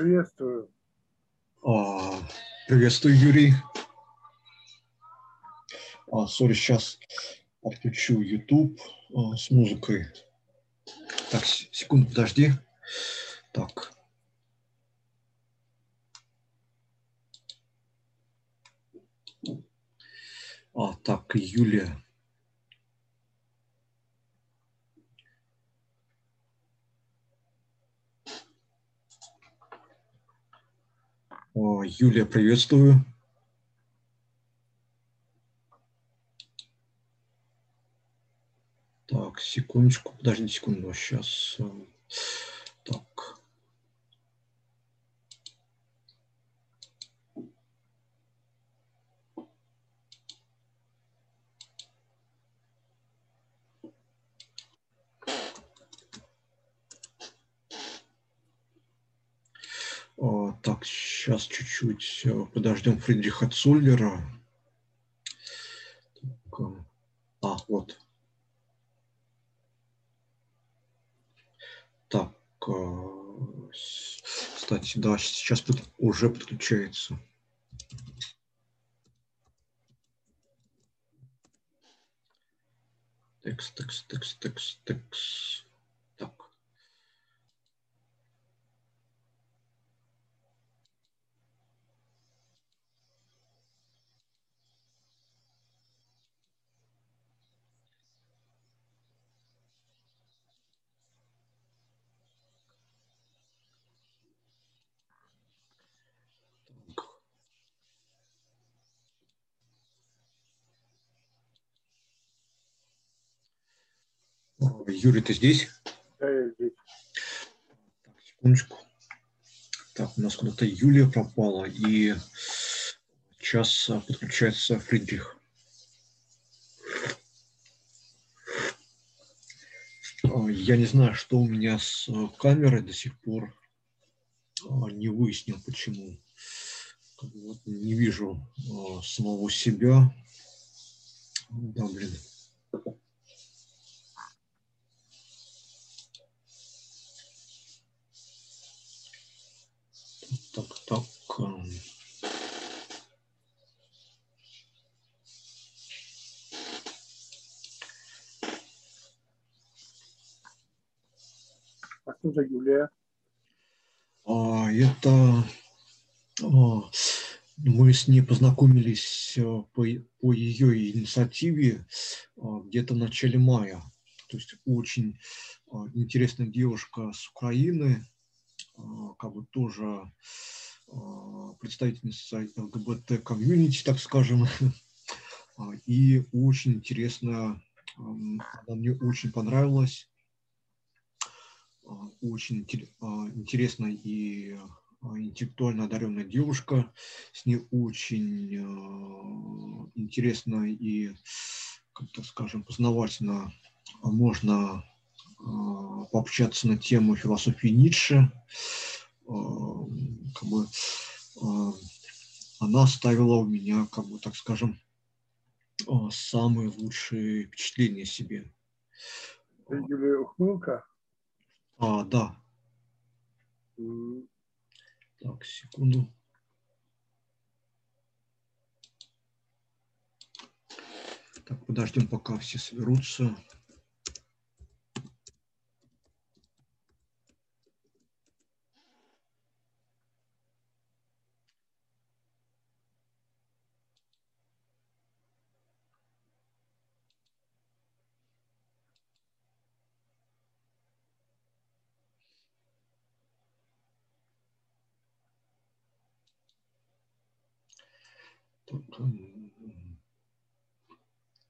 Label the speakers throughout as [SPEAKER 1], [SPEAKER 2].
[SPEAKER 1] Приветствую.
[SPEAKER 2] А, приветствую, Юрий. А, сейчас отключу YouTube а, с музыкой. Так, секунду, подожди. Так. А, так, Юлия. Юлия, приветствую. Так, секундочку, подождите секунду, сейчас. Э, так. Так, сейчас чуть-чуть э, подождем Фридриха Цуллера. Так, э, а, вот. Так, э, кстати, да, сейчас уже подключается. Текст, текст, текст, текст, текст. Юрий, ты здесь?
[SPEAKER 1] Да, я здесь.
[SPEAKER 2] Так, секундочку. Так, у нас куда-то Юлия пропала, и сейчас а, подключается Фридрих. А, я не знаю, что у меня с а, камерой до сих пор. Не выяснил, почему. Вот не вижу самого себя. Да, блин. так, так.
[SPEAKER 1] А за Юлия?
[SPEAKER 2] А, это а, мы с ней познакомились а, по, по ее инициативе а, где-то в начале мая. То есть очень а, интересная девушка с Украины, а, как бы тоже представительница ЛГБТ комьюнити, так скажем. И очень интересно, она мне очень понравилась. Очень интересная и интеллектуально одаренная девушка. С ней очень интересно и, как так скажем, познавательно можно пообщаться на тему философии Ницше. Как бы, она оставила у меня, как бы, так скажем, самые лучшие впечатления себе.
[SPEAKER 1] Юлия Ухмылка?
[SPEAKER 2] А, да. Так, секунду. Так, подождем, пока все соберутся.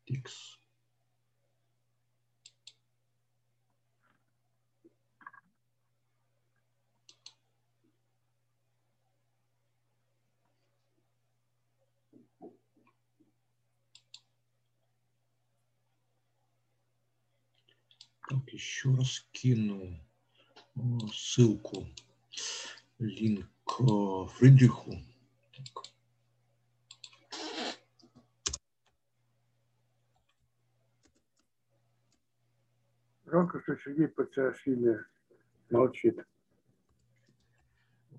[SPEAKER 2] X. Так, еще раз кину э, ссылку, линк к Фридриху. Так.
[SPEAKER 1] Жалко, что Сергей Пациашвили молчит.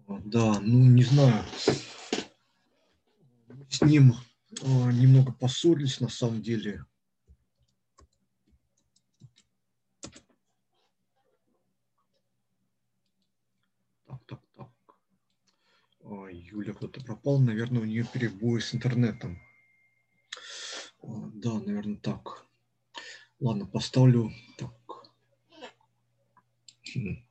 [SPEAKER 2] Да, ну не знаю. С ним немного поссорились на самом деле. Так, так, так. А, Юля кто-то пропал. Наверное, у нее перебои с интернетом. А, да, наверное, так. Ладно, поставлю так. Хм.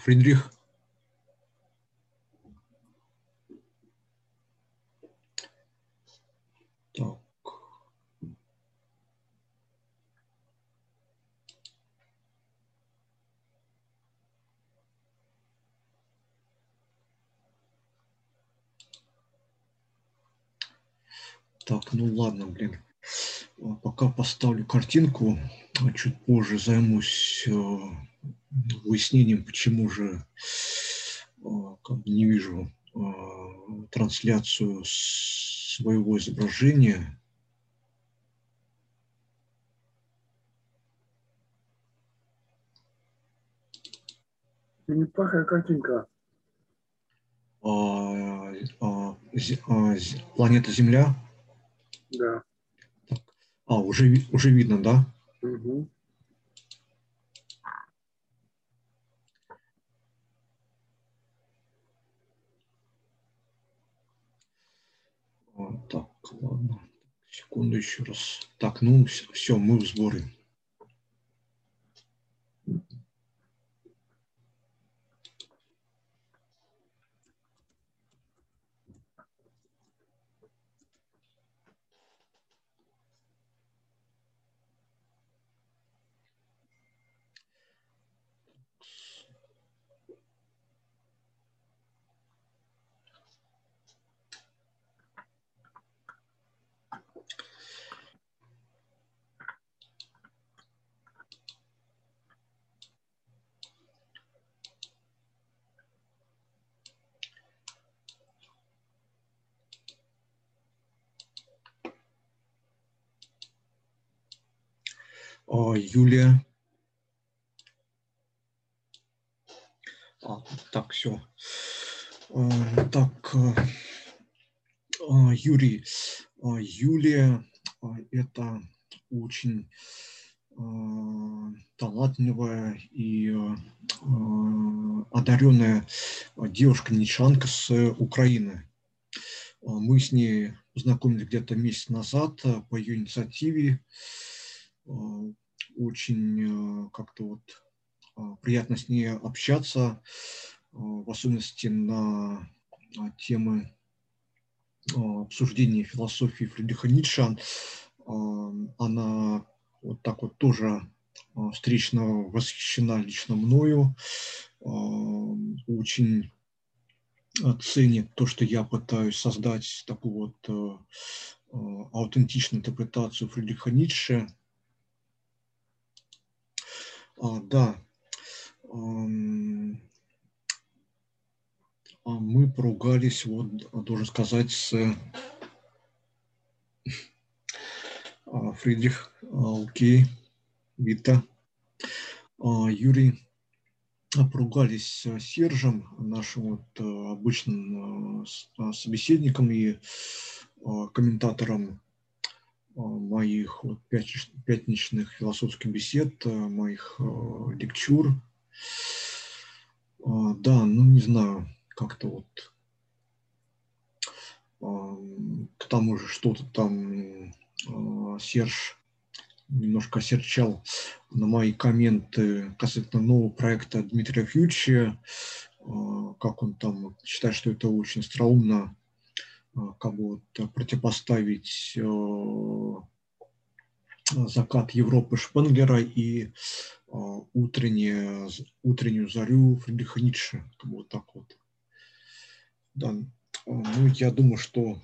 [SPEAKER 2] Фридрих. Так. Так, ну ладно, блин. Пока поставлю картинку, а чуть позже займусь э, выяснением, почему же а, как не вижу а, трансляцию своего изображения.
[SPEAKER 1] Неплохая картинка.
[SPEAKER 2] А, а, а, планета Земля?
[SPEAKER 1] Да.
[SPEAKER 2] А, уже, уже видно, да?
[SPEAKER 1] Угу.
[SPEAKER 2] Так, ладно. Секунду еще раз. Так, ну все, мы в сборе. Юлия. А, так, все. Так, Юрий. Юлия – это очень талантливая и одаренная девушка-нечанка с Украины. Мы с ней познакомились где-то месяц назад по ее инициативе очень э, как-то вот а, приятно с ней общаться, а, в особенности на а, темы обсуждения философии Фридриха Ницше. Она вот так вот тоже встречно восхищена лично мною, очень ценит то, что я пытаюсь создать такую вот аутентичную интерпретацию Фридриха Ницше – а, да. А, мы поругались, вот, должен сказать, с а, Фридрих, окей, Вита, Юрий поругались с Сержем, нашим вот обычным собеседником и комментатором моих вот пятничных философских бесед, э, моих э, лекчур. Да, ну не знаю, как-то вот. К тому же что-то там Серж немножко серчал на мои комменты касательно нового проекта Дмитрия Фьючи, как он там считает, что это очень остроумно. а, как бы вот противопоставить э, закат Европы Шпенглера и а, утреннее, утреннюю зарю Фридриха Ницше. Как бы вот так вот. Да. А, ну, я думаю, что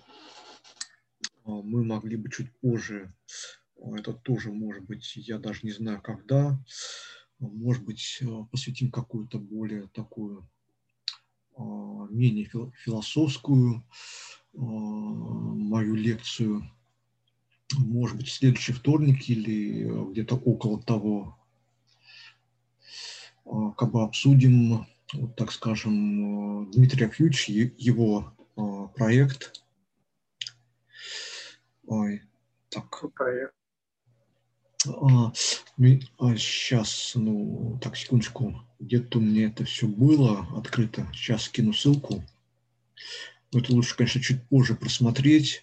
[SPEAKER 2] мы могли бы чуть позже, это тоже может быть, я даже не знаю когда, может быть, посвятим какую-то более такую менее философскую мою лекцию может быть, следующий вторник или где-то около того, а, как бы обсудим, вот так скажем, Дмитрия Фьюч, его а, проект. Ой, так. Проект. А, а, сейчас, ну, так, секундочку. Где-то у меня это все было открыто. Сейчас скину ссылку. Но это лучше, конечно, чуть позже просмотреть.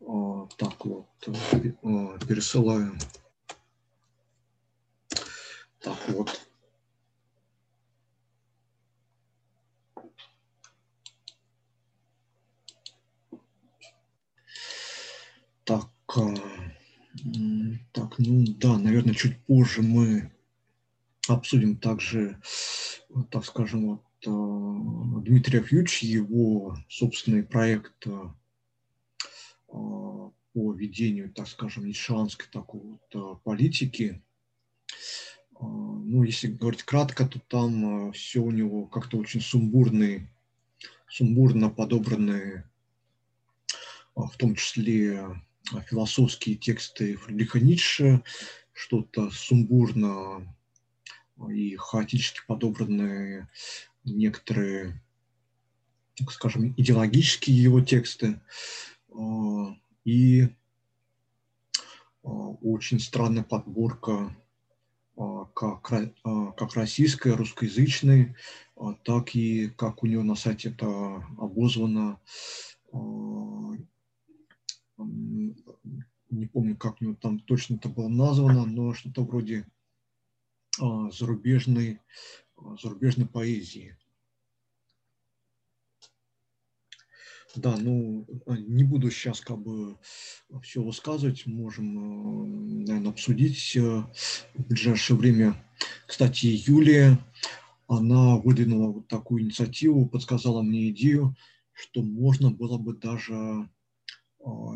[SPEAKER 2] А, так вот, а, пересылаю. Так вот. Так, а, так, ну да, наверное, чуть позже мы обсудим также, так скажем, вот Дмитрия Фьюч, его собственный проект по ведению, так скажем, ницшанской такой вот политики. Ну, если говорить кратко, то там все у него как-то очень сумбурные, сумбурно подобранные, в том числе философские тексты Фридриха Ницше, что-то сумбурно и хаотически подобранные некоторые, так скажем, идеологические его тексты. И очень странная подборка а, как, а, как российской, русскоязычной, а, так и, как у него на сайте это обозвано, не помню, как у него там точно это было названо, но что-то вроде зарубежной, зарубежной поэзии. Да, ну, а, не буду сейчас как бы все высказывать, можем, наверное, обсудить э, в ближайшее время. Кстати, Юлия, она выдвинула вот такую инициативу, подсказала мне идею, что можно было бы даже а,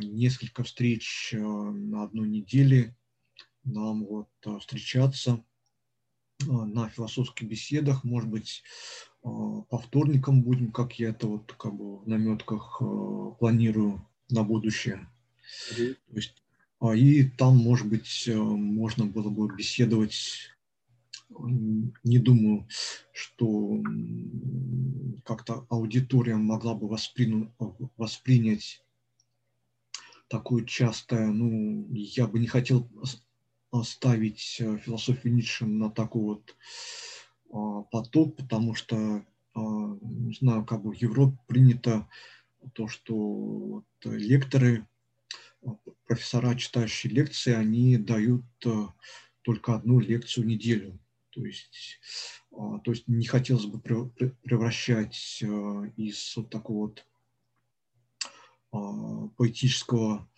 [SPEAKER 2] несколько встреч э, на одной неделе нам вот встречаться на философских беседах, может быть, а, по вторникам будем, как я это вот как бы в наметках а, планирую на будущее. Mm-hmm. То есть, а, и там, может быть, можно было бы беседовать. Не думаю, что как-то аудитория могла бы воспринять такое частое, ну, я бы не хотел ставить философию Ницше на такой вот а, поток, потому что, а, не знаю, как бы в Европе принято то, что вот лекторы, а, профессора, читающие лекции, они дают только одну лекцию в неделю. То есть, то есть не хотелось бы превращать из вот такого вот поэтического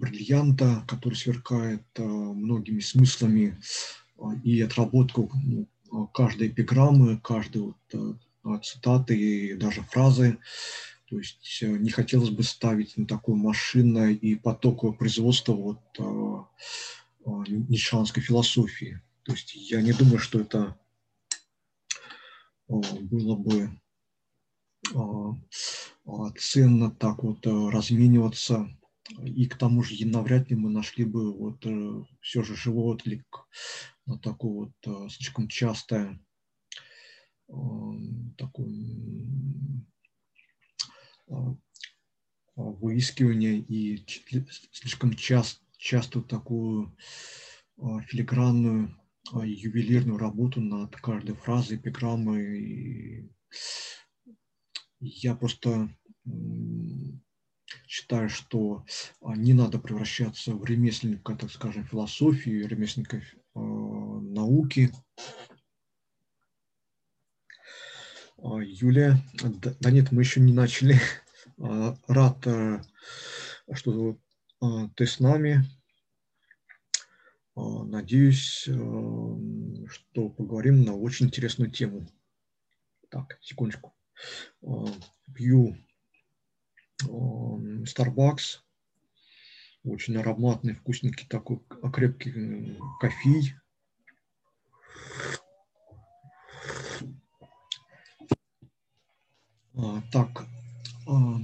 [SPEAKER 2] бриллианта, который сверкает многими смыслами, и отработку ну, каждой эпиграммы, каждой вот, цитаты и даже фразы. То есть э, не хотелось бы ставить на такое машинное и потоковое производство вот, нишанской философии. То есть я не думаю, что это было бы ценно так вот размениваться и к тому же навряд ли мы нашли бы вот все же живой отклик на такое вот э, слишком частое э, такое э, выискивание и слишком часто, часто такую филигранную ювелирную работу над каждой фразой, эпиграммой. Я просто считаю, что не надо превращаться в ремесленника, так скажем, философии, ремесленника науки. А, Юлия, да нет, мы еще не начали. А, рад, э, что а, ты с нами. Надеюсь, э, что поговорим на очень интересную тему. Так, секундочку. Пью Starbucks очень ароматный, вкусненький такой крепкий кофей. А, так, а,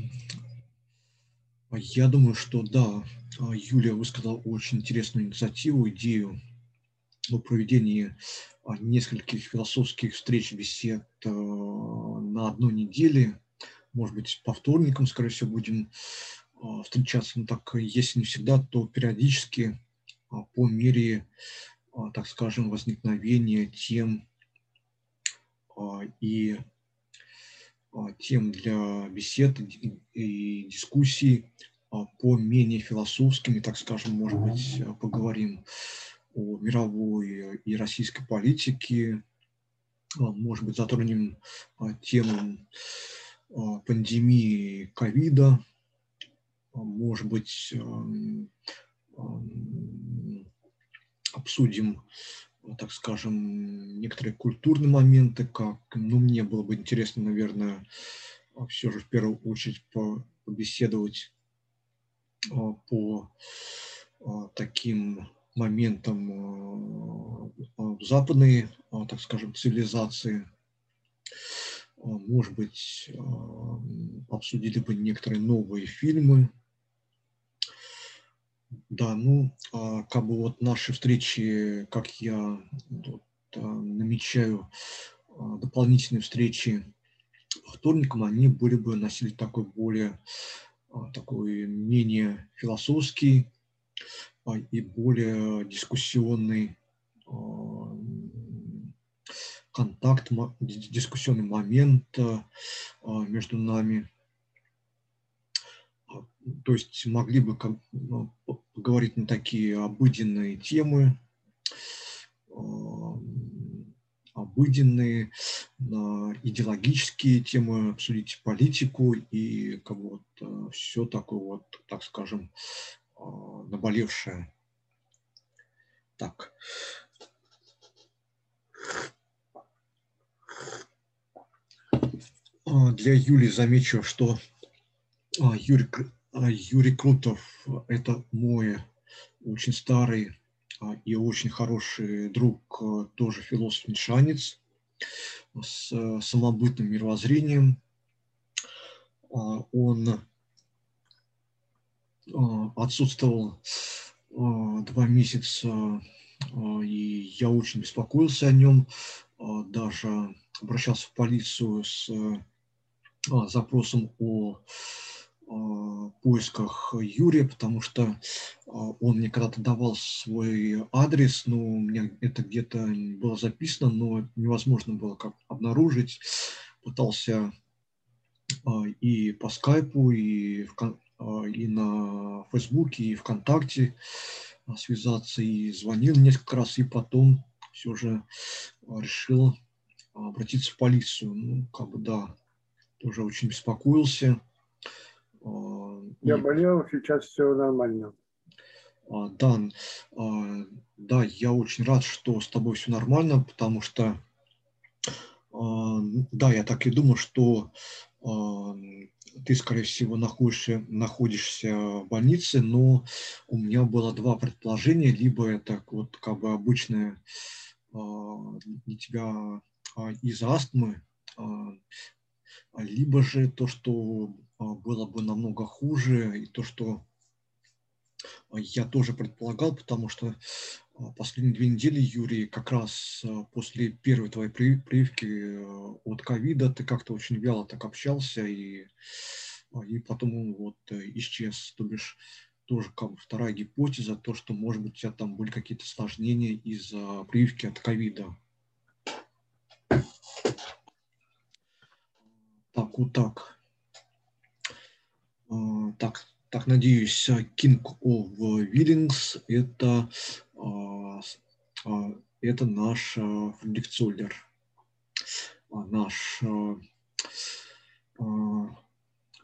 [SPEAKER 2] я думаю, что да, Юлия высказала очень интересную инициативу, идею о проведении нескольких философских встреч, бесед на одной неделе. Может быть, по вторникам, скорее всего, будем встречаться. Но так, если не всегда, то периодически по мере, так скажем, возникновения тем и тем для бесед и дискуссий по менее философским, и, так скажем, может быть, поговорим о мировой и российской политике, может быть, затронем тему пандемии ковида, может быть, обсудим так скажем, некоторые культурные моменты, как, ну, мне было бы интересно, наверное, все же в первую очередь побеседовать а, по а, таким моментам а, западной, так скажем, цивилизации. Может быть, обсудили бы некоторые новые фильмы, да, ну, а, как бы вот наши встречи, как я вот, намечаю дополнительные встречи вторником, они были бы носили такой более, такой менее философский и более дискуссионный контакт, дискуссионный момент между нами. То есть могли бы ну, поговорить на такие обыденные темы, обыденные, на идеологические темы, обсудить политику и как бы вот все такое вот, так скажем, а, наболевшее. Так. А, для Юли замечу, что а, Юрий Юрий Крутов – это мой очень старый и очень хороший друг, тоже философ-нишанец с самобытным мировоззрением. Он отсутствовал два месяца, и я очень беспокоился о нем, даже обращался в полицию с запросом о поисках Юрия, потому что он мне когда-то давал свой адрес, но у меня это где-то было записано, но невозможно было как обнаружить. Пытался и по скайпу, и, и на Фейсбуке, и ВКонтакте связаться, и звонил несколько раз, и потом все же решил обратиться в полицию. Ну, как бы, да, тоже очень беспокоился.
[SPEAKER 1] А, я болел, сейчас все нормально.
[SPEAKER 2] А, Дан, а, да, я очень рад, что с тобой все нормально, потому что, да, я так и думаю, что ты, скорее всего, находишься, находишься в больнице, но у меня было два предположения. Либо это вот как бы обычное для тебя из астмы, либо же то, что а, было бы намного хуже, и то, что а, я тоже предполагал, потому что а, последние две недели, Юрий, как раз после первой твоей прививки от ковида ты как-то очень вяло так общался, и, и потом вот исчез. То бишь тоже как бы вторая гипотеза, то, что, может быть, у тебя там были какие-то осложнения из-за прививки от ковида. Так, вот так. А, так, так надеюсь, King of Willings это, а, а, это наш Фридрих Цоллер, наш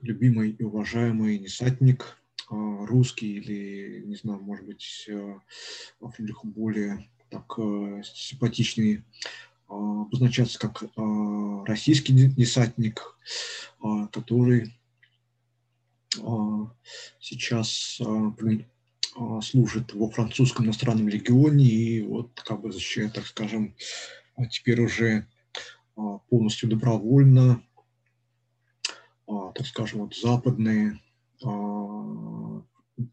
[SPEAKER 2] любимый и уважаемый несатник, русский или, не знаю, может быть, более так симпатичный обозначаться как российский десантник, который а, сейчас а, служит во французском иностранном легионе и вот как бы защищает, так скажем, теперь уже полностью добровольно, так скажем, вот западные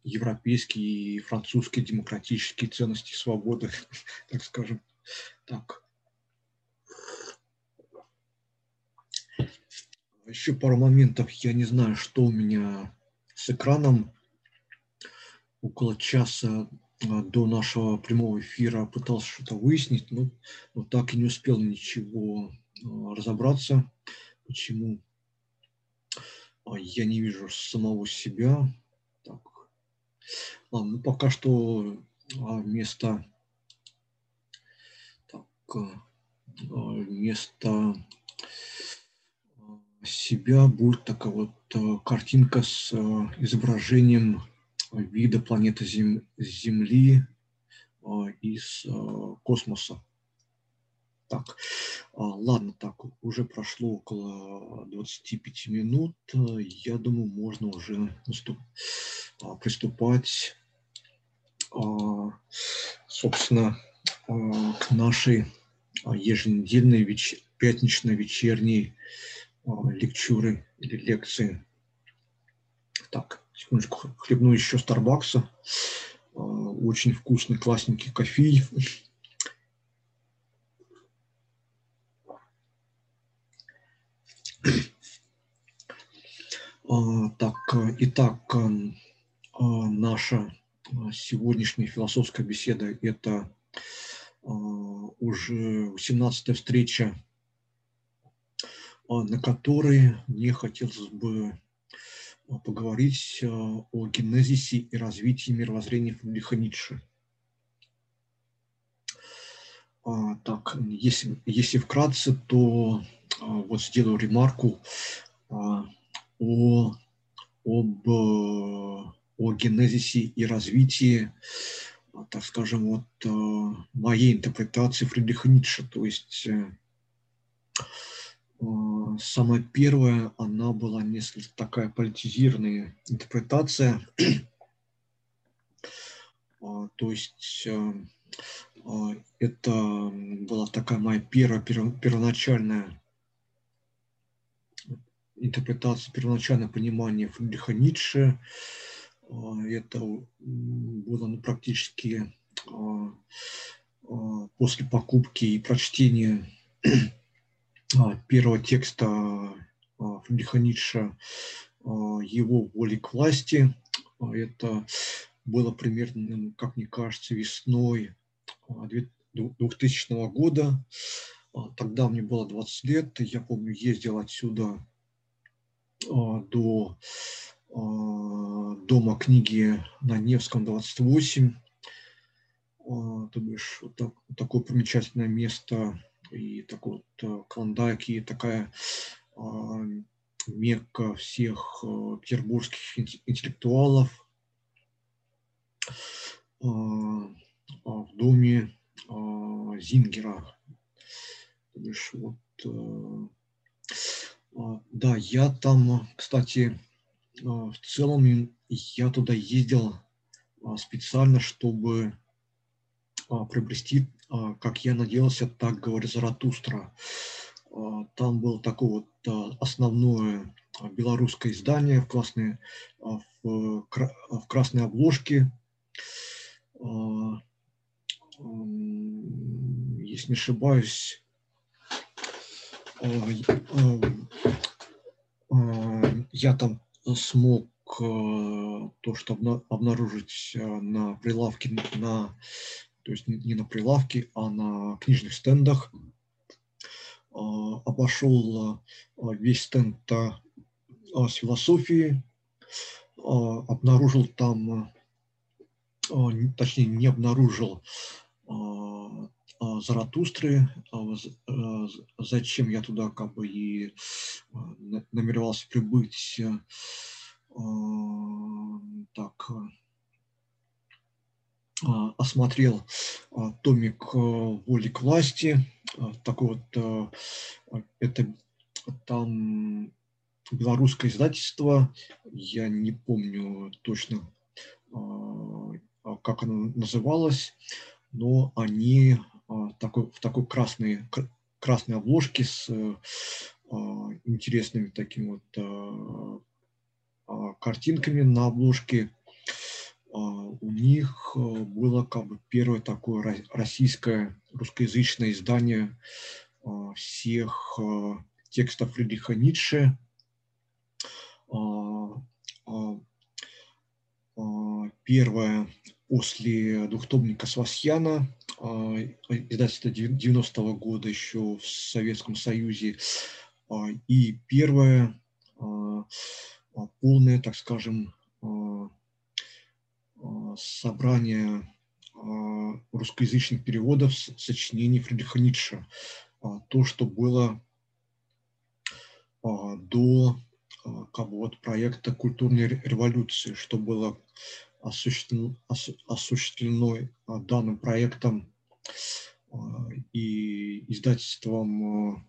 [SPEAKER 2] европейские и французские демократические ценности свободы, так скажем. Так. Еще пару моментов. Я не знаю, что у меня с экраном. Около часа а, до нашего прямого эфира пытался что-то выяснить, но, но так и не успел ничего а, разобраться, почему а, я не вижу самого себя. Так. Ладно, ну пока что вместо так, вместо себя будет такая вот э, картинка с э, изображением вида планеты Зем Земли э, из космоса. Так, ладно, так, уже прошло около 25 минут. Я думаю, можно уже приступать, собственно, к нашей еженедельной веч... пятничной вечерней лекчуры или лекции. Так, секундочку, хлебну еще Старбакса. Очень вкусный, классненький кофе. Так, итак, наша сегодняшняя философская беседа – это уже 18-я встреча на которой мне хотелось бы а, поговорить а, о генезисе и развитии мировоззрения Фридриха Ницше. Так, если, если вкратце, то вот сделаю ремарку о, об, о генезисе и развитии, так скажем, вот моей интерпретации Фридриха Ницше. То есть э, а, самая первая, она была несколько такая политизированная интерпретация. А, то есть а, это была такая моя первая, первоначальная интерпретация, первоначальное понимание Фридриха Ницше. Это было ну, практически после покупки и прочтения а, первого текста а, Фридриха Ницше а, «Его воли к власти». Это было примерно, как мне кажется, весной 2000 года. Тогда мне было 20 лет. Я помню, ездил отсюда до дома книги на Невском 28. То бишь, вот, так, такое примечательное место и такой вот э, Клондайк, и такая а, мекка всех э, петербургских интеллектуалов а, а, в доме Зингера. То бишь, вот, э, да, я там, кстати, в целом я туда ездил специально, чтобы приобрести как я надеялся, так говорит Заратустра. А, там было такое вот а, основное белорусское издание в красной, в, в красной обложке. Если не ошибаюсь, я там смог то, что обнаружить на прилавке на то есть не на прилавке, а на книжных стендах. А, обошел а, весь стенд а, с философией, обнаружил там, точнее не обнаружил Заратустры, зачем я туда как бы и намеревался прибыть. Так, осмотрел а, томик э, «Воли к власти». А, такой вот, это там белорусское издательство, я не помню точно как она называлась, но они такой, в такой красной, красной обложке с интересными такими вот картинками на обложке. У них было как бы первое такое российское русскоязычное издание всех текстов Фридриха Ницше. Первое после двухтомника Свасьяна, издательство 90-го года еще в Советском Союзе, и первое полное, так скажем, собрание русскоязычных переводов сочинений Фридриха Ницше. То, что было до как бы, вот, проекта культурной революции, что было осуществлено, осуществлено данным проектом и издательством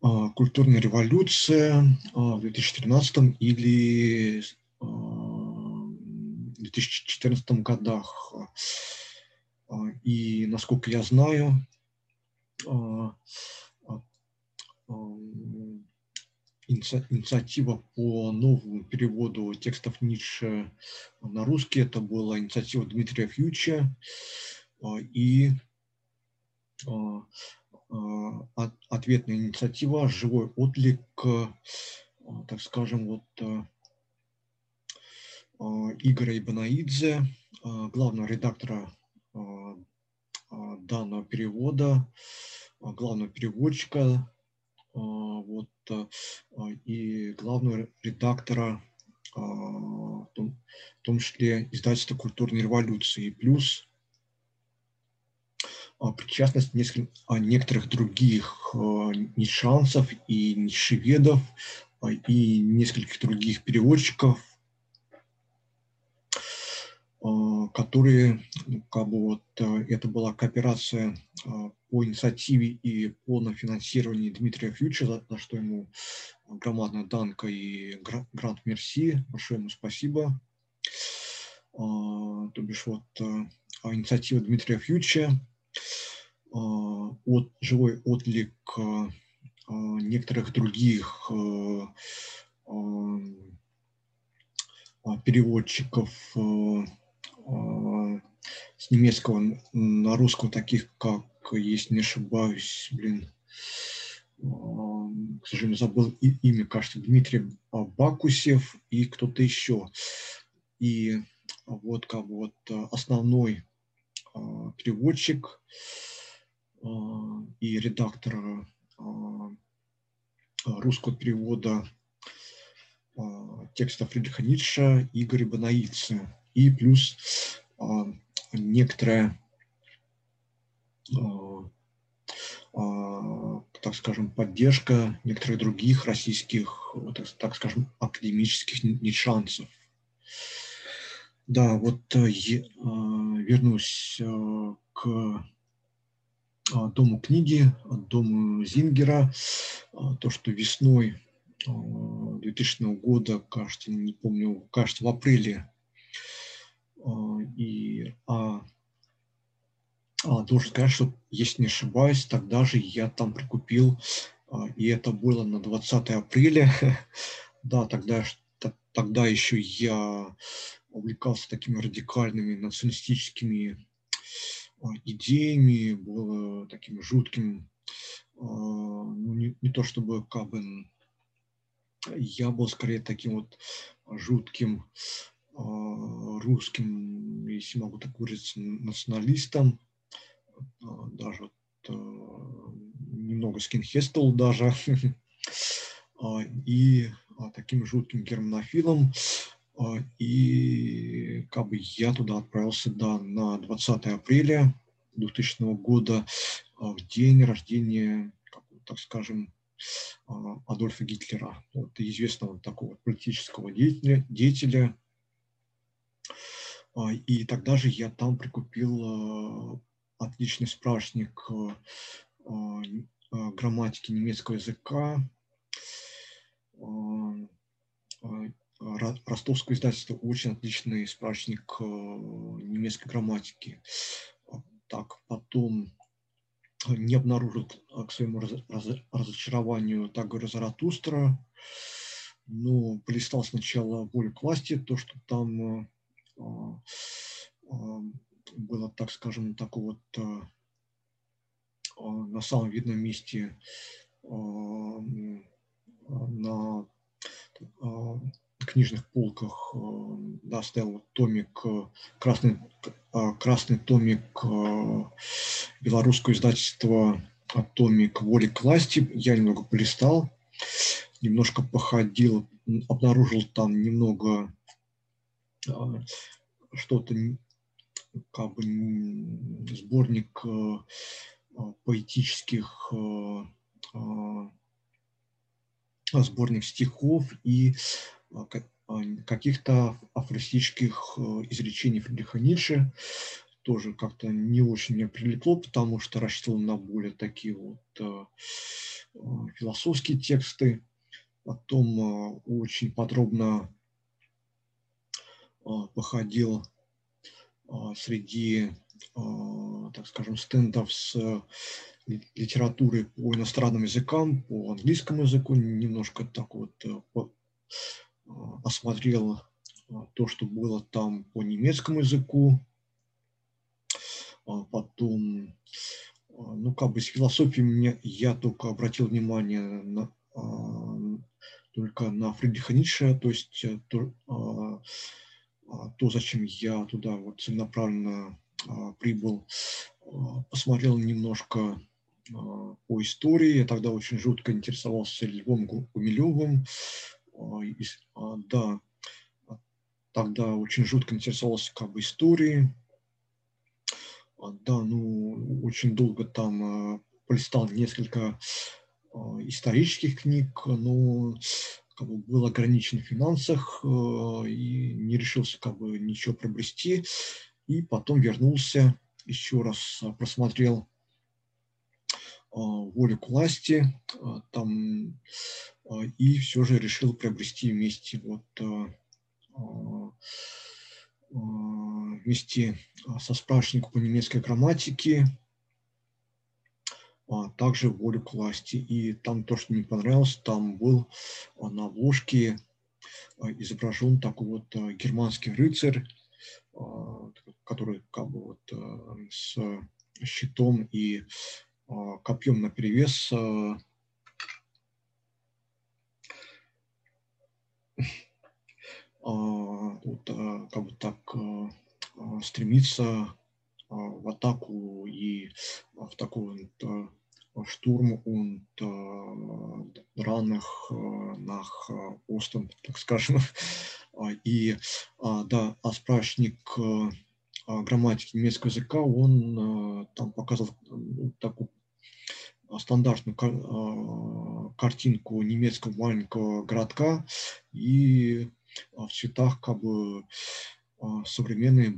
[SPEAKER 2] культурная революция в 2013 или 2014 годах. И, насколько я знаю, инициатива по новому переводу текстов Ницше на русский. Это была инициатива Дмитрия Фьюча. И ответная инициатива «Живой отклик», так скажем, вот Игоря Ибанаидзе, главного редактора данного перевода, главного переводчика вот, и главного редактора, в том, в том числе издательства культурной революции, плюс причастность нескольких, некоторых других нишанцев и нишеведов и нескольких других переводчиков – а, которые, ну, как бы вот, э, это была кооперация а, по инициативе и по финансированию Дмитрия Фьюча, за, что ему громадная данка и грант Мерси, большое ему спасибо. А, то бишь вот э, инициатива Дмитрия Фьюча, от, живой отклик некоторых других переводчиков а, с немецкого на русского таких, как, если не ошибаюсь, блин, а, к сожалению, забыл имя, кажется, Дмитрий Бакусев и кто-то еще. И вот как вот основной а, переводчик и редактор русского перевода текста Фридриха Ницше Игорь Банаицы и плюс а, некоторая, а, а, так скажем, поддержка некоторых других российских, так, скажем, академических нишанцев. Да, вот э, вернусь э, к Дому книги, Дому Зингера. То, что весной 2000 года, кажется, не помню, кажется, в апреле а, и а, а, должен сказать, что, если не ошибаюсь, тогда же я там прикупил, а, и это было на 20 апреля. да, тогда, тогда еще я увлекался такими радикальными националистическими а, идеями, был таким жутким, а, ну, не, не то чтобы как бы я был скорее таким вот жутким а, русским, если могу так выразиться, националистом, а, даже вот, а, немного скинхестил даже, и таким жутким германофилом. И как бы я туда отправился да, на 20 апреля 2000 года, в день рождения, так скажем, Адольфа Гитлера, вот, известного такого политического деятеля, деятеля. а, и тогда же я там прикупил а, отличный справочник а, грамматики немецкого языка, ростовское издательство очень отличный справочник немецкой грамматики. Так, потом не обнаружил к своему разочарованию, так говорю, Заратустра, но полистал сначала «Волю к власти», то, что там было, так скажем, такое вот на самом видном месте на книжных полках да, стоял томик, красный, красный томик белорусского издательства томик «Воли к власти». Я немного полистал, немножко походил, обнаружил там немного что-то, как бы сборник поэтических сборник стихов и каких-то афористических изречений Фридриха Ницше. Тоже как-то не очень мне прилегло, потому что рассчитывал на более такие вот философские тексты. Потом очень подробно походил среди, так скажем, стендов с литературы по иностранным языкам, по английскому языку, немножко так вот э, э, осмотрел э, то, что было там по немецкому языку, а потом, ну, как бы с философией мне, я только обратил внимание на, только на Фридриха Ницше, то есть то, то, зачем я туда вот целенаправленно прибыл, посмотрел немножко а, по истории. Я тогда очень жутко интересовался Львом Гумилевым. А, а, да, тогда очень жутко интересовался как бы историей. Да, ну, очень долго там полистал несколько исторических книг, но как бы, был ограничен в финансах и не решился как бы ничего приобрести. И потом вернулся, еще раз просмотрел а, волю к власти а, там, и все же решил приобрести вместе вот вместе со справочником по немецкой грамматике, также волю к власти. И там то, что мне понравилось, там был на обложке изображен такой вот германский рыцарь, который как бы вот с щитом и а, копьем на перевес а, а, вот, как бы так стремиться в атаку и в такой вот штурм und ранних nach Osten, так скажем. И да, а справочник грамматики немецкого языка, он там показывал ну, такую стандартную картинку немецкого маленького городка и в цветах как бы современной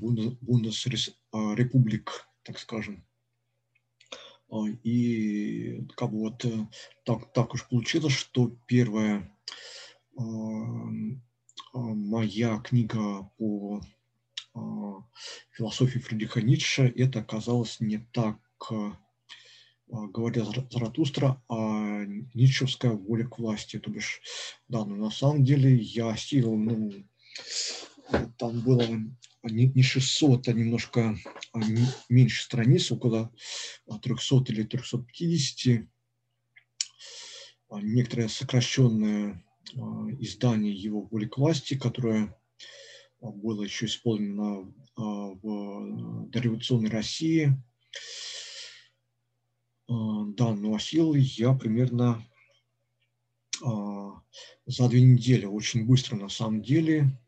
[SPEAKER 2] Бундесрепублик, так скажем. И как бы вот э, так, так уж получилось, что первая моя книга по философии Фридриха Ницше это оказалось не так а, говоря Заратустра, а Ницшевская воля к власти. То бишь, да, но на самом деле я осилил, ну, там было не 600, а немножко а, меньше страниц, около 300 или 350. А, некоторое сокращенное издание его воли власти, которое было еще исполнено в дореволюционной России – а, да, носил я примерно а, за две недели, очень быстро на самом деле, а,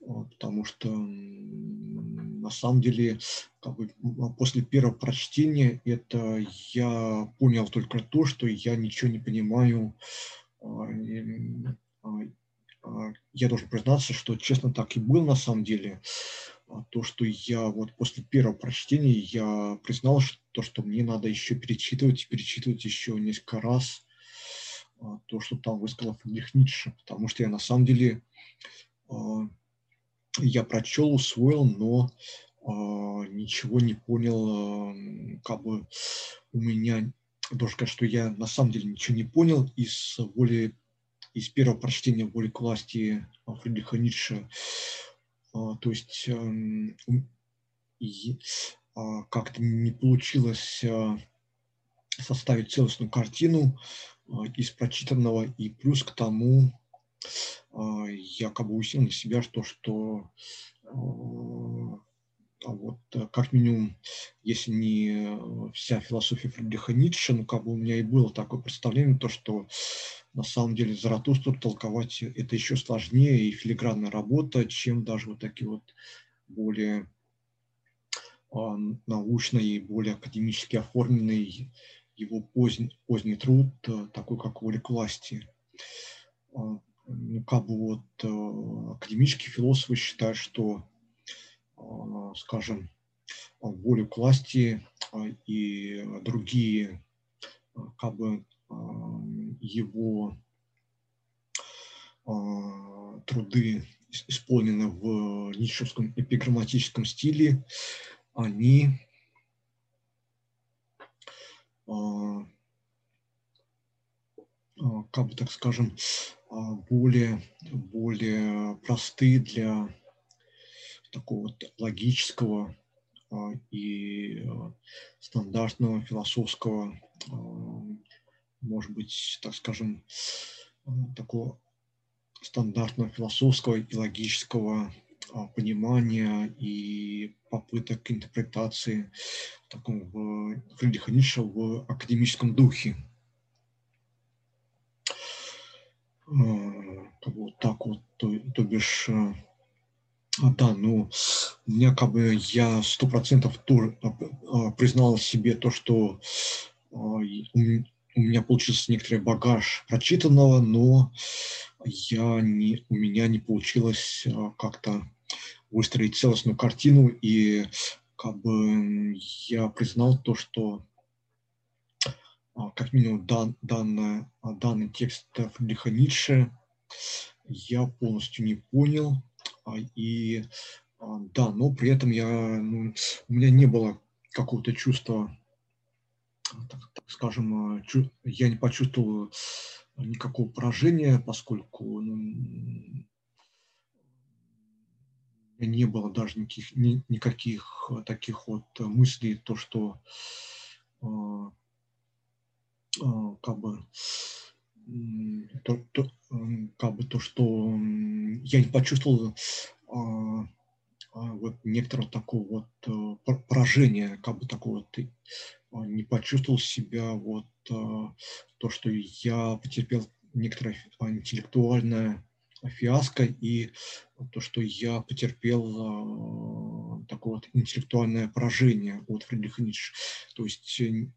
[SPEAKER 2] потому что на самом деле как бы, после первого прочтения это я понял только то, что я ничего не понимаю. Я должен признаться, что честно так и был на самом деле. А то, что я вот после первого прочтения я признал, что, что мне надо еще перечитывать, перечитывать еще несколько раз. то, что там высказал Фридрих Ницше, потому что я на самом деле я прочел, усвоил, но ничего не понял, как бы у меня, должен сказать, что я на самом деле ничего не понял из воли, из первого прочтения воли к власти Фридриха Ницше. То есть эм, как-то не получилось составить целостную картину из прочитанного, и плюс к тому я как бы усилил на себя, что, что а вот э, как минимум, если не вся философия Фридриха Ницше, ну как бы у меня и было такое представление, то что на самом деле Заратустру толковать это еще сложнее и филигранная работа, чем даже вот такие вот более а, научный и более академически оформленный его поздний, поздний труд, э, такой как «Воля к власти». Ну, как бы вот э, академические философы считают, что а, скажем, волю к власти а, и другие как бы его труды исполнены в ницшевском эпиграмматическом стиле, они как бы так скажем, более, более простые для такого вот логического а, и а, стандартного философского, а, может быть, так скажем, такого стандартного философского и логического понимания и попыток интерпретации такого Фридриха Ницше в академическом духе. Вот так вот, то, то бишь а, да, ну, у как бы я сто процентов тоже а, а, признал себе то, что у меня получился некоторый багаж прочитанного, но я не, у меня не получилось как-то выстроить целостную картину, и как бы я признал то, что как минимум дан, данный, данный текст Фридриха Ницше. Я полностью не понял, а, и а, да, но при этом я, ну, у меня не было какого-то чувства, так, так скажем, чу, я не почувствовал никакого поражения, поскольку ну, не было даже никаких, ни, никаких таких вот мыслей, то, что как бы то, то, как бы то, что я не почувствовал а, а, вот некоторого такого вот а, поражения, как бы такого вот а, не почувствовал себя вот а, то, что я потерпел некоторое интеллектуальное фиаско и то, что я потерпел такое вот интеллектуальное поражение от Фридриха Ницше. То есть э,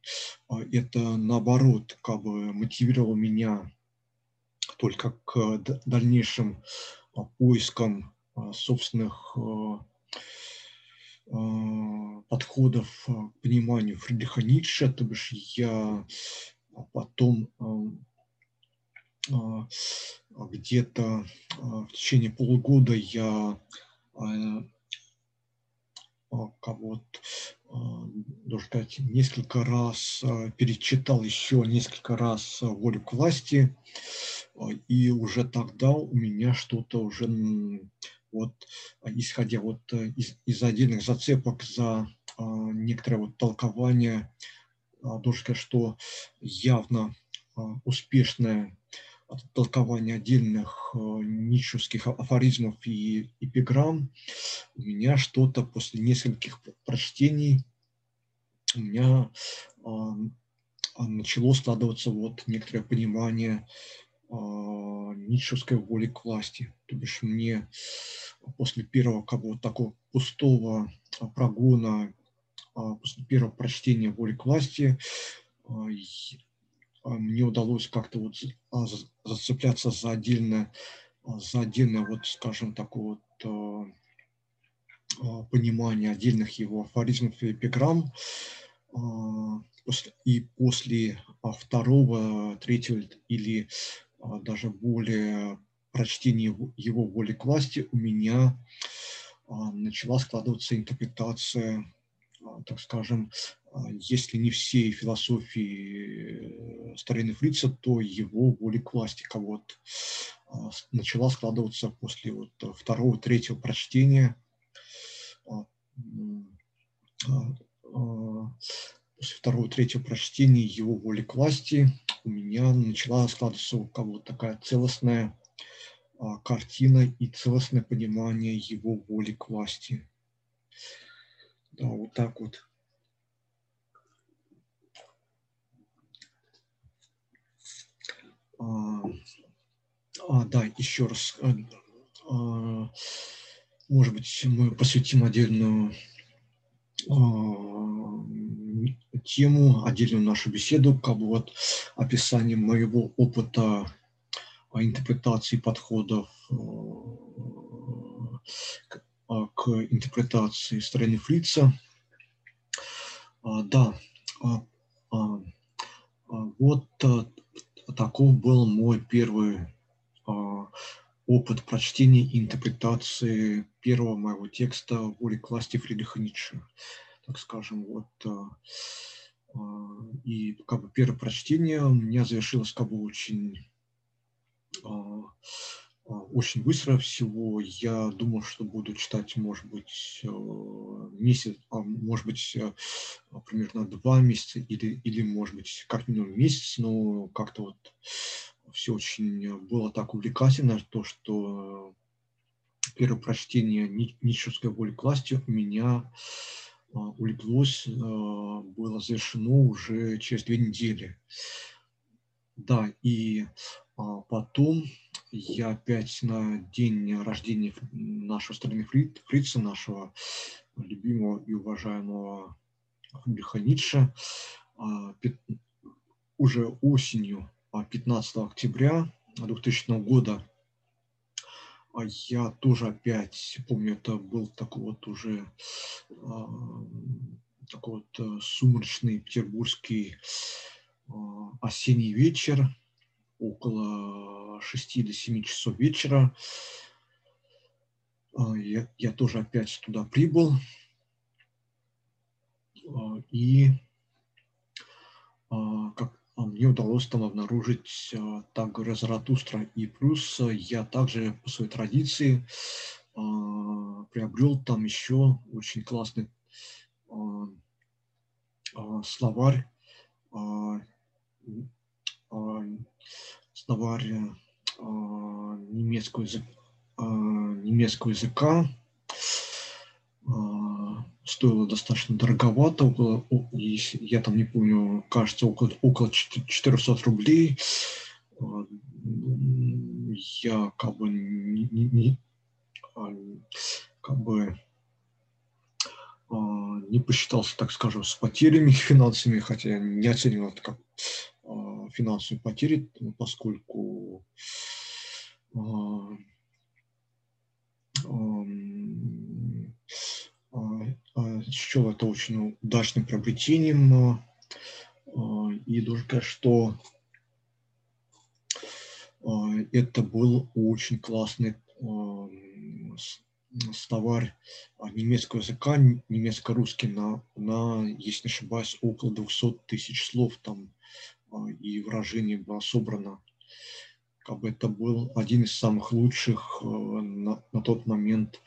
[SPEAKER 2] это наоборот как бы мотивировало меня только к дальнейшим поискам собственных подходов к пониманию Фридриха Ницше, то бишь я потом а, где-то а, в течение полугода я а, кого-то, должен сказать, несколько раз перечитал еще несколько раз «Волю к власти», и уже тогда у меня что-то уже, вот, исходя вот из, из отдельных зацепок за некоторое вот толкование, должен сказать, что явно успешное толкования отдельных э, ницшевских афоризмов и эпиграмм, у меня что-то после нескольких прочтений у меня а, а, начало складываться вот некоторое понимание а, ницшевской воли к власти. То бишь мне после первого как бы, такого пустого прогона, после первого прочтения воли к власти, а, мне удалось как-то вот а, зацепляться за отдельное, а, за отдельное вот, скажем, такое вот понимание отдельных его афоризмов и эпиграмм, и после второго, третьего или даже более прочтения его воли к власти у меня начала складываться интерпретация, так скажем, если не всей философии старины Фрица, то его воли к власти кого-то начала складываться после вот второго, третьего прочтения после второго, третьего прочтения его воли к власти у меня начала складываться у кого-то такая целостная а, картина и целостное понимание его воли к власти. Да, вот так вот. А, а, да, еще раз. А, а может быть, мы посвятим отдельную а, тему, отдельную нашу беседу, как бы вот описание моего опыта интерпретации подходов э, к интерпретации стороны Фрица. А, да, а, вот таков был мой первый опыт прочтения и интерпретации первого моего текста «Воли власти» Фридриха Ницше так скажем. Вот, а, а, и как бы первое прочтение у меня завершилось как бы очень а, очень быстро всего. Я думал, что буду читать, может быть, месяц, может быть, примерно два месяца или, или может быть, как минимум месяц, но как-то вот все очень было так увлекательно, то, что первое прочтение Ницшевской воли к власти у меня а, улеглось, а, было завершено уже через две недели. Да, и а, потом я опять на день рождения нашего страны Фрица, нашего любимого и уважаемого Фридриха Ницше, уже осенью, 15 октября 2000 года, а я тоже опять помню, это был такой вот уже а, такой вот э, сумрачный петербургский а, осенний вечер, около 6 до 7 часов вечера. А, я, я тоже опять туда прибыл. А, и как а мне удалось там обнаружить а, так говоря, Заратустра. И плюс я также по своей традиции приобрел там еще очень классный словарь, словарь немецкого языка, немецкого языка стоило достаточно дороговато, около, я там не помню, кажется, около, около 400 рублей. А, я как бы не, не а, как бы а, не посчитался, так скажем, с потерями финансовыми, хотя не оценивал это как финансовые потери, поскольку счел это очень удачным приобретением. И должен сказать, что это был очень классный словарь немецкого языка, немецко-русский, на, на, если не ошибаюсь, около 200 тысяч слов там и выражений было собрано. Как бы это был один из самых лучших на, на тот момент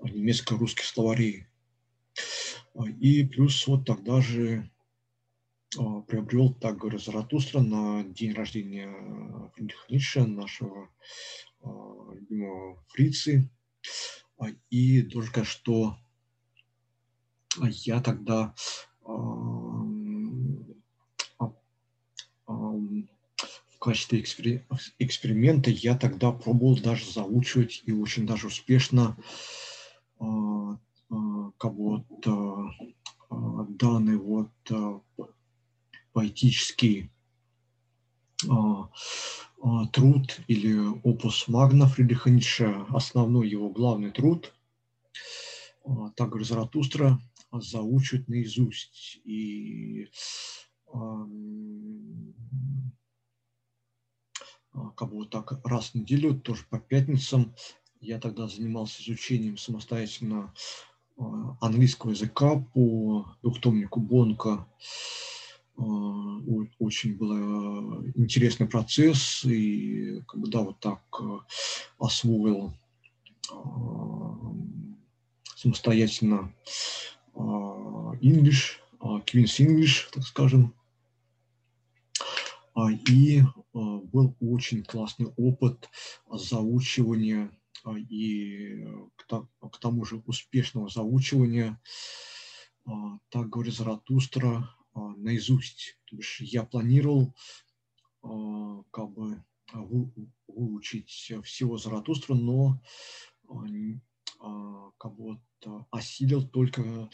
[SPEAKER 2] немецко-русских словарей. А, и плюс вот тогда же а, приобрел, так говорю, Заратустра на день рождения Фридриха Ницше, нашего а, любимого фрицы. И должен сказать, что я тогда в качестве эксперимента я тогда пробовал даже заучивать и очень даже успешно а, данный вот а, поэтический а, труд или опус магна Фридриха Ницше, основной его главный труд, так говорит Заратустра, заучивать наизусть. И как бы вот так раз в неделю, тоже по пятницам. Я тогда занимался изучением самостоятельно английского языка по двухтомнику Бонка. Очень был интересный процесс, и как бы, да, вот так освоил самостоятельно English, Queen's English, так скажем. И был очень классный опыт заучивания и к тому же успешного заучивания, так говорит Заратустра, наизусть. То есть я планировал как бы выучить всего Заратустра, но как бы вот осилил только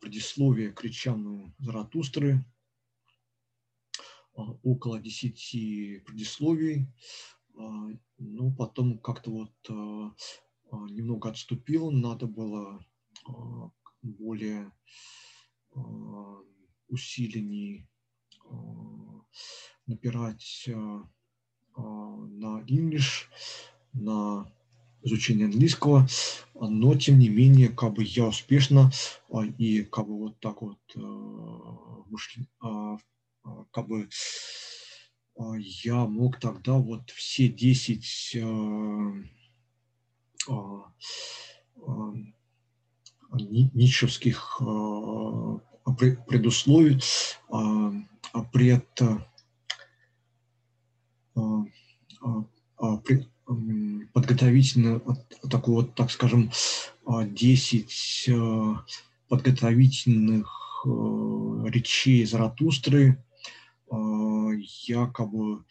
[SPEAKER 2] предисловие к речам Заратустры, около десяти предисловий, ну, потом как-то вот немного отступил, надо было более усиленней напирать на English, на изучение английского, но тем не менее, как бы я успешно и как бы вот так вот как бы я мог тогда вот все 10 ницшевских предусловий пред подготовительно такой вот, так скажем, 10 подготовительных речей Заратустры. Я как бы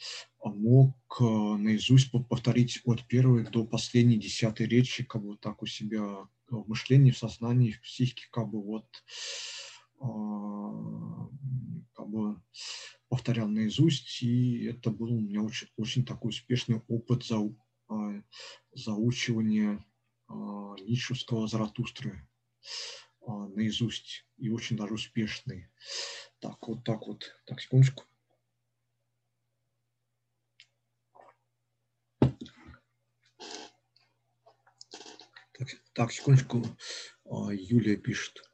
[SPEAKER 2] мог наизусть повторить от первой до последней десятой речи, как бы так у себя в мышлении, в сознании, в психике, как бы вот как бы повторял наизусть, и это был у меня очень, очень такой успешный опыт за, заучивания Ницшевского Заратустры наизусть, и очень даже успешный. Так, вот так вот. Так, секундочку. Так, так секундочку. Юлия пишет.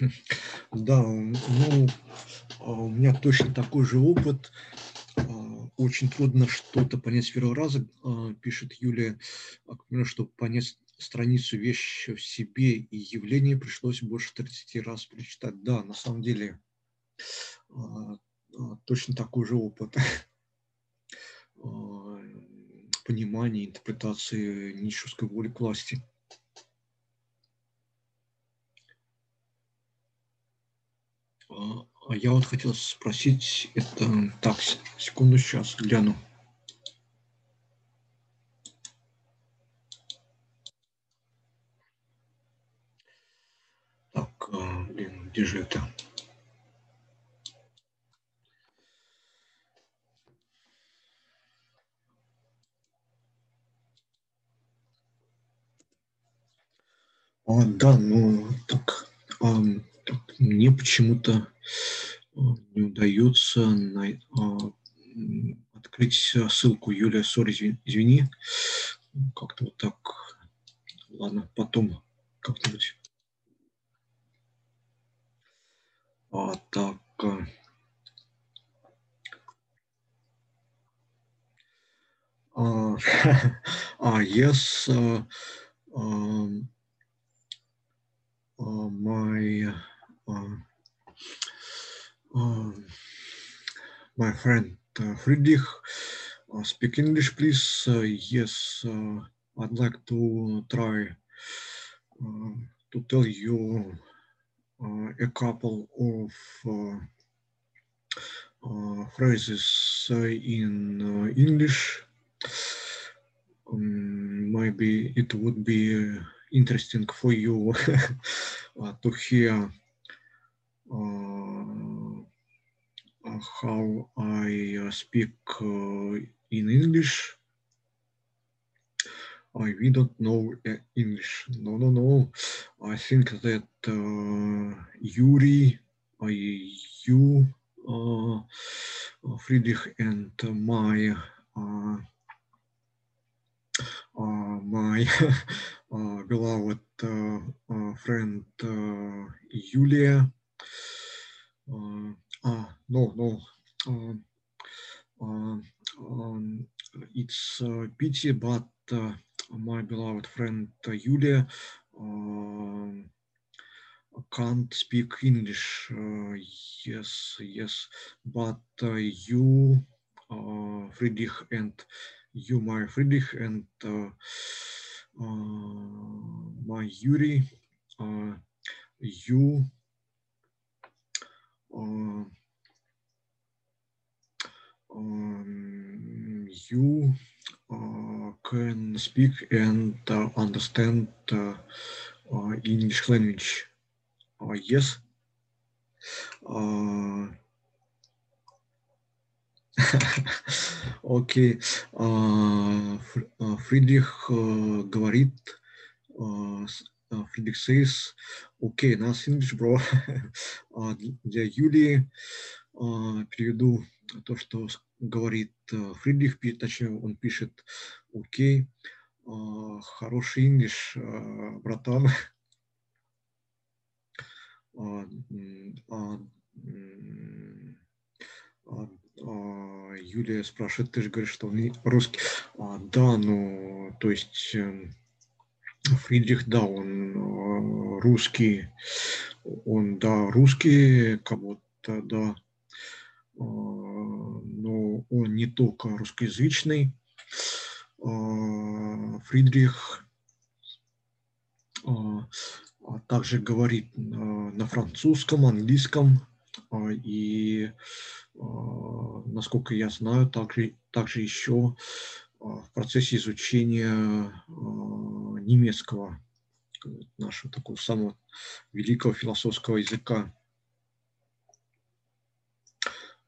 [SPEAKER 2] Да, ну, у меня точно такой же опыт. Очень трудно что-то понять с первого раза, пишет Юлия. Чтобы понять страницу вещи в себе и явление, пришлось больше 30 раз прочитать. Да, на самом деле, точно такой же опыт понимания, интерпретации нищевской воли к власти. А я вот хотел спросить, это так, секунду сейчас гляну. Так, а, блин, где же это? А, да, ну так, а, мне почему-то не удается на, а, открыть ссылку Юлия Сори, извини. Как-то вот так. Ладно, потом как-нибудь. А, так. Uh, uh, yes, uh, um, my my friend uh, Friedrich. Uh, speak English, please. Uh, yes, uh, I'd like to try uh, to tell you uh, a couple of phrases in English. Um, maybe it would be interesting for you to hear uh, how I uh, speak uh, in English. I, we don't know uh, English. No, no, no. I think that uh, Yuri, uh, you, uh, Friedrich, and my uh, uh, my uh, beloved friend Julia. Ah, no, no. Um, um, it's a pity, but my beloved friend Julia can't speak English. Uh, yes, yes, but uh, you, uh, Friedrich, and you, my Friedrich, and my Yuri, you, um, you uh, can speak and uh, understand uh, English language. yes. Окей. Фридрих говорит, Фридрих says, окей, нас English, bro. Для Юлии переведу то, что говорит э, Фридрих, точнее, он пишет, окей, а, хороший инглиш, а, братан. А, Юлия спрашивает, ты же говоришь, что он русский. Да, ну, то есть эм, Фридрих, да, он русский, он, да, русский, кого-то, да, но он не только русскоязычный. Фридрих также говорит на французском, английском и, насколько я знаю, также, также еще в процессе изучения немецкого, нашего такого самого великого философского языка.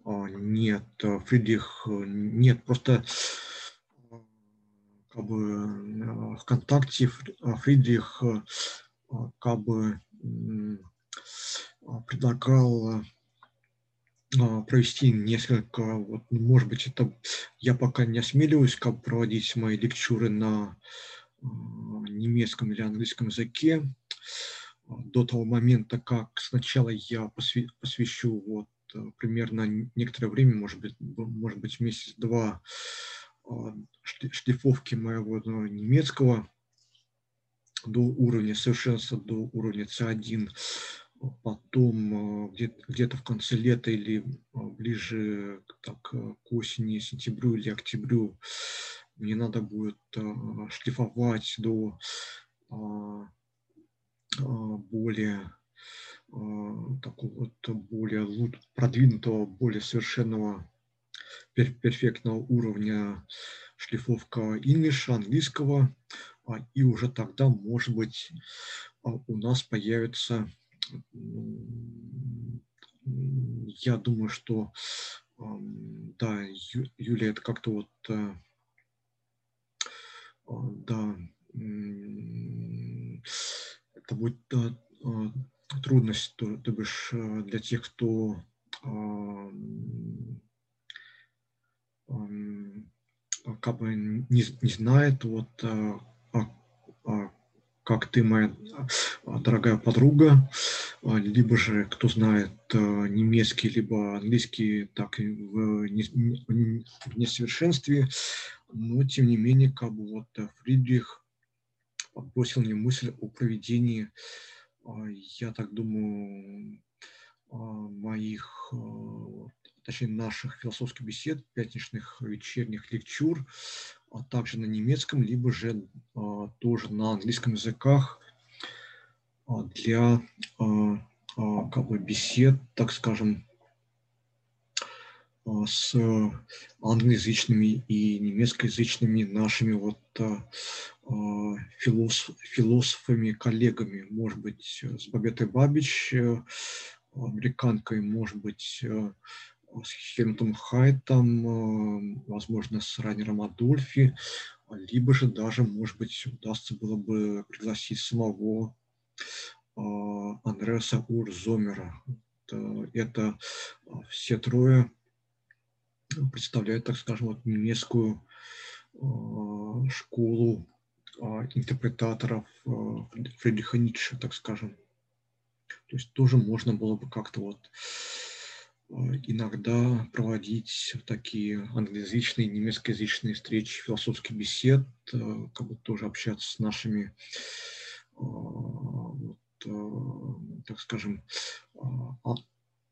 [SPEAKER 2] А, нет, э, Фридрих, э, нет, просто э, как бы ВКонтакте Фридрих как бы предлагал провести несколько, вот, ну, может быть, это я пока не осмеливаюсь как проводить мои лекчуры на немецком или английском языке до того момента, как сначала я посвящу вот Э, примерно некоторое время, может быть, может быть месяц-два а, шлифовки моего немецкого до уровня совершенства, до уровня C1. Потом э, где-то в конце лета или э, ближе так, к осени, сентябрю или октябрю мне надо будет шлифовать до более Э, такого вот более продвинутого, более совершенного, перфектного уровня шлифовка инглиша, английского, а, и уже тогда, может быть, а, у нас появится, я думаю, что, да, Юлия, это как-то вот, э, а, да, это будет трудность, то, то бишь э, для тех, кто как бы не, не знает, вот, как ты, моя дорогая подруга, либо же, кто знает немецкий, либо английский, так и в, несовершенстве, но, тем не менее, как бы вот Фридрих подбросил мне мысль о проведении а, я так думаю, а, моих, а, точнее наших философских бесед, пятничных вечерних лекчур, а также на немецком, либо же тоже на английском языках для как бы бесед, так скажем, с англоязычными и немецкоязычными нашими вот философ, философами, коллегами, может быть, с Бабетой Бабич, американкой, может быть, с Хельмутом Хайтом, возможно, с Райнером Адольфи, либо же даже, может быть, удастся было бы пригласить самого Андреаса Урзомера. Это все трое представляют, так скажем, вот немецкую школу интерпретаторов Фридриха Ницше, так скажем. То есть тоже можно было бы как-то вот иногда проводить такие англоязычные, немецкоязычные встречи, философских бесед, как бы тоже общаться с нашими, вот, так скажем, а,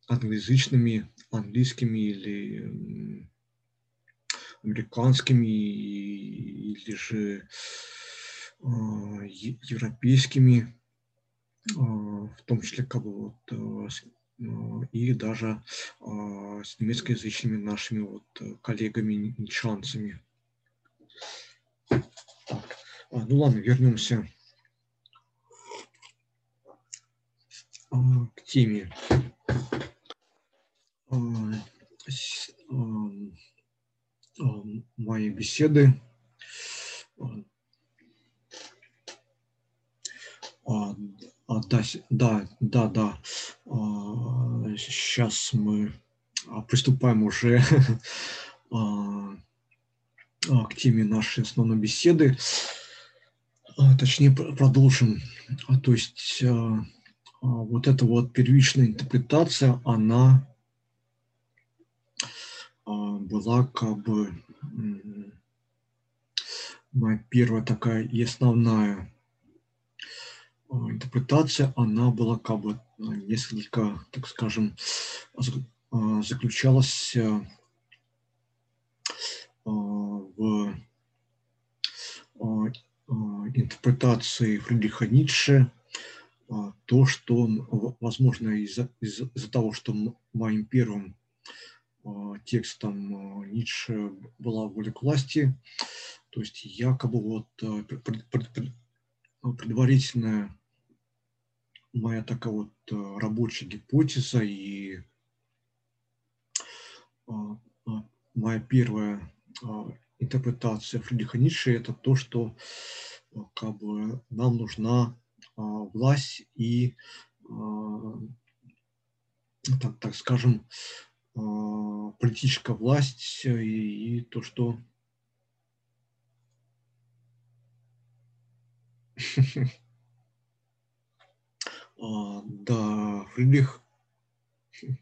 [SPEAKER 2] англоязычными, английскими или американскими или же европейскими, в том числе как бы вот и даже с немецкоязычными нашими вот коллегами нишанцами. Так. Ну ладно, вернемся к теме. Моей беседы. А, да, да, да, да. Сейчас мы а, приступаем уже а, к теме нашей основной беседы. Точнее, продолжим. То есть вот эта вот первичная интерпретация, она была как бы моя первая такая и основная интерпретация, она была как бы а, несколько, так скажем, а, заключалась в интерпретации Фридриха Ницше, то, что, возможно, из-за из, из того, что моим первым текстом Ницше была воля к власти, то есть якобы вот предварительная моя такая вот э, рабочая гипотеза и а, а, моя первая а, интерпретация Фридриха Ницше – это то, что как бы, нам нужна власть и, так, так скажем, политическая власть и, и то, что да, Фридрих.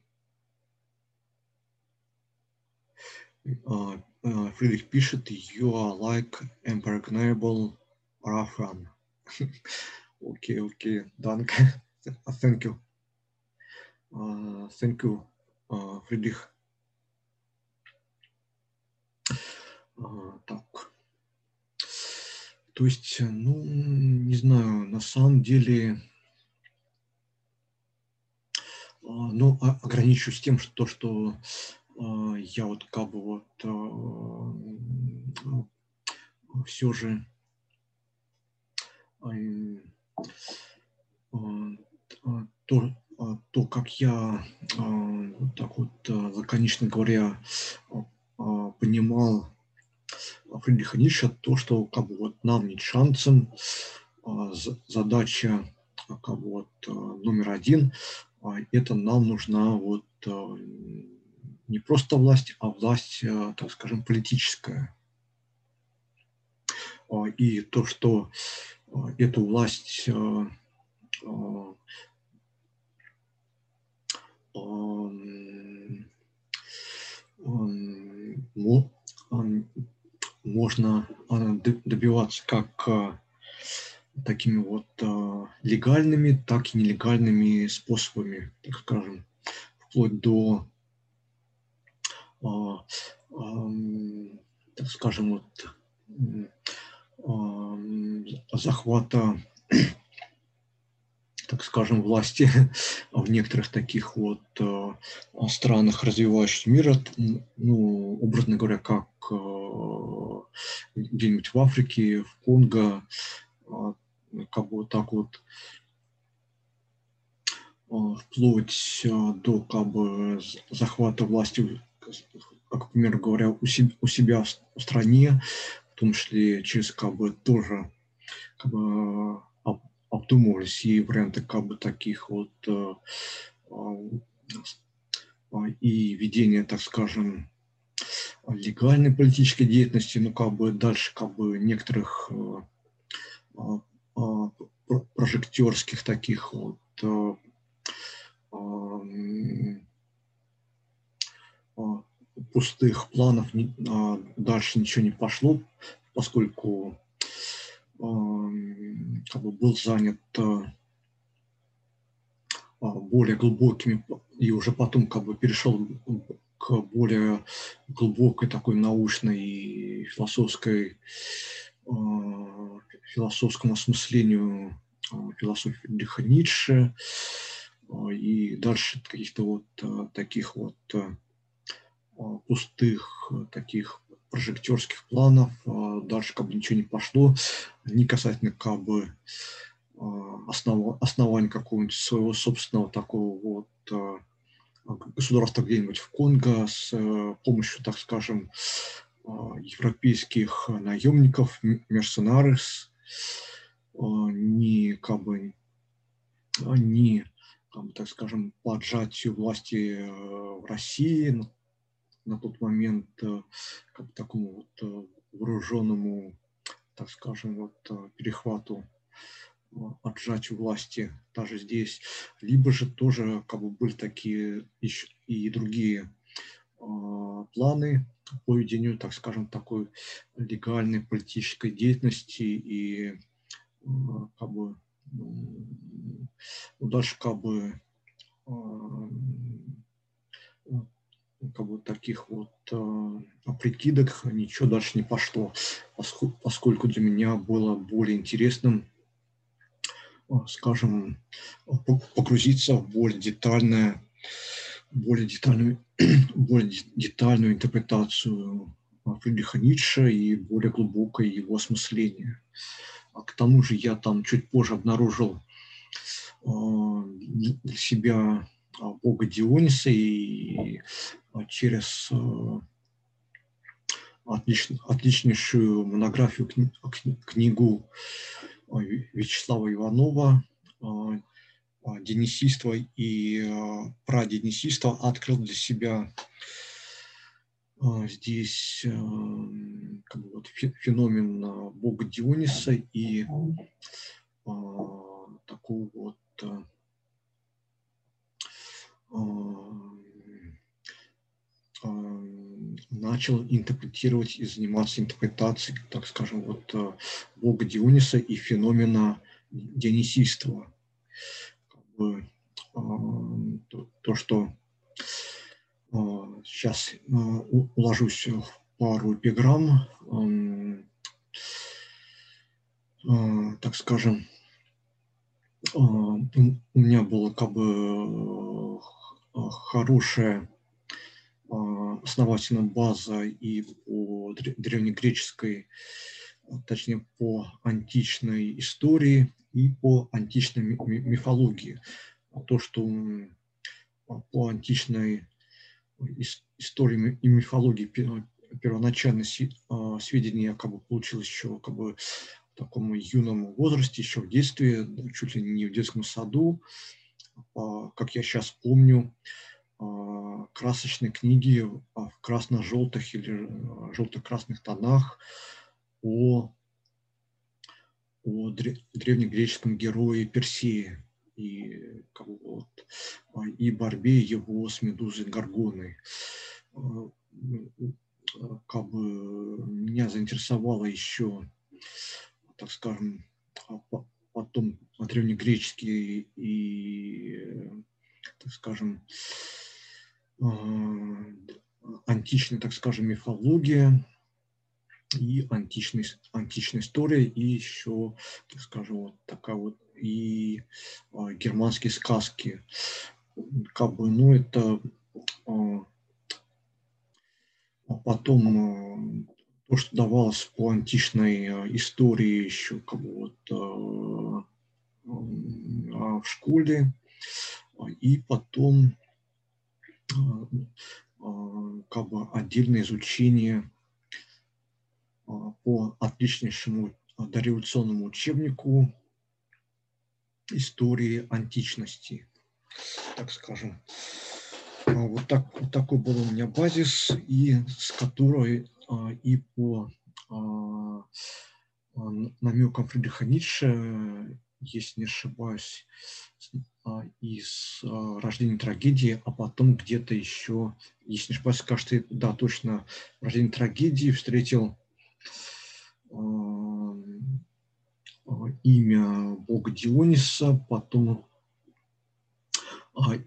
[SPEAKER 2] А, а, Фридрих пишет, you are like impregnable Rafran. Окей, окей, danke. Thank you. Thank you, uh, Фридрих. Так. То есть, ну, не знаю, на самом деле а, ну, а, ограничусь тем, что, что а, я вот как бы вот все же то, то, как я так вот лаконично говоря понимал Фридриха Ницше, то, что как бы вот нам, ницшанцам, задача как бы вот номер один а, это нам нужна вот а, не просто власть, а власть, а, так скажем, политическая. И то, что эту власть можно добиваться как такими вот э, легальными, так и нелегальными способами, так скажем, вплоть до, э, так скажем, вот, захвата, так скажем, власти в некоторых таких вот э, странах развивающегося мира, ну, образно говоря, как где-нибудь в Африке, в Конго, как бы вот так вот а, вплоть а, до как бы захвата власти, как, к говоря, у себя, у себя в стране, том числе через как бы тоже как бы обдумывались и варианты как бы таких вот и ведения, так скажем, легальной политической деятельности, ну, как бы дальше, как бы некоторых прожектерских таких вот пустых планов дальше ничего не пошло, поскольку как бы был занят более глубокими и уже потом как бы перешел к более глубокой такой научной и философской философскому осмыслению философии Фридриха Ницше и дальше каких-то вот таких вот пустых таких прожектерских планов, дальше как бы ничего не пошло, не касательно как бы основ, основания какого-нибудь своего собственного такого вот государства где-нибудь в Конго с помощью, так скажем, европейских наемников, мерсенарис, не как бы не, как бы, так скажем, поджатию власти в России на, тот момент как бы такому вот вооруженному, так скажем, вот перехвату отжатию власти даже здесь, либо же тоже как бы были такие еще и другие э, планы по ведению, так скажем, такой легальной политической деятельности и э, как бы ну, даже как бы э, как бы таких вот э, прикидок ничего дальше не пошло, поскольку, поскольку для меня было более интересным скажем, погрузиться в более детальное, более детальную, более детальную интерпретацию Фридриха Ницше и более глубокое его осмысление. А к тому же я там чуть позже обнаружил для себя бога Диониса и через отлич, отличнейшую монографию, книгу Вячеслава Иванова, а, а, денисиство и а, праденисиство открыл для себя здесь как бы, вот, феномен бога Диониса и такого вот начал интерпретировать и заниматься интерпретацией, так скажем, вот бога Диониса и феномена дионисийства. Бы, то, то, что сейчас э, уложусь в пару эпиграмм, так скажем, у меня было как бы э, хорошее основательно база и по древнегреческой, точнее по античной истории и по античной мифологии. То, что по античной истории и мифологии первоначально а, сведения как бы получил еще как бы в таком юном возрасте, еще в детстве, чуть ли не в детском саду. А, как я сейчас помню, а, красочные книги в красно-желтых или а, желто-красных тонах о, о древнегреческом герое Персии и, вот, а, и борьбе его с медузой Гаргоной. Как бы меня заинтересовало еще, так скажем, потом древнегреческий и, так скажем, античная, так скажем, мифология и античная, античная история, и еще, так скажем, вот такая вот и а, германские сказки. Как бы, ну, это а, а потом то, что давалось по античной истории еще как бы вот в школе, и потом как бы отдельное изучение по отличнейшему дореволюционному учебнику истории античности, так скажем. Вот, так, вот такой был у меня базис, и с которой и по намекам Фридриха Ницше, если не ошибаюсь, из рождения трагедии, а потом где-то еще, если не ошибаюсь, кажется, да, точно, рождение трагедии встретил имя бога Диониса, потом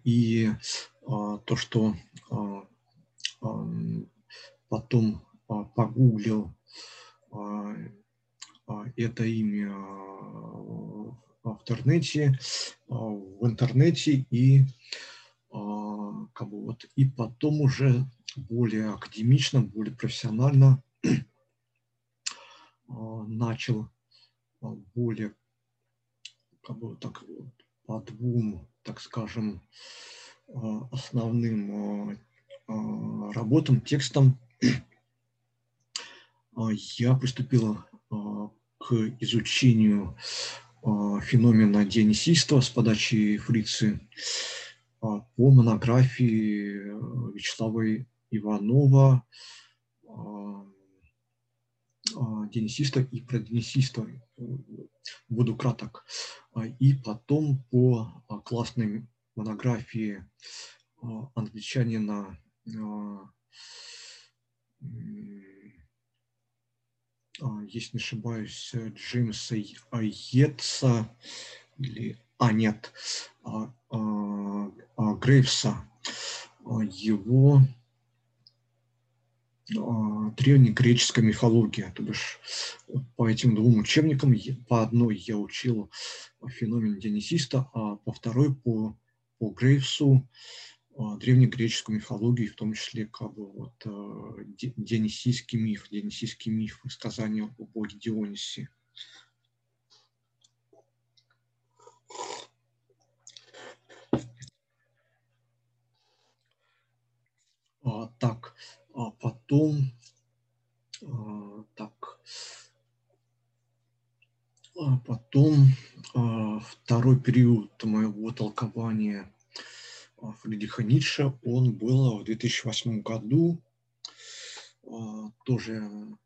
[SPEAKER 2] и то, что потом погуглил это имя в интернете, в интернете и как бы вот и потом уже более академично, более профессионально начал более как бы так по двум, так скажем, основным работам, текстам. Я приступил к изучению феномена дионисийства с подачи фрицы по монографии Вячеслава Иванова денисиста и проденисиста, буду краток. И потом по классной монографии англичанина если не ошибаюсь, Джеймса Айетса или, а нет, а, а, а, Грейвса, его древнегреческая мифология. То бишь по этим двум учебникам по одной я учил феномен Дионисиста, а по второй по, по Грейвсу древнегреческую мифологию, в том числе как бы вот дионисийский миф, дионисийский миф, сказание о боге Дионисе. А, так, а потом, а, так, а потом а, второй период моего толкования Фридриха Ницше, он был в 2008 году, тоже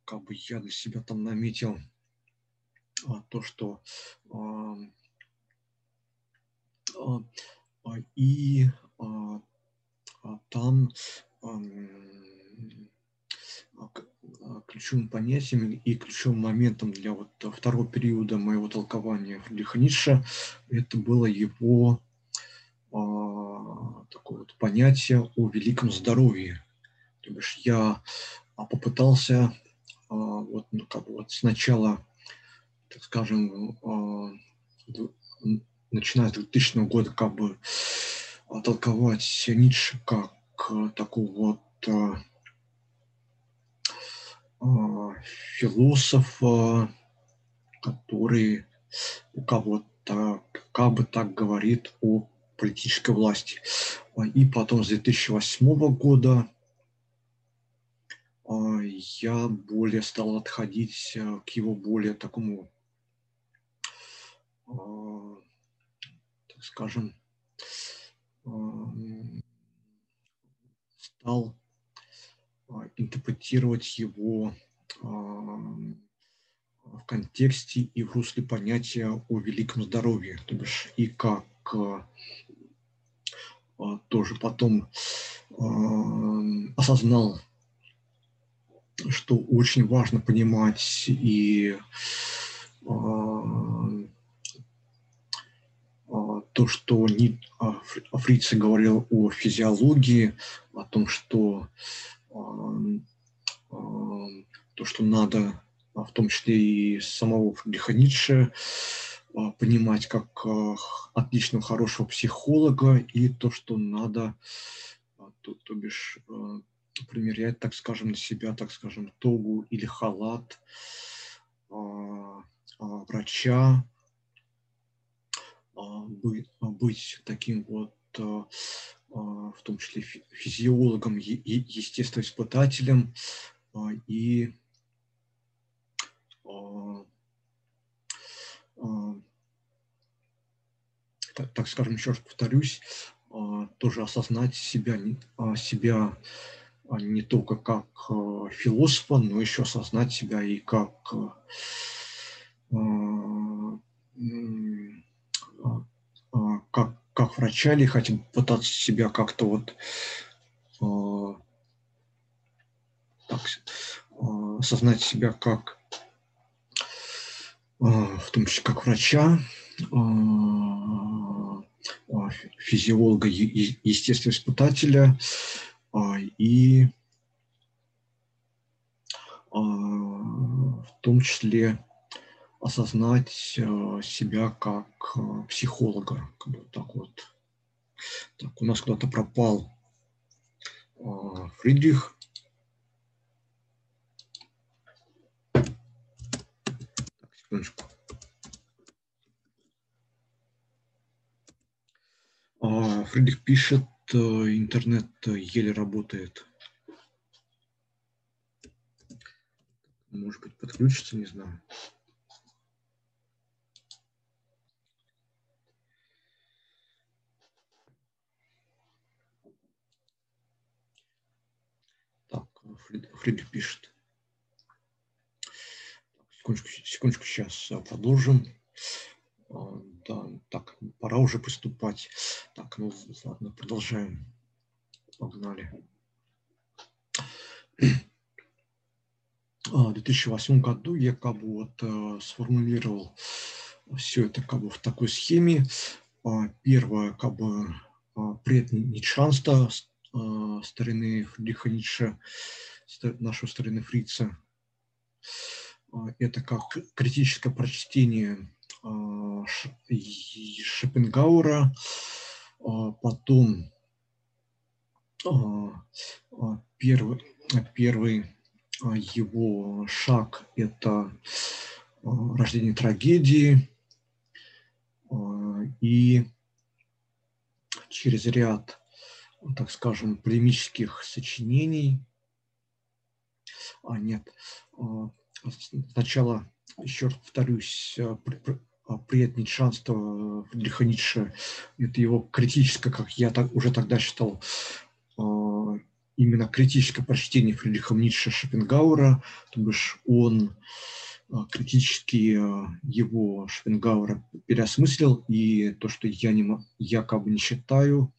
[SPEAKER 2] как бы я для себя там наметил то, что и там ключевым понятием и ключевым моментом для вот второго периода моего толкования Фридриха Ницше это было его а, такое вот понятие о великом здоровье. То бишь я а, попытался а, вот, ну, как бы вот сначала, так скажем, начиная с 2000 года, как бы толковать Ницше как такого вот философа, который у кого-то как бы так говорит о политической власти. И потом с 2008 года а, я более стал отходить к его более такому, а, так скажем, а, стал интерпретировать его в контексте и в русле понятия о великом здоровье, то бишь и как а, тоже потом а, осознал, что очень важно понимать и а, то, что Фрица говорил о физиологии, о том, что то, что надо, в том числе и самого Фридриха Ницше, а, понимать как а, отличного, хорошего психолога и то, что надо, а, то, то бишь, примерять, так скажем, на себя, так скажем, тогу или халат врача, быть таким вот, в том числе физиологом, естествоиспытателем и так, так скажем, еще раз повторюсь, тоже осознать себя, себя не только как философа, но еще осознать себя и как как, как врача или хотим пытаться себя как-то вот э, так, э, осознать себя как э, в том числе как врача, э, физиолога, естественного испытателя э, и э, в том числе осознать э, себя как э, психолога. Как бы так вот. Так, у нас куда-то пропал э, Фридрих. Так, секундочку. А, Фридрих пишет, интернет еле работает. Может быть, подключится, не знаю. Фридрих пишет. Секундочку, секундочку, сейчас а, продолжим. А, да, так, пора уже приступать. Так, ну ладно, продолжаем. Погнали. А, в 2008 году я как бы вот э, сформулировал все это как бы в такой схеме. Первое, как бы предничанство старины Фридриха Ницше – нашего старины Фрица. А, это как критическое прочтение а, Шопенгауэра, а, потом первый, первый его шаг – это рождение трагедии, и через ряд, так скажем, полемических сочинений – а, нет. А, сначала, еще раз повторюсь, а, приятничанство Фридриха Ницше, это его критическое, как я так, уже тогда считал, а, именно критическое прочтение Фридриха Ницше Шопенгауэра, то бишь он критически его Шопенгауэра переосмыслил, и то, что я, не, я как бы не считаю,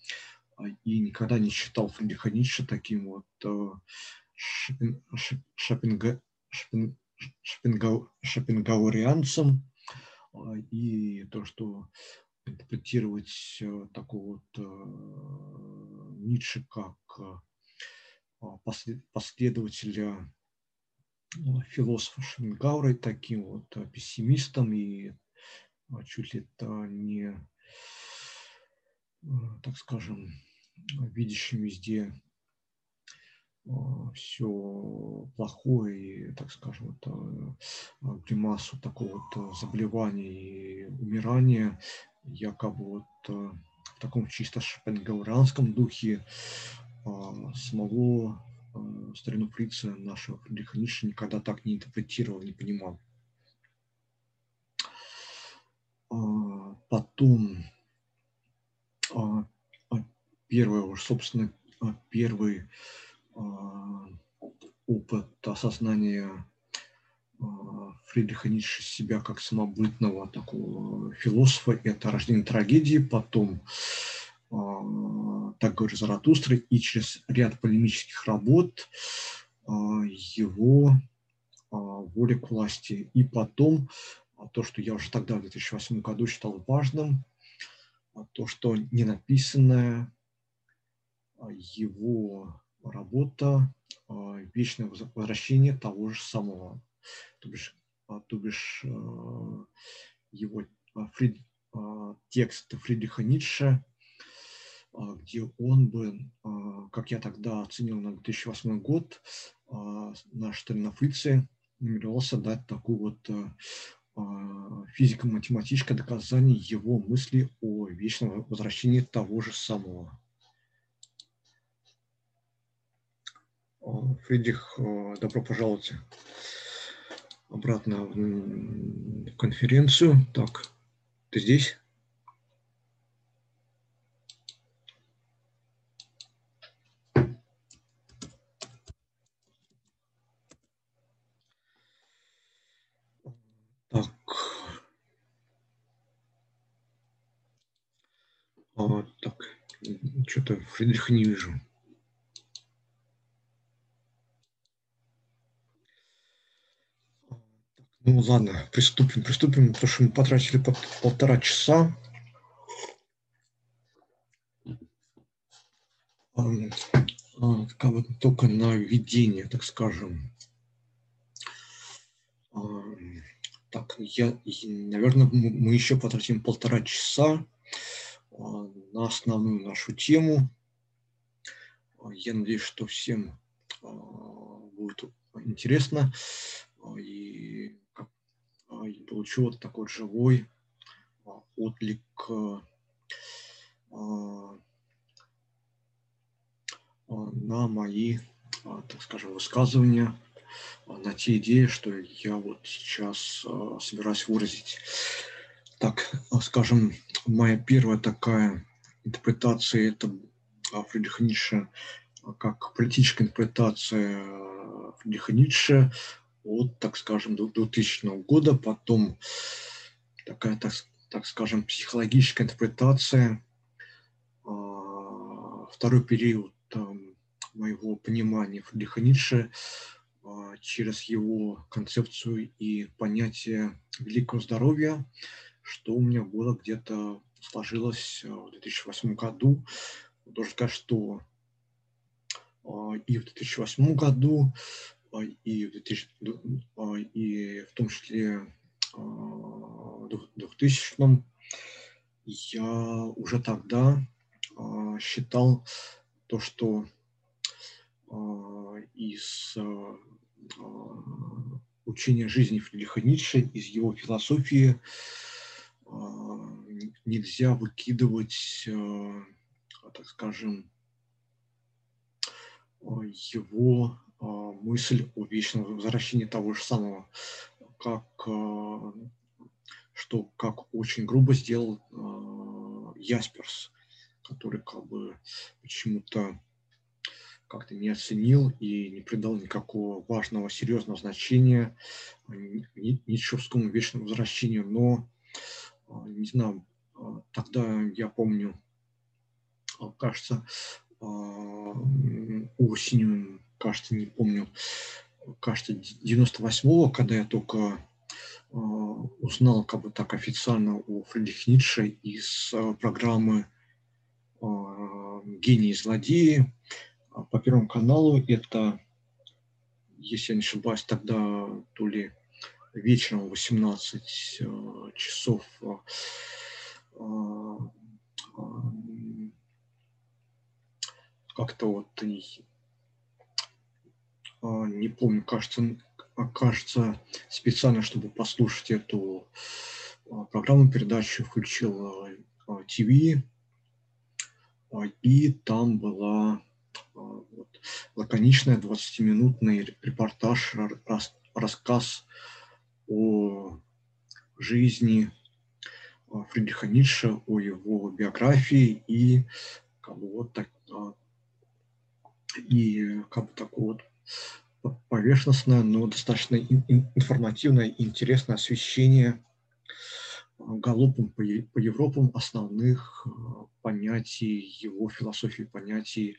[SPEAKER 2] и никогда не считал Фридриха Ницше таким вот шопингаурианцам, а, и то, что интерпретировать э, такого вот э, Ницше как э, последователя философа Шенгаура, таким вот пессимистом и чуть ли это не, так скажем, видящим везде все плохое, так скажем, это гримасу такого вот заболевания и умирания, якобы вот в таком чисто шопенгауэранском духе а, самого старину фрица нашего Фридриха никогда так не интерпретировал, не понимал. А, потом а, первое, собственно, первый а, опыт осознания а, Фридриха Ницше себя как самобытного такого философа – это рождение трагедии, потом а, так говорит Заратустра, и через ряд полемических работ его воля к власти. И потом то, что я уже тогда, в 2008 году, считал важным, то, что ненаписанное его работа а, вечное возвращение того же самого. То бишь, а, то бишь а, его Фрид, текст Фридриха Ницше, где он бы, как я тогда оценил на 2008 год, наш Сталинофрице намеревался дать такую вот физико-математическое доказание его мысли о вечном возвращении того же самого. Фридрих, добро пожаловать. обратно в конференцию. Так, ты здесь? Так. А, так, что-то Фридриха не вижу. Ну ладно, приступим, приступим, потому что мы потратили под полтора часа. Как бы только на введение, так скажем. Так, я, наверное, мы еще потратим полтора часа на основную нашу тему. Я надеюсь, что всем будет интересно. И а, и получил вот такой живой а, отклик а, на мои, так скажем, высказывания, на те идеи, что я вот сейчас собираюсь выразить. Так, скажем, моя первая такая интерпретация – это Фридриха Ницше как политическая интерпретация Фридриха Ницше от, так скажем, 2000 года, потом такая, так, так скажем, психологическая интерпретация, а, второй период моего понимания Фридриха Ницше а, через его концепцию и понятие великого здоровья, что у меня было где-то сложилось в 2008 году. Должен сказать, что а, и в 2008 году а, и в, 2000, а, и в том числе а, в 2000 я уже тогда считал то, что из учения жизни Фридриха Ницше, из его философии нельзя выкидывать, так скажем, его а, мысль о вечном возвращении того же самого, как, а, что как очень грубо сделал а, Ясперс, который как бы почему-то как-то не оценил и не придал никакого важного, серьезного значения Ницшевскому вечному возвращению. Но, не знаю, тогда я помню, кажется, осенью кажется, не помню, кажется, 98-го, когда я только э, узнал как бы так официально о Фридрихе Ницше из э, программы э, «Гении и злодеи» по Первому каналу. Это, если я не ошибаюсь, тогда то ли вечером 18 э, часов как-то вот а, не помню, кажется, кажется, специально, чтобы послушать эту а, программу, передачу, включил ТВ, а, и там была вот, лаконичная 20-минутный репортаж, рассказ о жизни Фридриха Ницше, о его биографии и как бы так, и как бы такой вот поверхностное, но достаточно информативное и интересное освещение а, галопом по, Европам основных а, понятий его философии, понятий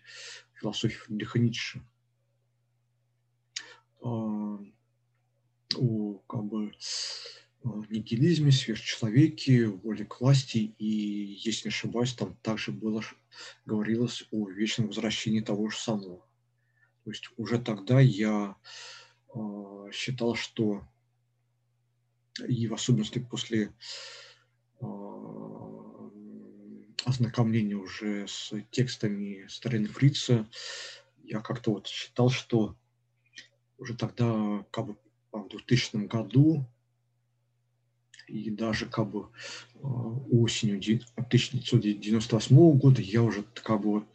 [SPEAKER 2] философии Фридриха Ницше. А, о как бы нигилизме, сверхчеловеке, воле к власти, и, если не ошибаюсь, там также было, говорилось о вечном возвращении того же самого. То есть уже тогда я э, считал, что и в особенности после э, ознакомления уже с текстами Старины Фрица, я как-то вот считал, что уже тогда, как бы в 2000 году, и даже как бы осенью 1998 года я уже как бы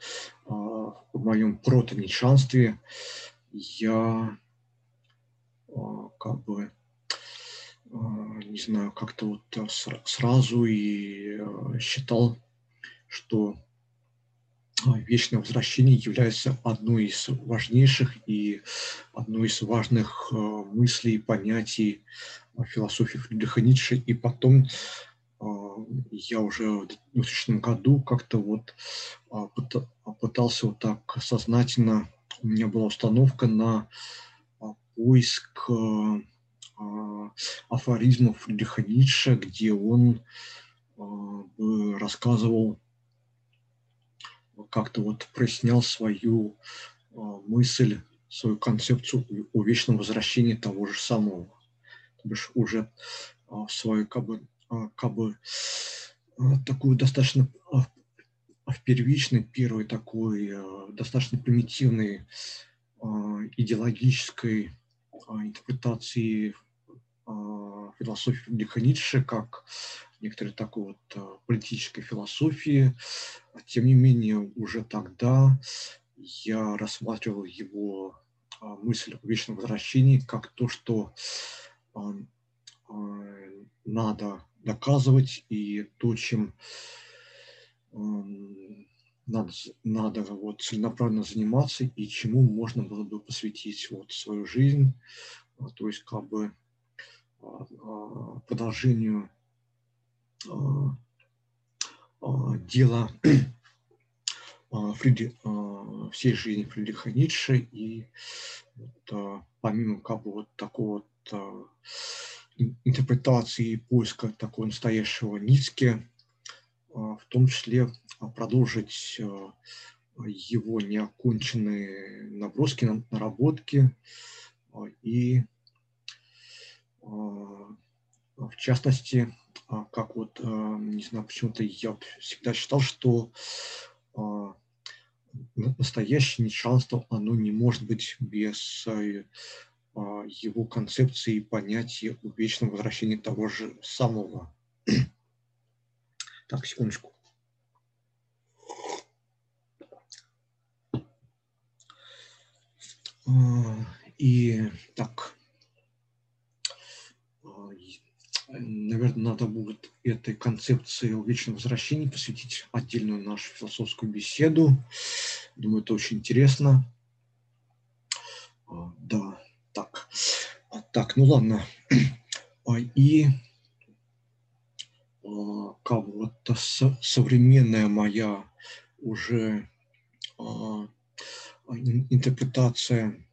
[SPEAKER 2] в моем протоничанстве я как бы не знаю, как-то вот сразу и считал, что вечное возвращение является одной из важнейших и одной из важных мыслей, понятий философии Фридриха Ницше. И потом я уже в 2000 году как-то вот пытался вот так сознательно, у меня была установка на поиск афоризмов Фридриха Ницше, где он рассказывал как-то вот прояснял свою а, мысль, свою концепцию о вечном возвращении того же самого. То бишь уже а, свою как бы, а, как бы такую достаточно в первичной, первой такой достаточно примитивной идеологической интерпретации философии Фридриха Ницше как некоторой такой вот а, политической философии. Тем не менее, уже тогда я рассматривал его а, мысль о вечном возвращении как то, что а, надо доказывать, и то, чем надо, надо вот целенаправленно заниматься, и чему можно было бы посвятить вот свою жизнь, то есть как бы продолжению а, а, дело а, Фриди, всей жизни Фридриха Ницше. И вот, помимо как бы вот такого интерпретации и поиска такого настоящего Ницке, в том числе продолжить его неоконченные наброски, наработки и в частности как вот, не знаю, почему-то я всегда считал, что настоящее нечанство, оно не может быть без его концепции и понятия о вечном возвращении того же самого. Так, секундочку. И так, наверное, надо будет этой концепции о вечном возвращении посвятить отдельную нашу философскую беседу. Думаю, это очень интересно. А, да, так. А, так, ну ладно. А, и как вот современная моя уже интерпретация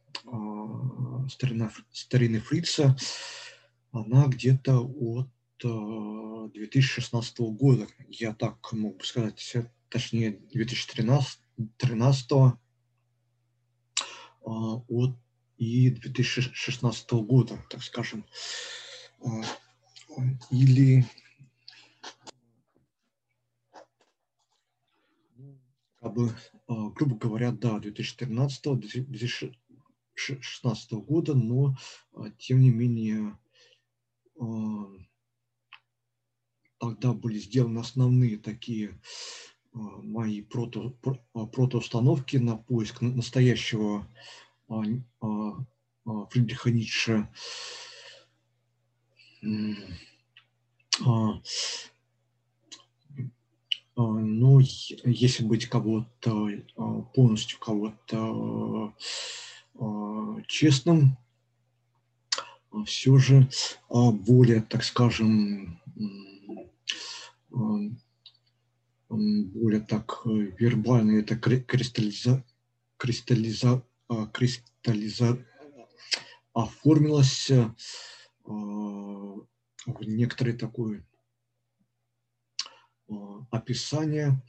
[SPEAKER 2] старина, старины Фрица – она где-то от 2016 э, года, я так могу сказать, точнее 2013 13 а, от и 2016 года, так скажем. А, или как бы, а, грубо говоря, да, 2013-2016 года, но тем не менее тогда были сделаны основные такие а, мои прото, а, протоустановки на поиск настоящего а, Фридриха Ницше. Но если быть кого-то полностью кого-то честным, все же более, так скажем, более так э, вербально это кристаллиза, кристаллиза, кристаллиза оформилось э, в некоторое такое описание,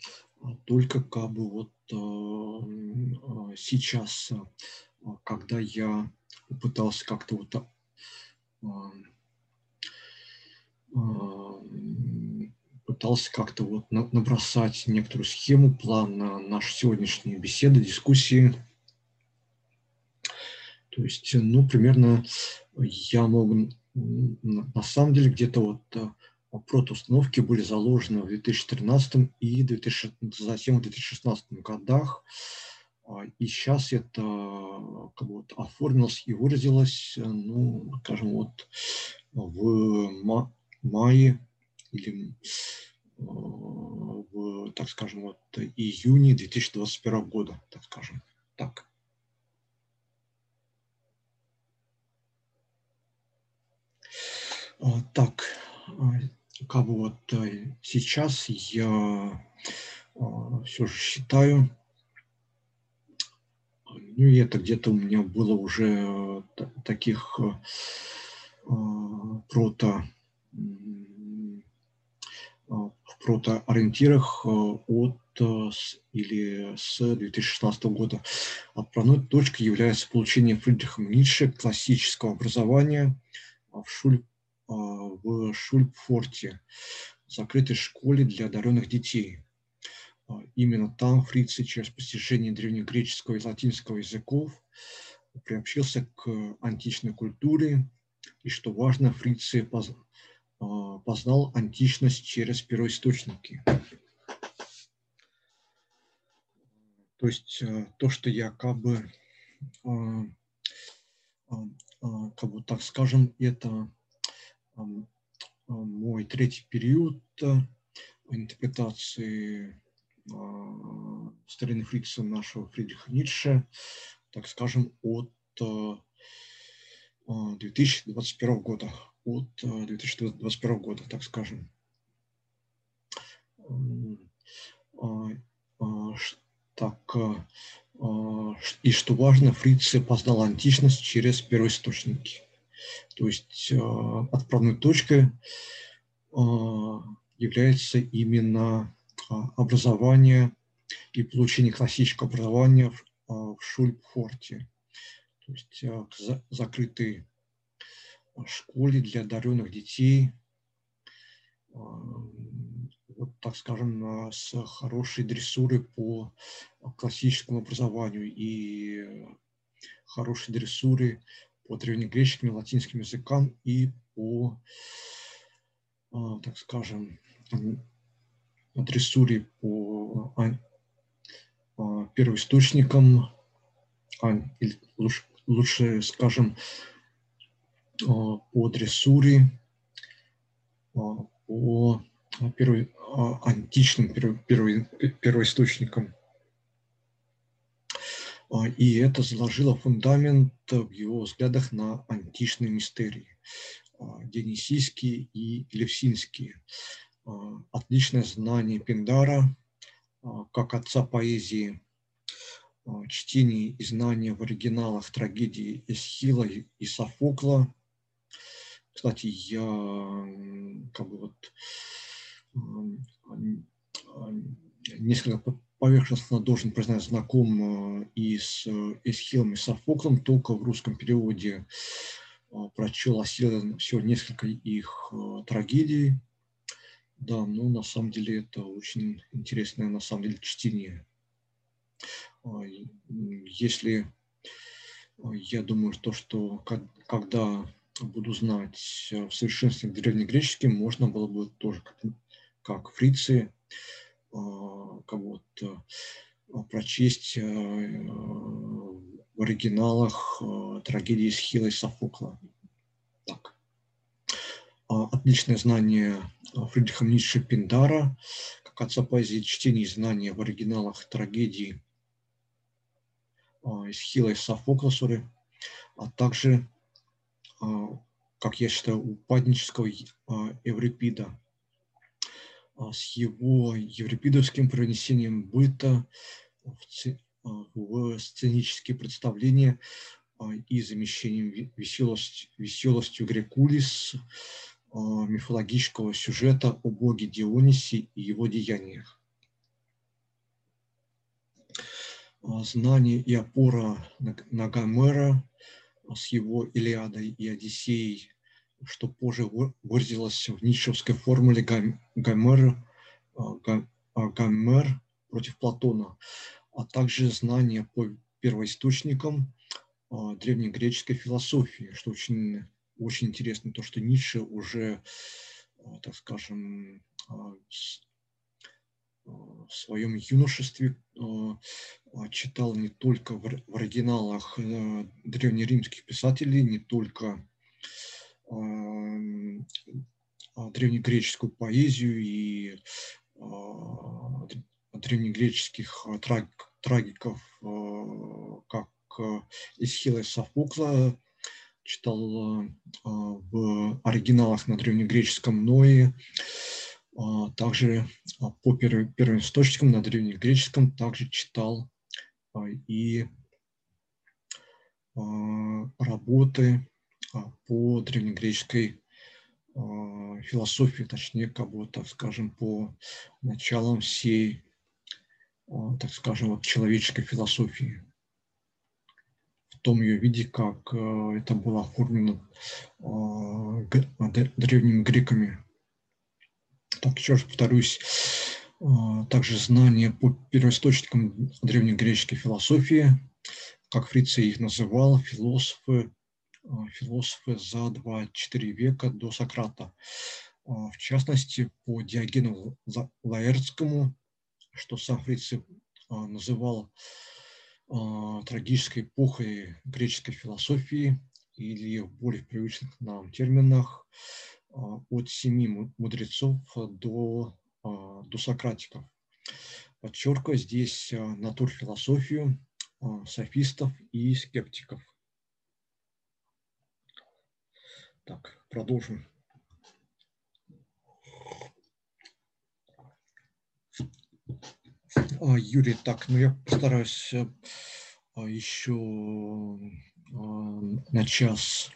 [SPEAKER 2] только как бы вот сейчас, когда я пытался как-то вот пытался как-то вот набросать некоторую схему, план на наши сегодняшние беседы, дискуссии. То есть, ну, примерно я могу, на самом деле, где-то вот э, протоустановки были заложены в 2013 и 2000, затем в 2016 годах. И сейчас это как бы вот оформилось и выразилось, ну, скажем, вот в мае или в, так скажем, вот июне 2021 года, так скажем, так. Так, как бы вот э, сейчас я все же считаю, ну и это где-то у меня было уже таких прото в протоориентирах от или с 2016 года. Отправной точкой является получение Фридрихом Ницше классического образования в, Шуль, в Шульпфорте, закрытой школе для одаренных детей. Именно там фрицы через постижение древнегреческого и латинского языков приобщился к античной культуре, и, что важно, фрицы познал античность через первоисточники. То есть э, то, что я как бы, как бы так скажем, это мой третий период интерпретации старины Фрица нашего Фридриха Ницше, так скажем, от 2021 года. От 2021 года, так скажем так, э, э, и что важно, Фрицы познал античность через первоисточники. То есть э, отправной точкой является именно образование и получение классического образования в Шульпфорте. То есть к закрытой школе для одаренных детей, вот, так скажем, с хорошей дрессурой по классическому образованию и хорошей дрессуры по древнегреческим и латинским языкам и по, а, так скажем, дрессуре по а, а, первоисточникам, или лучше, лучше скажем, по дрессуре, по первый, античным первый, первоисточником. А, и это заложило фундамент в его взглядах на античные мистерии, а, дионисийские и элевсинские. А, отличное знание Пиндара, как отца поэзии, чтение и знание в оригиналах трагедии Эсхила и Софокла. Кстати, я как бы вот несколько поверхностно должен признать знаком э, и с э, Эсхилом и Софоклом, только в русском переводе э, прочел осилен всего несколько их трагедий. Да, но на самом деле это очень интересное на самом деле чтение. Если я думаю, то, что когда буду знать в совершенстве древнегреческий, можно было бы тоже как фрицы, а, как вот а, прочесть а, в оригиналах трагедии Схила и Софокла. Так. Отличное знание Фридриха Ницше Пиндара, как отца поэзии чтение и знания в оригиналах трагедии Схила и Софокла, sorry, а также, как я считаю, упаднического Эврипида – а, с его еврипидовским пронесением быта в, в сценические представления а, и замещением веселость, веселостью Грекулис мифологического сюжета о боге Дионисе и его деяниях. А, знание и опора на Гомера с его Илиадой и Одиссеей что позже выразилось в ницшевской формуле Гомер, а, а, Гомер против Платона, а также знания по первоисточникам а, древнегреческой философии, что очень, очень интересно, то, что Ницше уже, так скажем, в своем юношестве читал не только в оригиналах древнеримских писателей, не только древнегреческую поэзию и древнегреческих трагик, трагиков, как Исхила Софокла, читал в оригиналах на древнегреческом Ное, также по первым источникам на древнегреческом также читал и работы по древнегреческой философии, точнее, бы, так скажем, по началам всей, так скажем, вот, человеческой философии в том ее виде, как это было оформлено древними греками. Так, еще раз повторюсь, также знания по первоисточникам древнегреческой философии, как Фрица их называл, философы, философы за 2-4 века до Сократа. В частности, по Диогену Лаэртскому, что сам Фрице называл трагической эпохой греческой философии или в более привычных нам терминах от семи мудрецов до, до сократиков. Подчеркиваю здесь натурфилософию софистов и скептиков. Так, продолжим. А, Юрий, так, ну я постараюсь а, еще а, на час,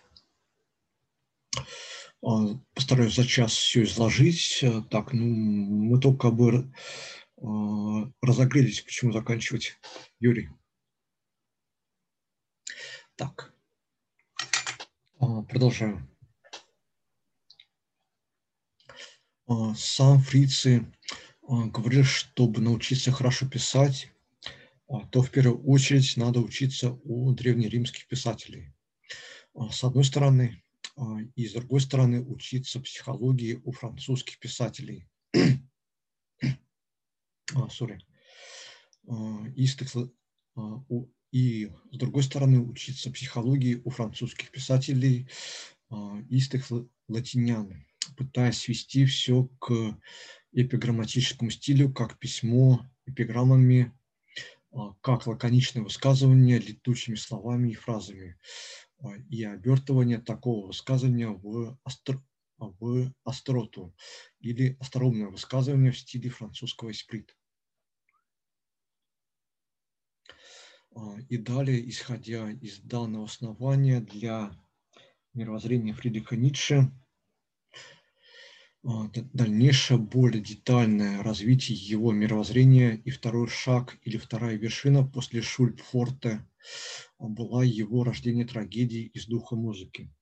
[SPEAKER 2] постараюсь за час все изложить. Так, ну мы только бы разогрелись, почему заканчивать, Юрий. Так, продолжаем. Сам Фрицы говорил, чтобы научиться хорошо писать, а, то в первую очередь надо учиться у древнеримских писателей. А, с одной стороны, а, и с другой стороны учиться психологии у французских писателей. Sorry. И, и с другой стороны учиться психологии у французских писателей истых латинян, пытаясь свести все к эпиграмматическому стилю, как письмо эпиграммами, а, как лаконичное высказывание летучими словами и фразами а, и обертывание такого высказывания в, остр... в остроту или остроумное высказывание в стиле французского эсприт. А, и далее, исходя из данного основания для мировоззрения Фридриха Ницше, дальнейшее более детальное развитие его мировоззрения и второй шаг или вторая вершина после Шульпфорта была его рождение трагедии из духа музыки,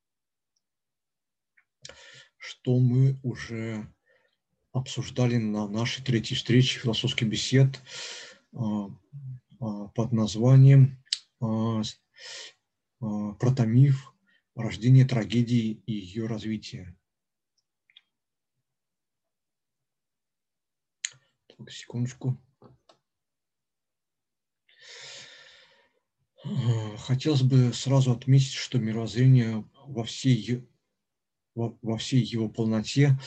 [SPEAKER 2] что мы уже обсуждали на нашей третьей встрече философских бесед а, а, под названием «Протомиф. Рождение трагедии и ее развитие». Так, секундочку. Хотелось бы сразу отметить, что мировоззрение во всей, во, во всей его полноте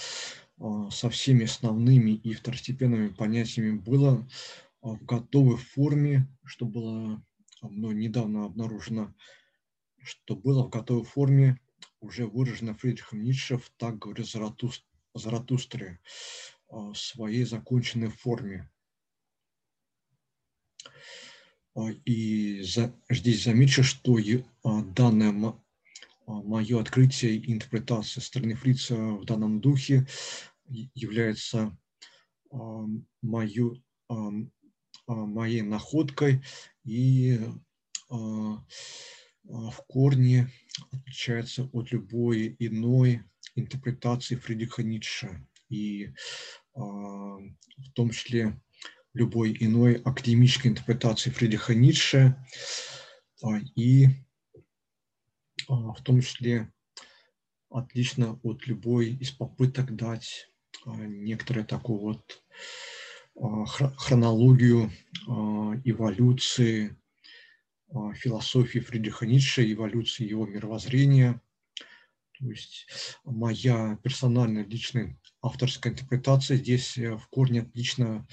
[SPEAKER 2] а, со всеми основными и второстепенными понятиями было а, в готовой форме, что было мной недавно обнаружено, что было в готовой форме уже выражено Фридрихом Ницше в «Так говорит Заратустре», своей законченной форме. А, и здесь замечу, что а, данное мое открытие и интерпретация стороны Фрица в данном духе является мою, моей находкой и в корне отличается от любой иной интерпретации Фридриха Ницше и а, в том числе любой иной академической интерпретации Фридриха Ницше а, и а, в том числе отлично от любой из попыток дать некоторое такое вот хронологию эволюции философии Фридриха Ницше, эволюции его мировоззрения. То есть моя персональная личная авторская интерпретация здесь э, в корне отлично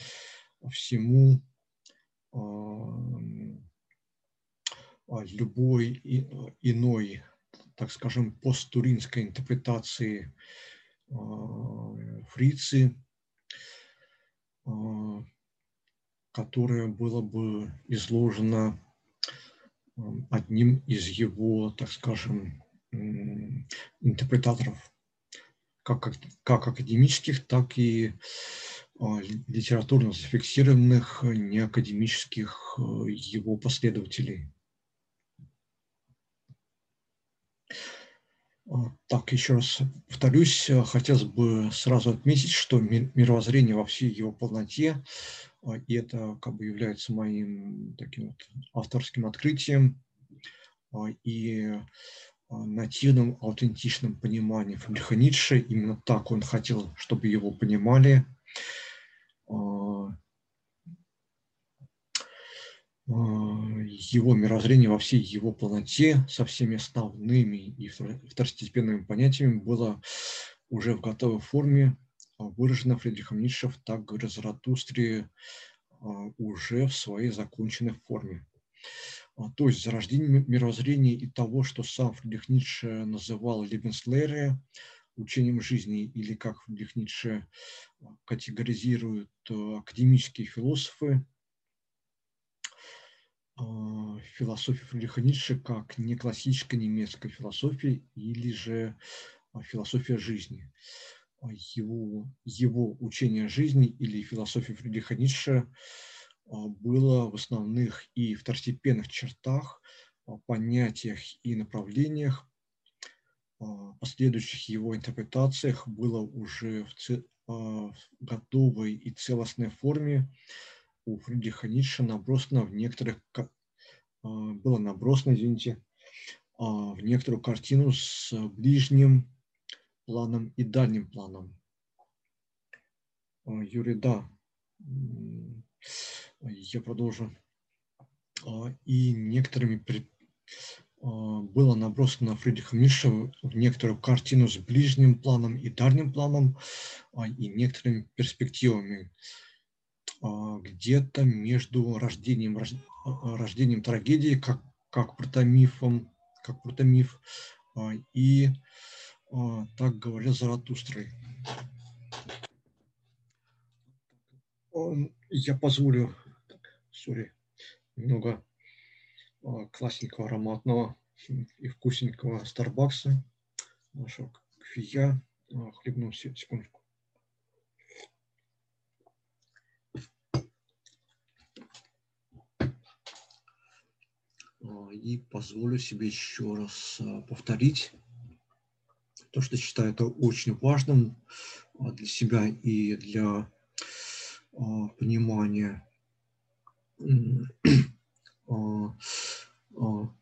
[SPEAKER 2] всему любой иной, так скажем, посттуринской интерпретации Фрицы, которое было бы изложено одним из его, так скажем, интерпретаторов, как, как академических, так и литературно зафиксированных неакадемических его последователей. Так, еще раз повторюсь, хотелось бы сразу отметить, что мировоззрение во всей его полноте, и это как бы является моим таким вот авторским открытием, и нативным, аутентичным пониманием Фридриха Ницше. Именно так он хотел, чтобы его понимали. Его мировоззрение во всей его полноте со всеми основными и второстепенными понятиями было уже в готовой форме выражено Фридрихом Ницше в «Так Заратустре» уже в своей законченной форме. А, то есть зарождение мировоззрения и того, что сам Фридрих Ницше называл Лебенслере, учением жизни, или как Фридрих Ницше а, категоризируют а, академические философы, философия Фридриха Ницше как не классическая немецкая философия или же философия жизни. Его, его учение жизни или философия Фридриха Ницше – а, было в основных и второстепенных чертах, а, понятиях и направлениях, а, последующих его интерпретациях было уже в готовой и целостной форме у Фридриха Ницше набросано в некоторых, было набросано, извините, в некоторую картину с ближним планом и дальним планом. Юрий, да, я продолжу. А, и некоторыми а, было набросано Фридриха Ницше в некоторую картину с ближним планом и дальним планом а, и некоторыми перспективами где-то между рождением, рождением трагедии, как, как протомифом, как протомиф, и так говорил Заратустрой. Я позволю сори, немного а, классненького, ароматного и вкусненького Старбакса, нашего кофея. А, хлебну секундочку. А, и позволю себе еще раз повторить то, что считаю это очень важным для себя и для понимания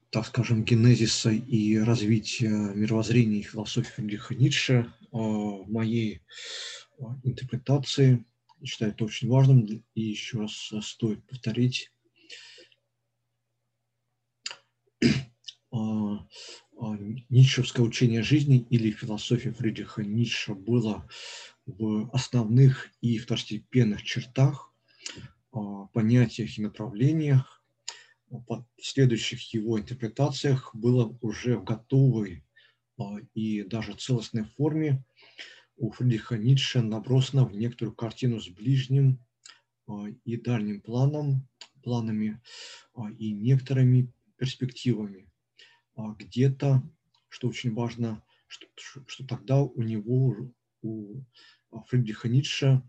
[SPEAKER 2] так скажем, генезиса и развития мировоззрения и философии Фридриха Ницше в моей интерпретации. Считаю это очень важным. И еще раз стоит повторить. Ницшевское учение жизни или философия Фридриха Ницше было в основных и второстепенных чертах понятиях и направлениях, в следующих его интерпретациях было уже в готовой и даже целостной форме у Фридриха Ницше набросано в некоторую картину с ближним и дальним планом, планами и некоторыми перспективами. Где-то, что очень важно, что, что тогда у него, у Фридриха Ницше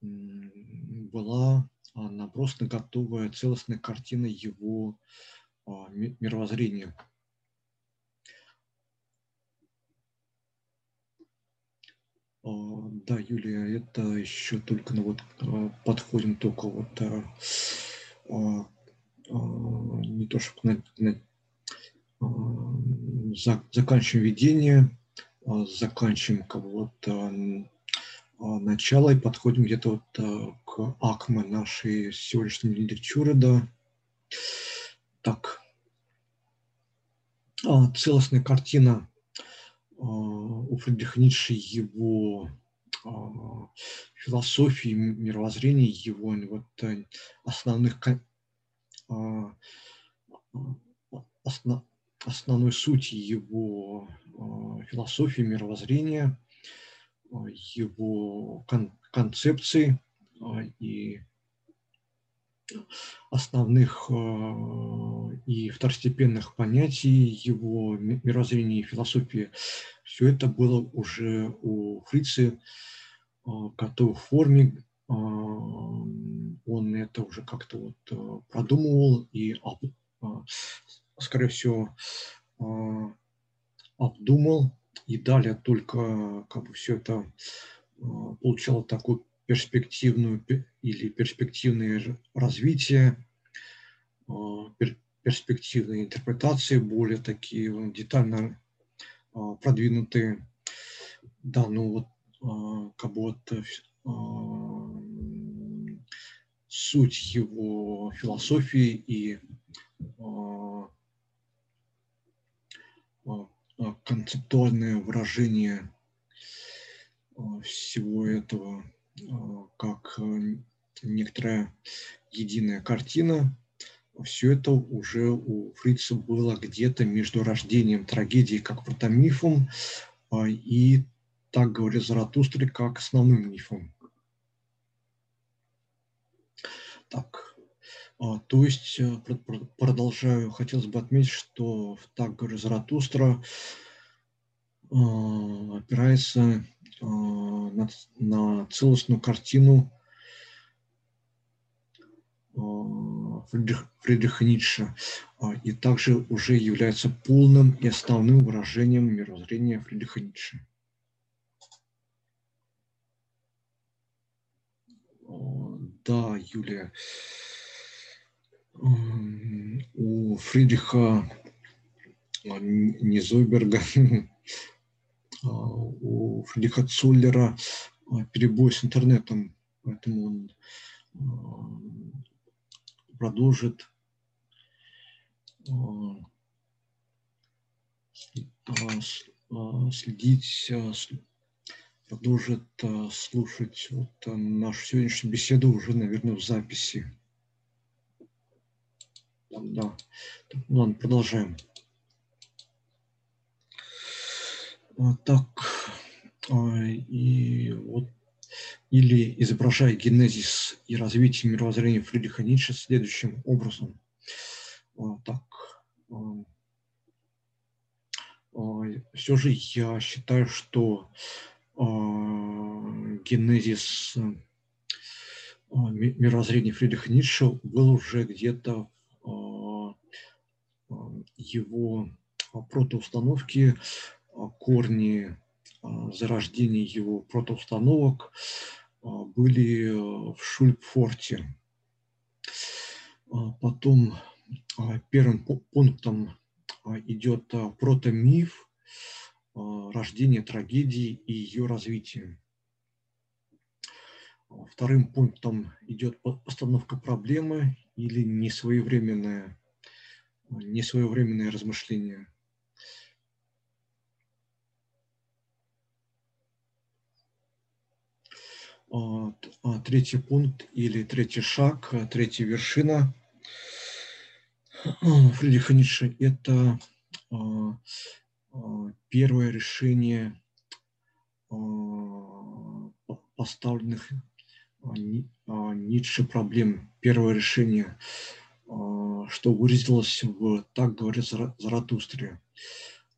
[SPEAKER 2] была а, набросана готовая целостная картина его а, мировоззрения. А, да, Юлия, это еще только, ну вот, подходим только вот не то, что на, на, заканчиваем ведение, заканчиваем как вот начала и подходим где-то вот к акме нашей сегодняшней литературы, да. Так, целостная картина у Фридриха Ницше, его философии, мировоззрения, его вот э, основных основ, основной сути его философии, мировоззрения, его кон, концепции и основных и второстепенных понятий его мировоззрения и философии. Все это было уже у Фрицы в готовой форме. Он это уже как-то вот продумывал и, скорее всего, обдумал. И далее только как бы все это получало такую перспективную или перспективное развитие, а, перспективные интерпретации, более такие детально а, продвинутые. Да, ну вот а, как бы вот суть его философии и концептуальное выражение всего этого – Э, как некоторая единая картина. Все это уже у Фрица было где-то между рождением трагедии как протомифом и, так говорит Заратустре, как основным мифом. Так, то есть, продолжаю, хотелось бы отметить, что так говорит Заратустра опирается Э, на, на целостную картину э, Фридрих, Фридриха Ницше э, и также уже является полным и основным выражением мировоззрения Фридриха Ницше. Да, Юлия. У Фридриха Низойберга А, у Фридриха Цуллера а, перебой с интернетом, поэтому он а, продолжит следить, продолжит слушать вот нашу сегодняшнюю беседу уже, наверное, в записи. Да. Ладно, продолжаем. Так, и вот или изображая генезис и развитие мировоззрения Фридриха Ницше следующим образом. Так, все же я считаю, что генезис мировоззрения Фридриха Ницше был уже где-то его протоустановки корни а, зарождения его протоустановок а, были в Шульпфорте. А, потом первым пунктом идет протомиф, рождение трагедии и ее развитие. Вторым пунктом идет постановка проблемы или несвоевременное, несвоевременное размышление – А, третий пункт или третий шаг, а, третья вершина Фридриха Ницше – это а, первое решение поставленных Ницше проблем. Первое решение, что выразилось в «Так говорит Заратустре».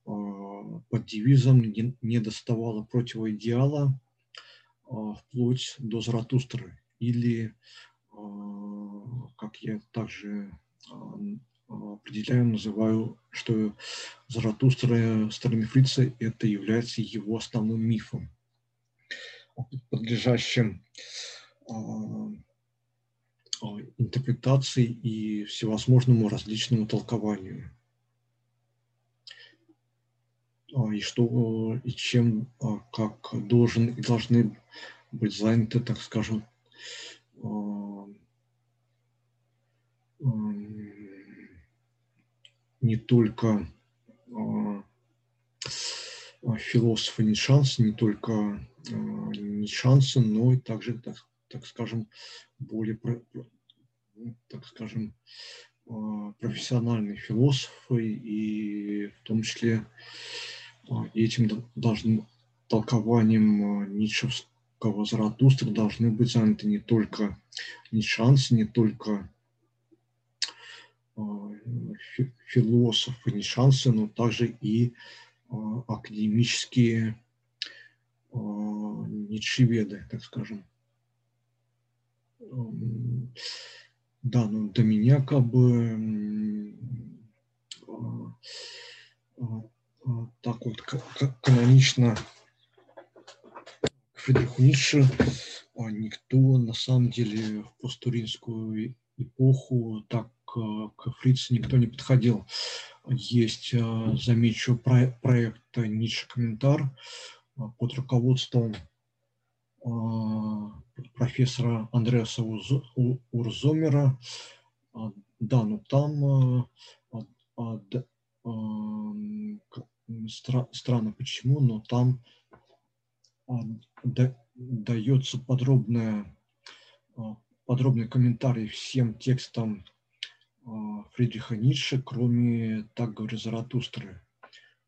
[SPEAKER 2] Под девизом «Не доставало противоидеала», а, вплоть до Заратустры. Или, а, как я также а, определяю, называю, что Заратустра стороны Фрица это является его основным мифом, подлежащим интерпретации и всевозможному различному толкованию. и что и чем как должен и должны быть заняты, так скажем, не только философы не шансы, не только не шансы, но и также, так, так скажем, более, так скажем, профессиональные философы, и в том числе этим должны толкованием ницшевского Заратустра должны быть заняты не только нишанцы, не только философы нишанцы, но также и академические ничеведы, так скажем. Да, ну до меня как бы так вот канонично к Фридриху Ницше никто на самом деле в постуринскую эпоху так к Фрицу никто не подходил. Есть, замечу, проект Ницше Комментар под руководством профессора Андреаса Урзомера. Да, но там странно почему, но там дается подробная, подробный комментарий всем текстам Фридриха Ницше, кроме «Так говорит Заратустры».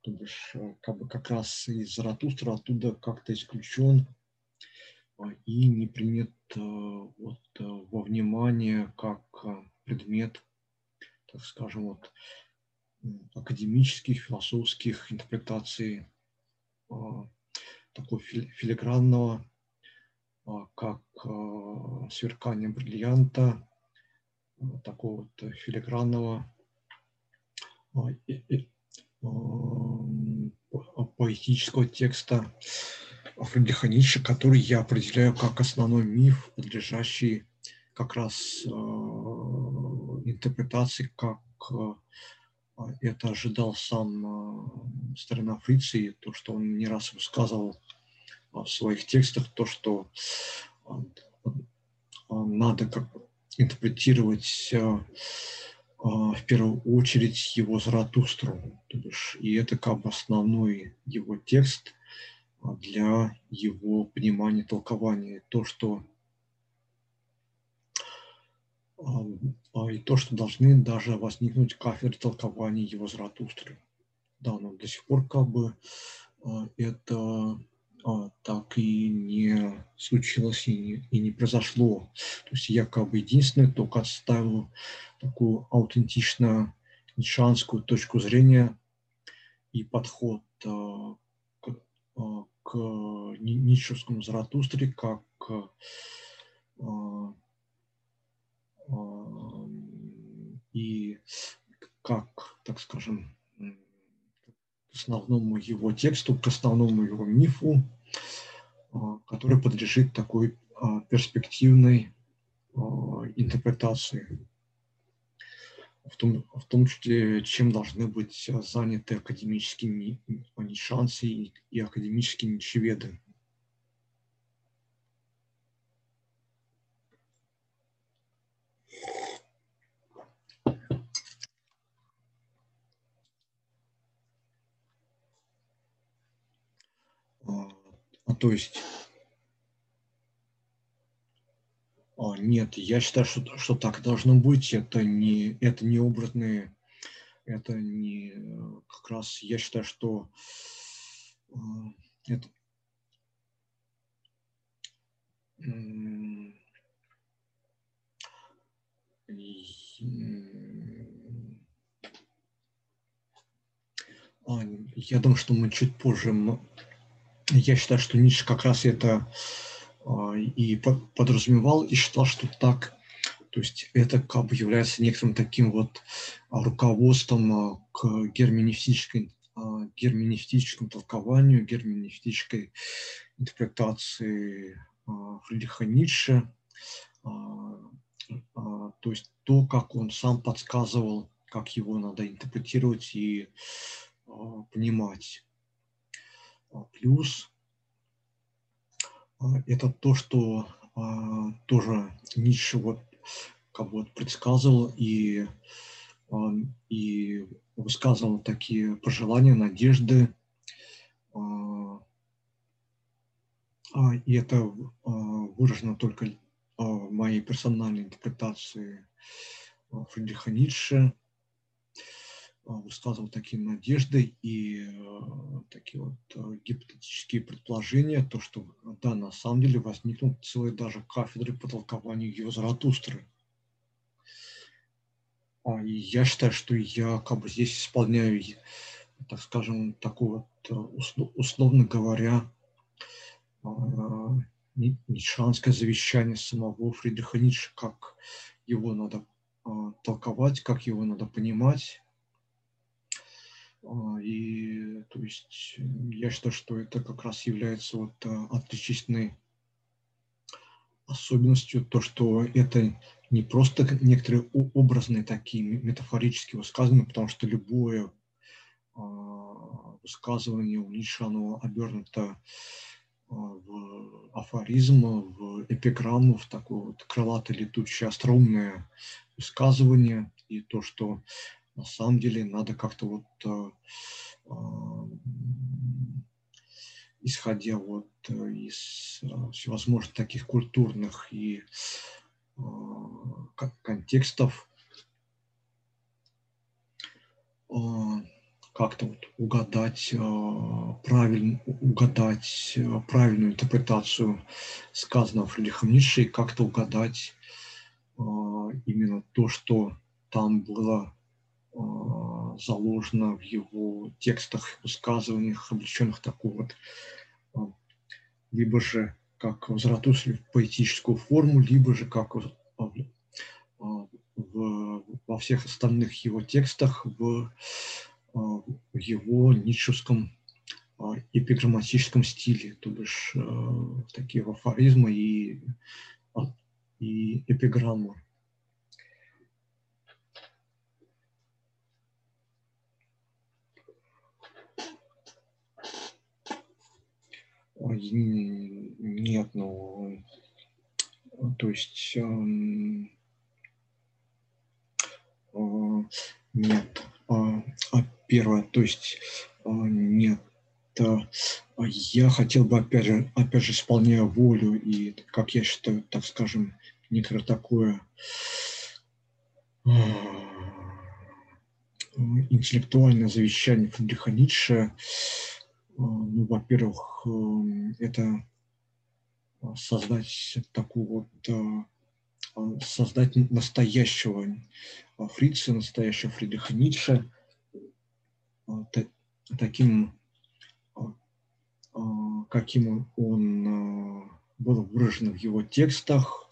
[SPEAKER 2] То бишь, как бы как раз из Заратустра оттуда как-то исключен и не принят вот, во внимание как предмет, так скажем, вот, академических, философских интерпретаций такого филигранного, как сверкание бриллианта, такого вот филигранного поэтического текста Ницше, который я определяю как основной миф, подлежащий как раз интерпретации, как это ожидал сам старина Фриц, то, что он не раз высказывал в своих текстах, то, что надо как интерпретировать в первую очередь его Заратустру. И это как бы основной его текст для его понимания, толкования. То, что и то, что должны даже возникнуть кафедры толкования его Заратустры. Да, но до сих пор как бы это так и не случилось и не, и не произошло. То есть я как бы единственный только отставил такую аутентично нишанскую точку зрения и подход к ницшевскому Заратустре как и как, так скажем, к основному его тексту, к основному его мифу, который подлежит такой перспективной интерпретации. В том, в том числе, чем должны быть заняты академические нишанцы и, и академические ничеведы. А, то есть а, нет, я считаю, что, что так должно быть. Это не, это не образные, это не как раз, я считаю, что э, это я думаю, что мы чуть позже я считаю, что Ницше как раз это а, и подразумевал, и считал, что так, то есть это как бы является некоторым таким вот руководством а, к герменевтической герменевтическому толкованию, герменевтической интерпретации Фридриха Ницше, то есть то, как он сам подсказывал, как его надо интерпретировать и понимать. Плюс это то, что тоже Ницше вот как бы предсказывал и, и высказывал такие пожелания, надежды. И это выражено только в моей персональной интерпретации Фридриха Ницше высказывал такие надежды и такие вот гипотетические предположения, то, что да, на самом деле возникнут целые даже кафедры по толкованию его Заратустры. И я считаю, что я как бы здесь исполняю, так скажем, такое вот, условно говоря, ницшанское завещание самого Фридриха Ницше, как его надо а, толковать, как его надо понимать. А, и то есть я считаю, что это как раз является вот а, отличительной особенностью, то, что это не просто некоторые образные такие метафорические высказывания, потому что любое высказывание у Ницше, оно обернуто в афоризм, в эпиграмму, в такое вот крылатое летучее остроумное высказывание, и то, что на самом деле надо как-то вот э, э, исходя вот из э, всевозможных таких культурных и контекстов как-то вот угадать, э, правильно, угадать э, правильную интерпретацию сказанного Фридрихом Ницше и как-то угадать э, именно то, что там было заложено в его текстах, высказываниях, облеченных такой вот либо же как в Заратустре в поэтическую форму, либо же как в, в, во всех остальных его текстах в а, в его ницшевском а, эпиграмматическом стиле, то бишь такие афоризмы и, а, и эпиграммы. Нет, ну, то есть эм, нет, первое, то есть а, нет, а, я хотел бы, опять же, опять же, исполняя волю и, как я считаю, так скажем, некоторое такое а, интеллектуальное завещание Фридриха Ницше, ну, во-первых, это создать такую вот, создать настоящего фрица, настоящего Фридриха Ницше – таким, а, а, каким он а, был выражен в его текстах,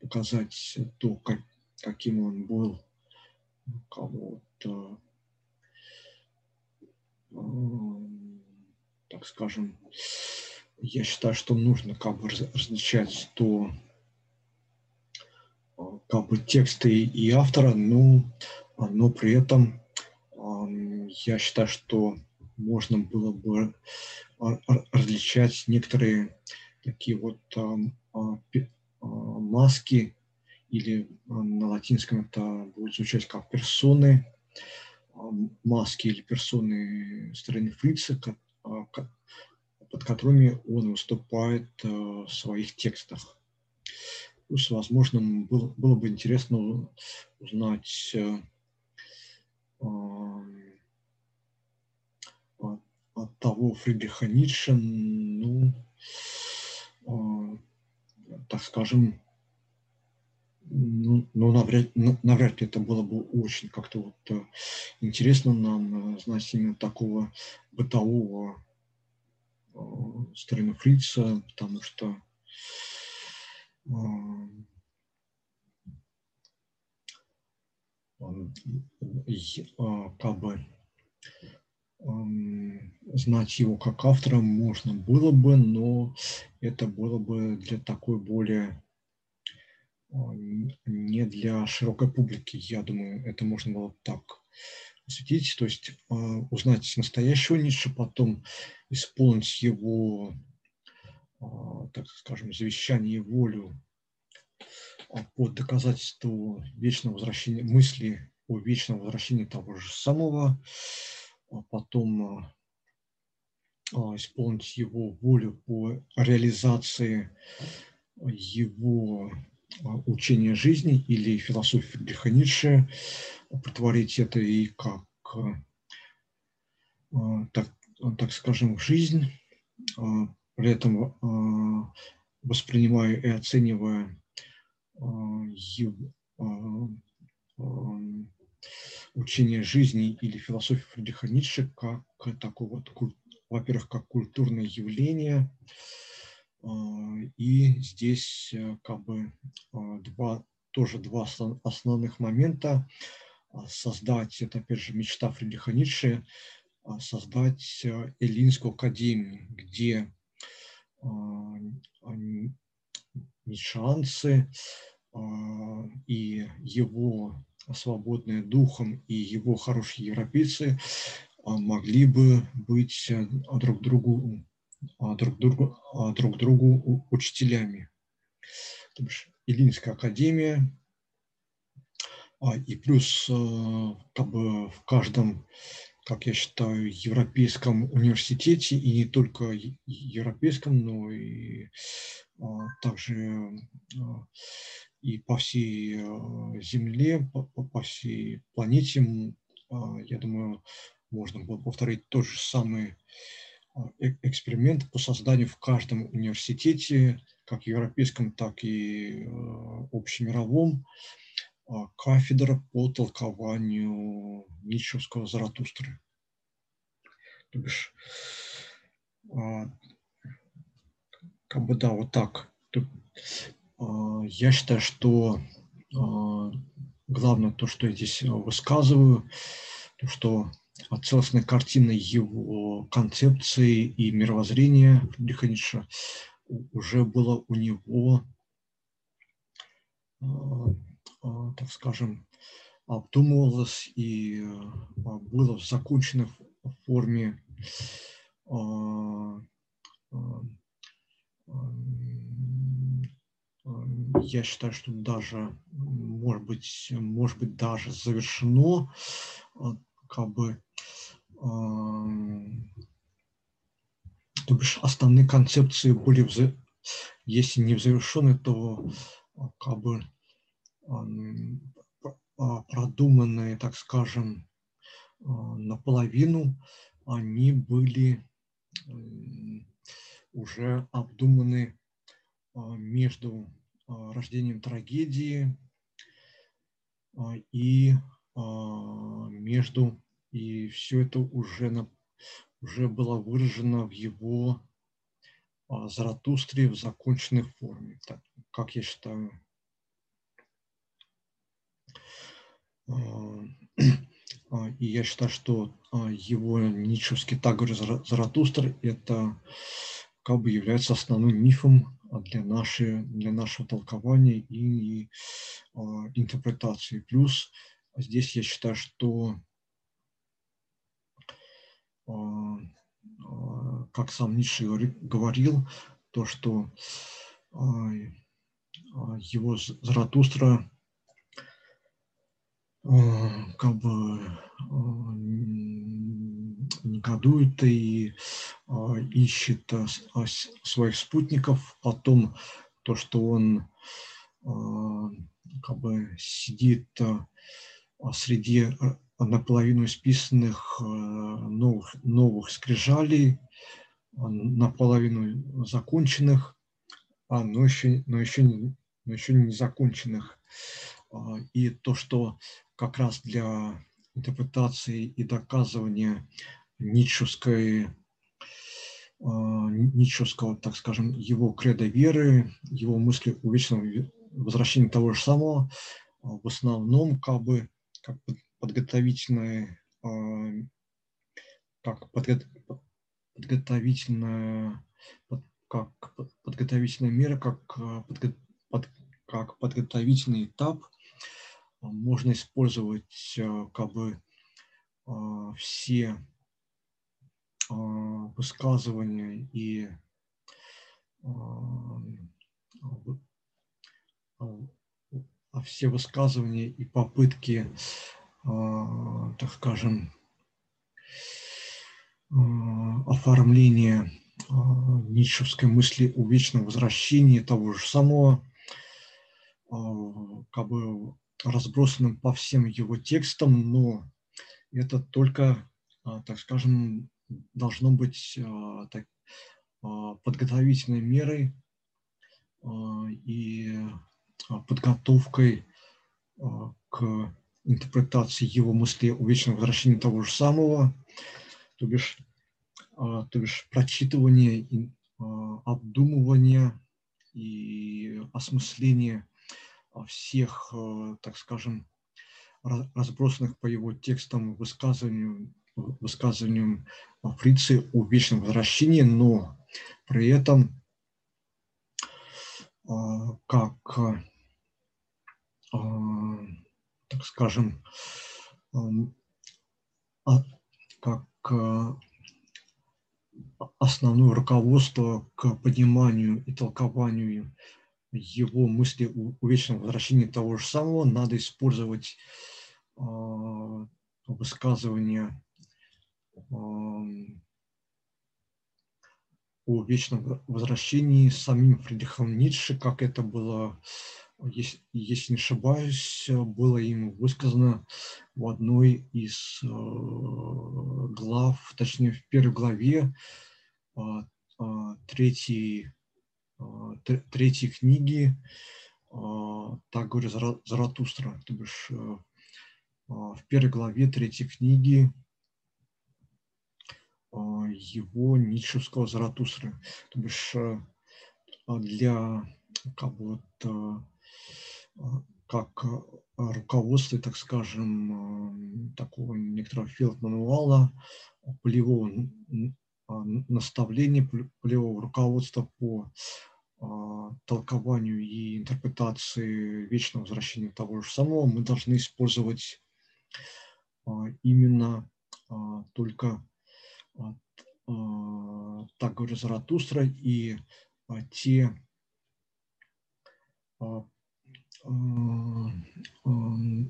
[SPEAKER 2] показать то, как, каким он был кого-то, так скажем, я считаю, что нужно как бы различать то, как бы тексты и автора, но, но при этом я считаю, что можно было бы различать некоторые такие вот а, а, маски, или на латинском это будет звучать как персоны, маски или персоны стороны Фрица, под которыми он выступает в своих текстах. Плюс, возможно, было, было бы интересно узнать от того Фридриха Ницше, ну, э, так скажем, ну, ну навряд, навряд ли это было бы очень как-то вот э, интересно нам э, знать именно такого бытового э, старина Фрица, потому что э, э, как бы знать его как автора можно было бы, но это было бы для такой более не для широкой публики. Я думаю, это можно было так осветить, то есть а, узнать настоящего Ницше, потом исполнить его так скажем, завещание и волю под доказательство вечного возвращения мысли о вечном возвращении того же самого, потом исполнить его волю по реализации его учения жизни или философии Фридриха Ницше, притворить это и как, так, так скажем, в жизнь, при этом воспринимая и оценивая учение жизни или философию Фридриха Ницше как такого, во-первых, как культурное явление, и здесь э, как бы два, тоже два основных момента. Создать, это опять же мечта Фридриха Ницше, создать э, Эллинскую академию, где ницшанцы и его свободные духом и его хорошие европейцы могли бы быть э, друг другу, друг другу, друг другу учителями. То бишь Илинская академия, и плюс э, как бы в каждом как я считаю, европейском университете, и не только европейском, но и а, также а, и по всей а, Земле, по, по всей планете, я думаю, можно было повторить тот же самый э, эксперимент по созданию в каждом университете, как европейском, так и общемировом, а, кафедра по толкованию Ницшевского Заратустры. То бишь, как бы да, вот так. Я считаю, что главное то, что я здесь высказываю, то, что целостная картина его концепции и мировоззрения Фридриха Ницше уже была у него а, так скажем, обдумывалось и а, было в законченной форме я считаю, что даже, может быть, может быть, даже завершено, как бы, то бишь основные концепции были, если не завершены, то как бы а, продуманные, так скажем, а, наполовину, они были уже обдуманы а, между рождением трагедии и между и все это уже на, уже было выражено в его Заратустре в законченной форме, так, как я считаю. А, и я считаю, что а, его ницшевский Тагор Заратустр – это как бы является основным мифом для, нашей, для нашего толкования и, и а, интерпретации. Плюс здесь я считаю, что как сам Ницше говорил, то, что его Заратустра как бы негодует и ищет своих спутников, потом то, что он как бы сидит среди наполовину исписанных новых, новых скрижалей, наполовину законченных, а, но, еще, но, еще, но еще не законченных. И то, что как раз для интерпретации и доказывания ницшевской, а, ницшевского, так скажем, его кредо веры, его мысли о вечном возвращении того же самого, а, в основном как бы как подготовительная, а, как подготовительная, как подготовительная мера, как, подго, под, как подготовительный этап – можно использовать как бы все высказывания и все высказывания и попытки, так скажем, оформления ницшевской мысли о вечном возвращении того же самого, как бы разбросанным по всем его текстам, но это только, так скажем, должно быть так, подготовительной мерой и подготовкой к интерпретации его мысли о вечном возвращении того же самого, то бишь, то бишь прочитывание, обдумывание и осмысление всех, так скажем, разбросанных по его текстам высказываниям, высказываниям Фрицы о вечном возвращении, но при этом как, так скажем, а, как основное руководство к пониманию и толкованию его мысли о вечном возвращении того же самого, надо использовать высказывания о вечном возвращении самим Фридрихом Ницше, как это было, если, если не ошибаюсь, было им высказано в одной из э, глав, точнее в первой главе э, э, третьей, третьей книги «Так говорит Заратустра», то бишь в первой главе третьей книги а, его ницшевского Заратустры. То бишь э, для как вот, э, как руководство, так скажем, такого некоторого филд-мануала, полевого а, наставления, полевого руководства по а, толкованию и интерпретации вечного возвращения того же самого, мы должны использовать именно только так говорит Заратустра, и те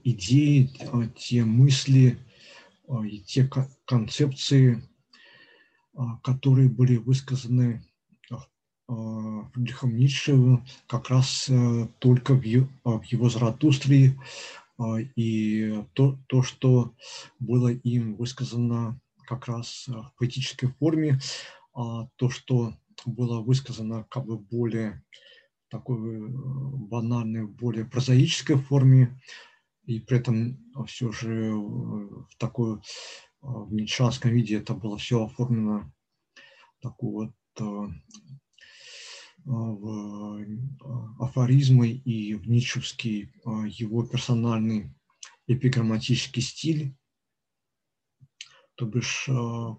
[SPEAKER 2] идеи, те мысли и те концепции, которые были высказаны Фридрихом Ницше как раз э, только в его Заратустре, и то, то, что было им высказано как раз э, в поэтической форме, а то, что было высказано как бы более такой э, банальной, более прозаической форме, и при этом все же э, в такой в ницшанском виде это было все оформлено. Такой вот в афоризмы и в ницшевский его персональный эпиграмматический стиль. То бишь э,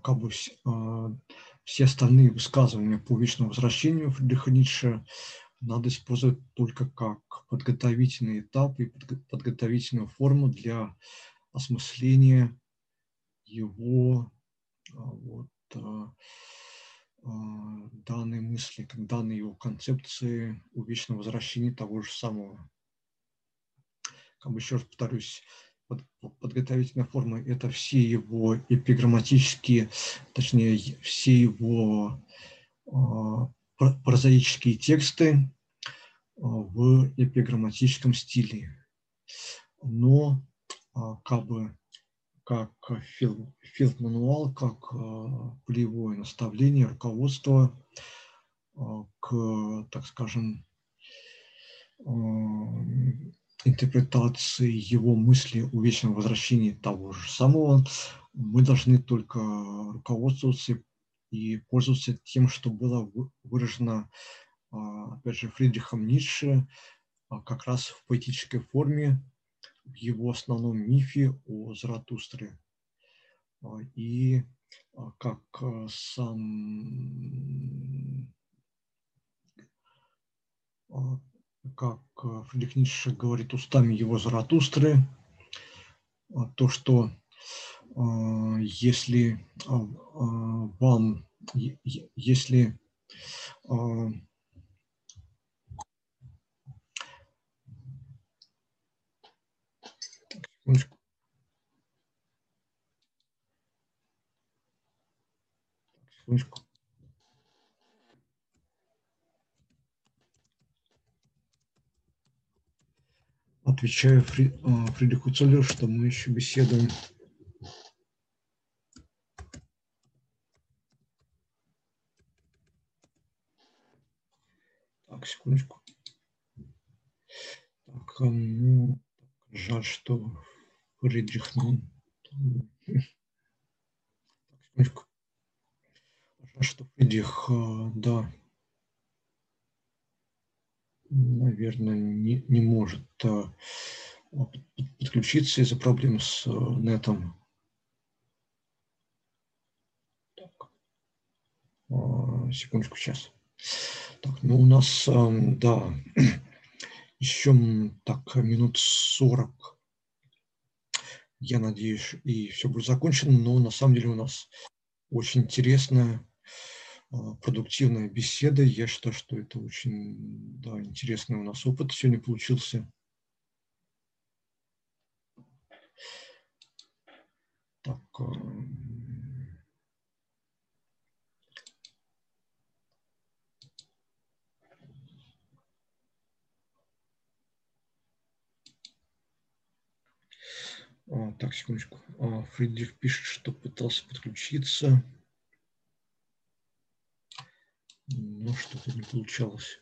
[SPEAKER 2] как бы э, все остальные высказывания по вечному возвращению Фридриха Ницше надо использовать только как подготовительный этап и подготовительную форму для осмысления его э, вот, данной мысли, данной его концепции о вечном возвращении того же самого. Как бы еще раз повторюсь, подготовительная форма – это все его эпиграмматические, точнее, все его прозаические тексты а, в эпиграмматическом стиле. Но э, как бы как филд-мануал, как полевое наставление, руководство к, так скажем, интерпретации его мысли о вечном возвращении того же самого, мы должны только руководствоваться и пользоваться тем, что было выражено, а, опять же, Фридрихом Ницше а, как раз в поэтической форме в его основном мифе о Заратустре. А, и как сам как Фридрих Ницше говорит устами его Заратустры, то, что а, если а, а, вам, если. Отвечаю Фри, Фридриху Цоллеру, что мы еще беседуем Так, секундочку. Так, ну, жаль, что Фридрих нам... Так, секундочку. Жаль, что Фридрих, а, да, наверное, не, не может а, подключиться из-за проблем с а, нетом. Так. Секундочку, сейчас. Так, ну у нас, да, еще так минут 40, я надеюсь, и все будет закончено, но на самом деле у нас очень интересная, а, продуктивная беседа. Я считаю, что это очень да, интересный у нас опыт сегодня получился. Так, А, так, секундочку. А, Фридрих пишет, что пытался подключиться, но что-то не получалось.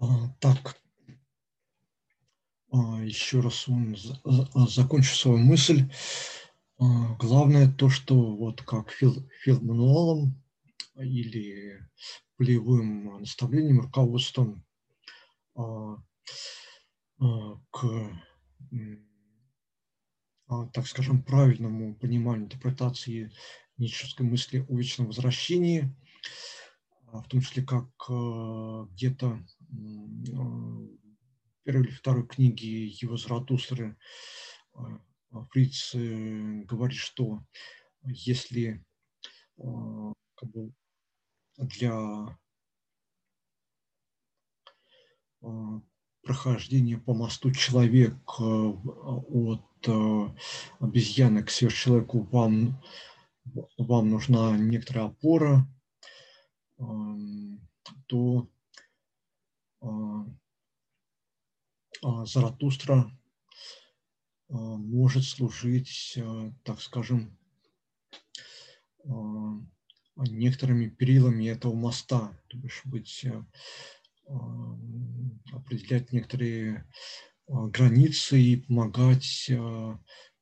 [SPEAKER 2] А, так, еще раз закончу свою мысль. А, главное то, что вот как фил, фил-мануалом или полевым наставлением, руководством а, к, так скажем, правильному пониманию интерпретации неческой мысли о вечном возвращении, в том числе как где-то первой или второй книги его Заратустры а, а, Фриц э, говорит, что если а, как бы, для прохождения по мосту человек от обезьяны к сверхчеловеку вам, вам нужна некоторая опора, то Заратустра а, может служить, а, так скажем, некоторыми перилами этого моста, то есть быть, определять некоторые границы и помогать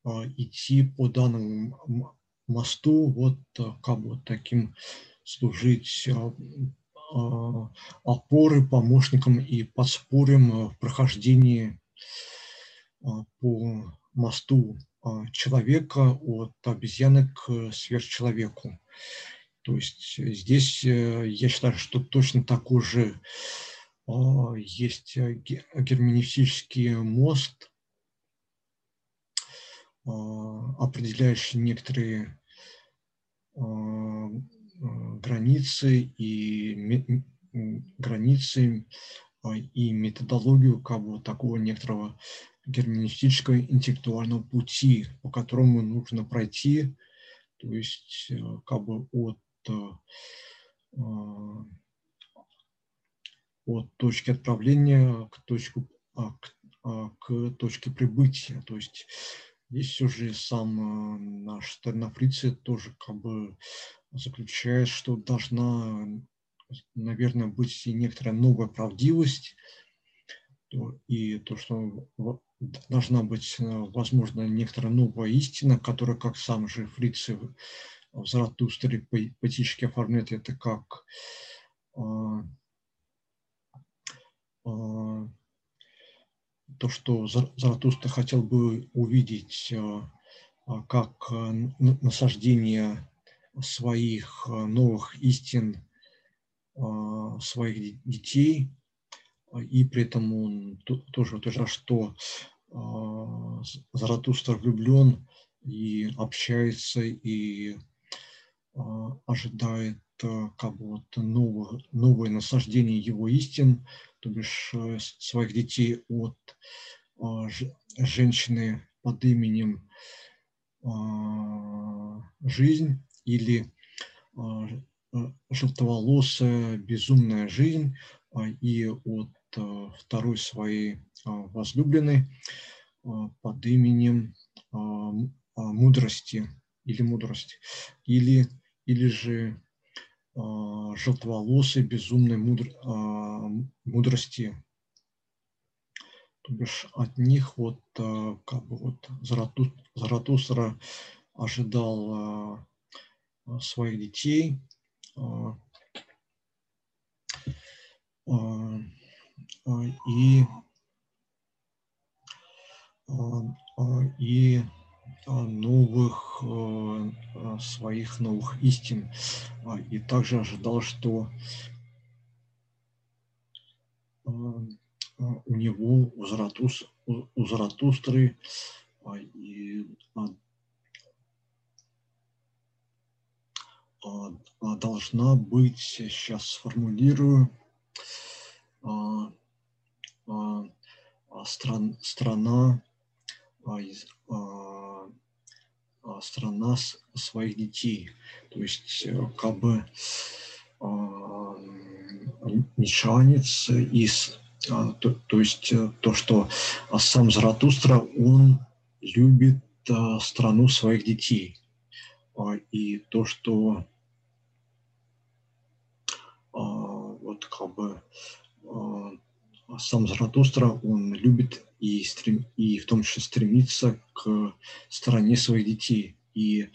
[SPEAKER 2] идти по данному мосту, вот как бы таким служить а, опоры, помощником и подспорьем в прохождении а, по мосту человека от обезьяны к сверхчеловеку. То есть здесь э, я считаю, что точно такой же есть герменевтический мост, определяющий некоторые Э, границы и границы а, и методологию как бы такого некоторого герменевтического интеллектуального пути, по которому нужно пройти, то есть э, как бы от, э, от точки отправления к, точку, а, к, а, к точке прибытия. То есть здесь уже сам наш Тернафрицы тоже как бы заключает, что должна, наверное, быть и некоторая новая правдивость, и то, что должна быть, э, возможно, некоторая новая истина, которая, как сам же Фриц в Заратустре поэтически оформляет это как а, а, то, что Заратустра хотел бы увидеть а, как насаждение своих э, новых истин а, своих детей, и при этом он тоже утверждал, что Заратустра влюблен и общается, и ожидает как бы вот новое, насаждение его истин, то бишь своих детей от женщины под именем жизнь или желтоволосая безумная жизнь и от второй своей возлюбленной под именем мудрости или мудрости, или, или же желтоволосой безумной мудр, мудрости. То бишь от них вот э, как бы вот Зарату, Заратустра ожидал э, своих детей, э, и и новых своих новых истин. И также ожидал, что у него, у, Заратус, Заратустры а, и, а, а, должна быть, сейчас сформулирую, стран, страна, страна своих детей. То есть э, как бы мешанец из а, то, то есть э, то, что а, сам Заратустра, он любит а, страну своих детей. И то, что как бы сам Заратустра, он любит и, стрем, и в том числе стремится к стране своих детей. И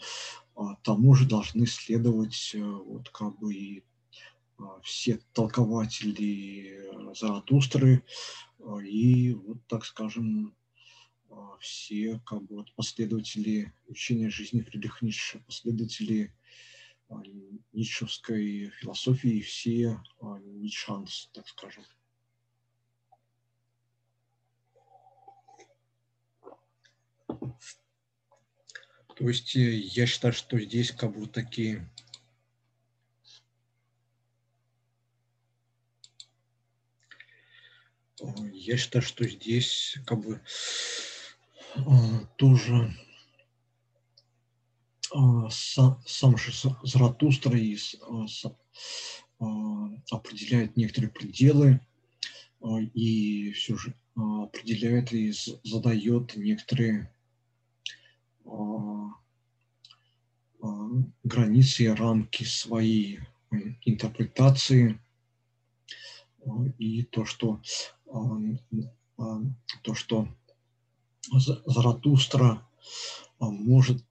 [SPEAKER 2] тому же должны следовать э, вот как бы и все толкователи э, Заратустры и, вот так скажем, все как бы, вот, последователи учения жизни Фридриха Ницше, последователи ницшевской философии, все ницшанс, так скажем. То есть э, я считаю, что здесь как бы такие Я считаю, что здесь как бы а, тоже а, сам же Заратустра а, определяет некоторые пределы и все же определяет и задает некоторые границы и рамки своей интерпретации. И то, что то, что Заратустра может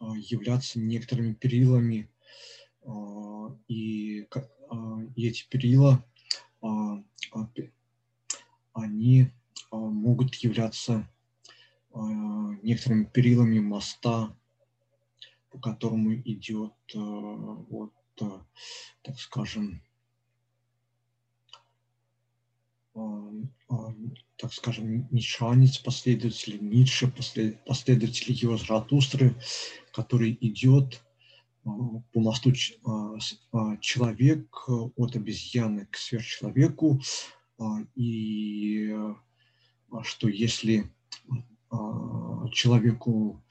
[SPEAKER 2] являться некоторыми перилами, и, и эти перила, они могут являться некоторыми перилами моста, по которому идет, вот, так скажем, так скажем, ницшанец, последователи Ницше, последователи его Заратустры, который идет по мосту человек от обезьяны к сверхчеловеку, и что если человеку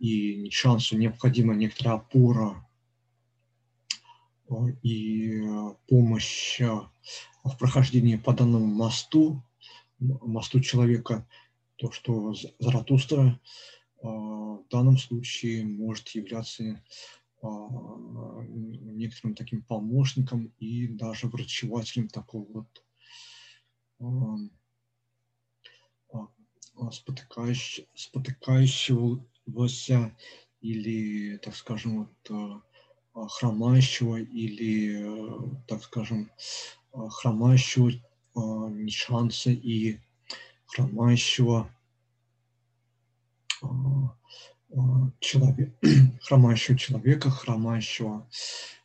[SPEAKER 2] и Ницшансу необходима некоторая опора и помощь в прохождении по данному мосту, мосту человека, то, что Заратустра а, в данном случае может являться а, некоторым таким помощником и даже врачевателем такого вот а, спотыкающего, спотыкающегося или, так скажем, вот, хромающего или, так скажем, хромающего Нишанса и хромающего человека, хромающего человека, хромающего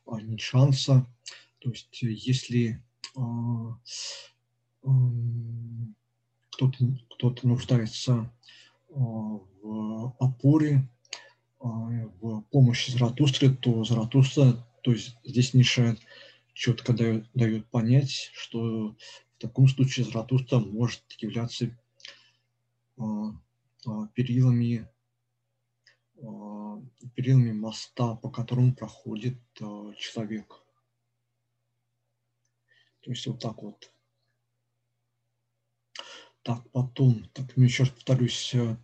[SPEAKER 2] Нишанса. То есть если кто-то кто-то нуждается в опоре, в помощи Заратустры, то Заратустра, то есть здесь Ниша четко дает, дает понять, что в таком случае Заратустра может являться перилами, перилами моста, по которому проходит человек. То есть вот так вот. Так, потом, так, ну еще раз повторюсь, э,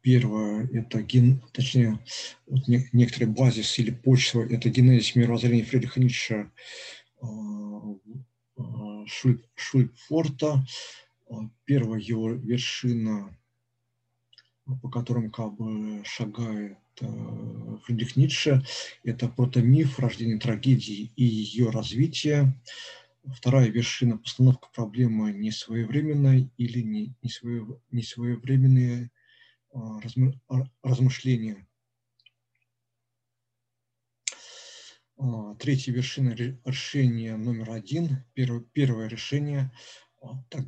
[SPEAKER 2] первое, это ген, точнее, вот не, некоторый базис или почва, это генезис мировоззрения Фридриха Ницше Шуль, Шульфорта. Первая его вершина, по которым как бы шагает Э, Фридрих Ницше. Это протомиф рождения трагедии и ее развитие. Вторая вершина – постановка проблемы несвоевременной или не, несвоевременные а, размышления. А, третья вершина решения номер один. Первое, первое решение, а, так,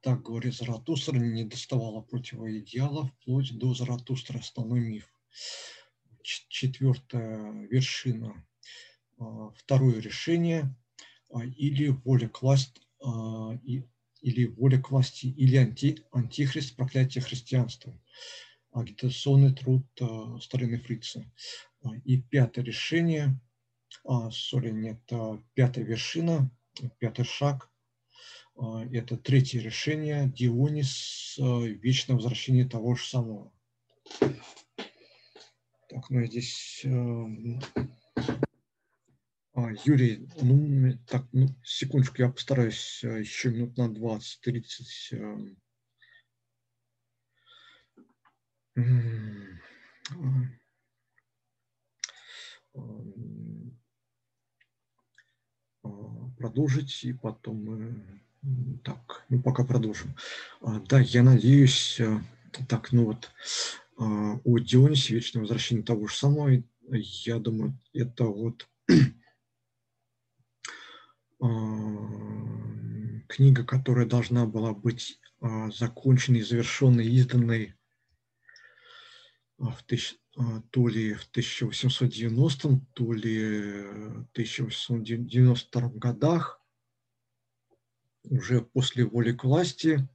[SPEAKER 2] так говорит Заратустра, не доставало противоидеала вплоть до Заратустра, основной миф четвертая вершина, а, второе решение а, или воля к власти, а, или воля к власти, или анти, антихрист, проклятие христианства. Агитационный труд старины фрица. И пятое решение, а, сори, нет, пятая вершина, пятый шаг, это третье решение, Дионис, вечное возвращение того же самого. Так, ну здесь... Э, а, Юрий, ну, так, ну, секундочку, я постараюсь еще минут на 20-30. Э, продолжить и потом мы так ну пока продолжим. А, да я надеюсь так ну вот а, о Дионисе, вечное возвращение того же самого, я думаю, это вот а, книга, которая должна была быть законченной, завершенной, изданной в тысяч, то ли в 1890, то ли в 1892 годах, уже после воли к власти.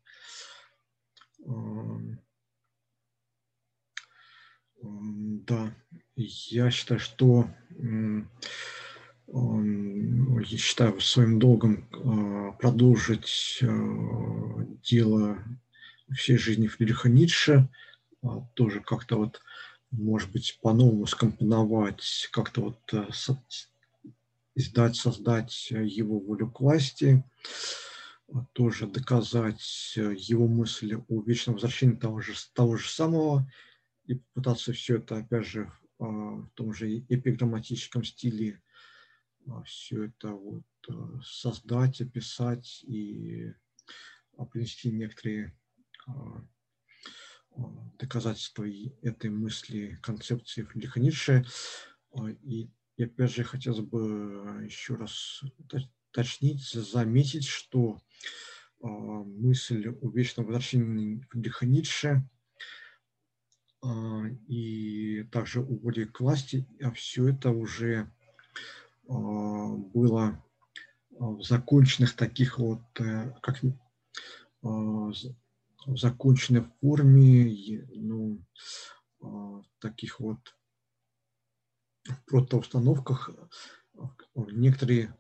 [SPEAKER 2] Да, я считаю, что я считаю своим долгом а, продолжить а, дело всей жизни Фридриха Ницше, а, тоже как-то вот, может быть, по-новому скомпоновать, как-то вот издать, создать его волю к власти, тоже доказать его мысли о вечном возвращении того же, того же самого и попытаться все это, опять же, а, в том же эпиграмматическом стиле а, все это вот а, создать, описать и принести некоторые доказательства этой мысли, концепции Фридриха Ницше. И, и опять же, хотелось бы еще раз уточнить, заметить, что мысль о вечном возвращении Фридриха Ницше а, и также уводе к власти, а все это уже а, было в законченных таких вот, э, как в законченной форме, ну, таких вот протоустановках, некоторые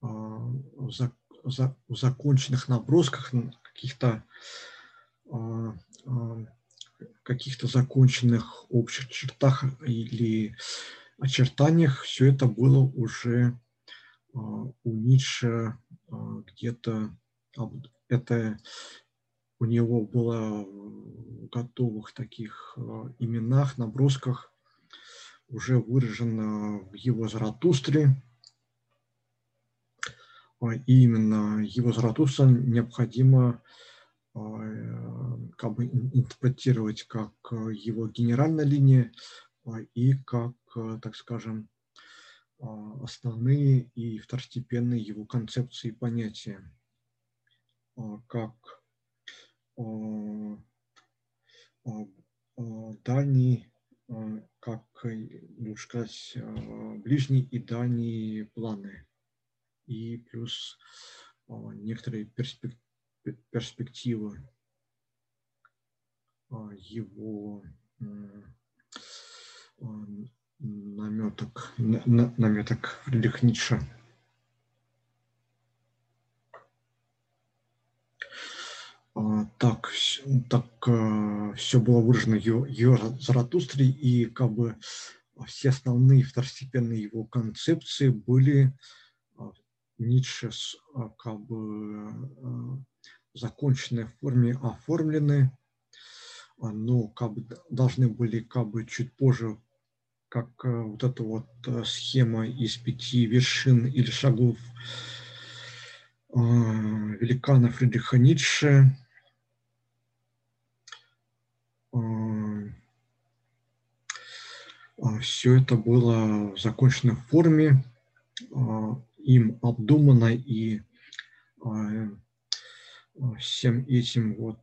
[SPEAKER 2] в законченных набросках, каких-то каких-то законченных общих чертах или очертаниях все это было уже у Ницше где-то это у него было в готовых таких именах, набросках уже выражено в его Заратустре. И именно его Заратустра необходимо Э, как бы интерпретировать как э, его генеральная линия и как, э, так скажем, основные и второстепенные его концепции и понятия, как дальний, как, лучше сказать, ближние и дальние планы, и плюс некоторые перспективы его наметок, наметок Фридрих Ницше. Так, так все было выражено ее Заратустре, и как бы все основные второстепенные его концепции были Ницше как бы в законченной форме оформлены, но как бы должны были как бы чуть позже как э, вот эта вот э, схема из пяти вершин или шагов э, великана Фридриха Ницше. Все это было в законченной форме, им обдумано и всем этим вот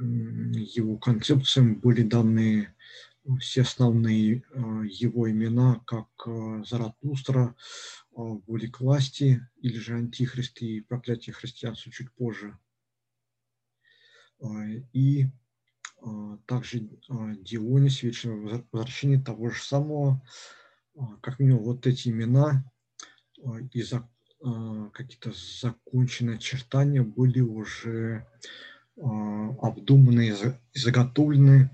[SPEAKER 2] его концепциям были даны все основные а, его имена, как а, Заратустра, а, власти, или же Антихрист и проклятие христианства чуть позже. И также Дионис, вечное возвращение того же самого, как минимум вот эти имена и какие-то законченные очертания были уже обдуманы и заготовлены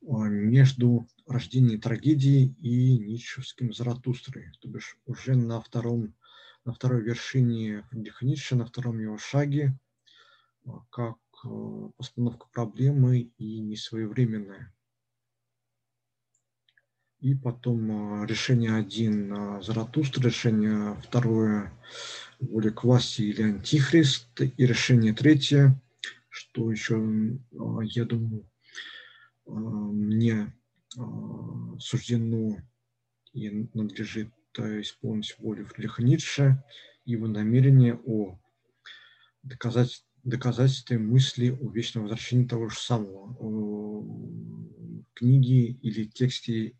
[SPEAKER 2] между рождением трагедии и ницшевским Заратустрой, то бишь уже на, втором, на второй вершине Фридриха Ницше, на втором его шаге, а, как а, постановка проблемы и несвоевременная. И потом а, решение один Заратустра, решение второе воля власти или антихрист, и решение третье, что еще, я думаю, а, мне а, суждено и надлежит э, исполнить волю Фридриха Ницше, его намерение о доказать, доказательстве мысли о вечном возвращении того же самого, о книге или тексте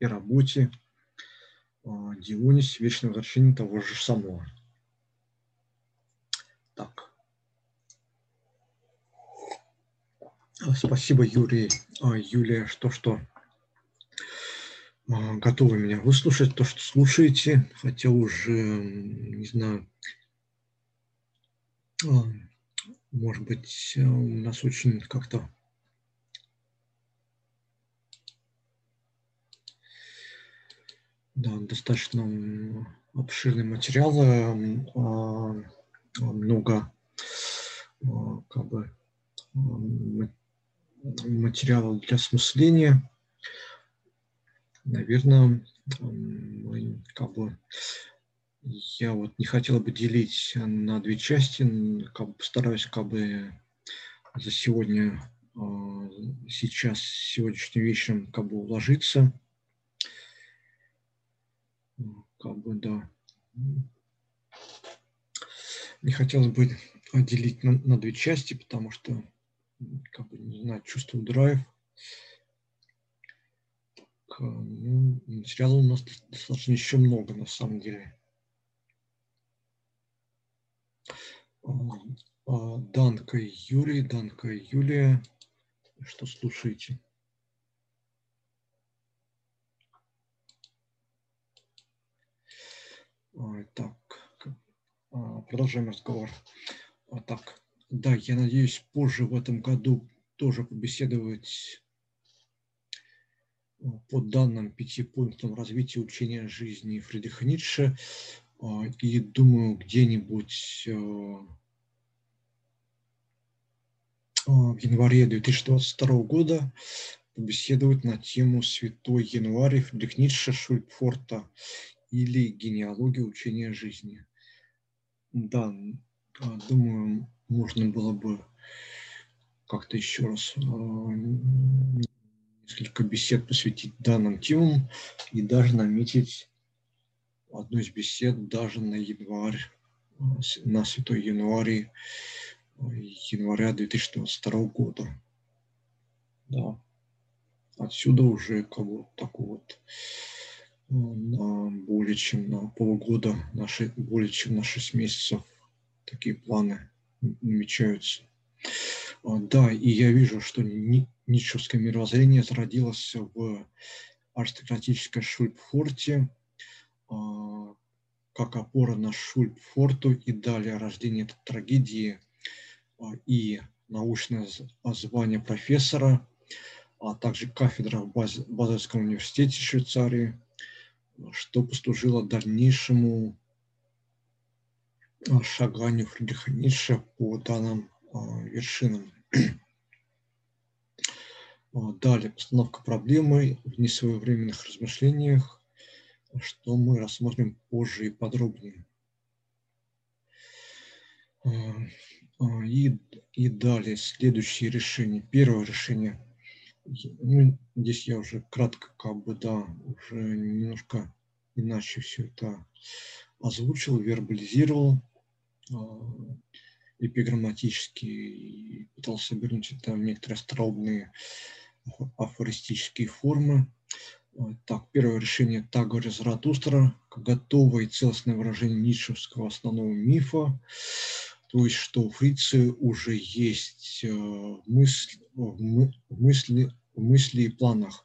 [SPEAKER 2] и работе Дионис «Вечное возвращение того же самого». Так. Спасибо, Юрий, а, Юлия, что что а, готовы меня выслушать, то, что слушаете, хотя уже, не знаю, а, может быть, у нас очень как-то да, достаточно обширные материалы, много как бы материала для осмысления. Наверное, как бы я вот не хотел бы делить на две части, как бы постараюсь как бы за сегодня, а, сейчас, сегодняшним вечером как бы уложиться. Как бы, да. Не хотелось бы делить на, на две части, потому что как бы, не знаю, чувствую драйв. Так, ну, материала у нас достаточно еще много, на самом деле. А, а, Данка Юрий, Данка Юлия. Что слушаете? Так, продолжаем разговор. Так, да, я надеюсь позже в этом году тоже побеседовать э, по данным пяти пунктам развития учения жизни Фридриха Ницше. А, и думаю, где-нибудь а, в январе 2022 года побеседовать на тему «Святой январь Фридрих Ницше Шульпфорта» или «Генеалогия учения жизни». Да, а, думаю, можно было бы как-то еще раз а, несколько бесед посвятить данным темам и даже наметить одну из бесед даже на январь, на Святой Январе, января 2022 года. Да. Отсюда уже как бы такой вот на более чем на полгода, на 6, более чем на 6 месяцев такие планы намечаются. А, да, и я вижу, что Ницшевское мировоззрение зародилось в аристократической Шульпфорте, а, как опора на Шульпфорту и далее рождение этой трагедии а, и научное звание профессора, а также кафедра в Базельском университете Швейцарии – что послужило дальнейшему а, шаганию Фридриха Ницше по данным а, вершинам. А, далее, постановка проблемы в несвоевременных размышлениях, что мы рассмотрим позже и подробнее. И, и далее следующее решение. Первое решение – ну, здесь я уже кратко, как бы, да, уже немножко иначе все это озвучил, вербализировал э, эпиграмматически и пытался обернуть это в некоторые остроумные афористические формы. Так, первое решение Тагора Заратустра, готовое и целостное выражение ницшевского основного мифа, то есть что у фрицы уже есть э, мысль, мысли, мысли и планах,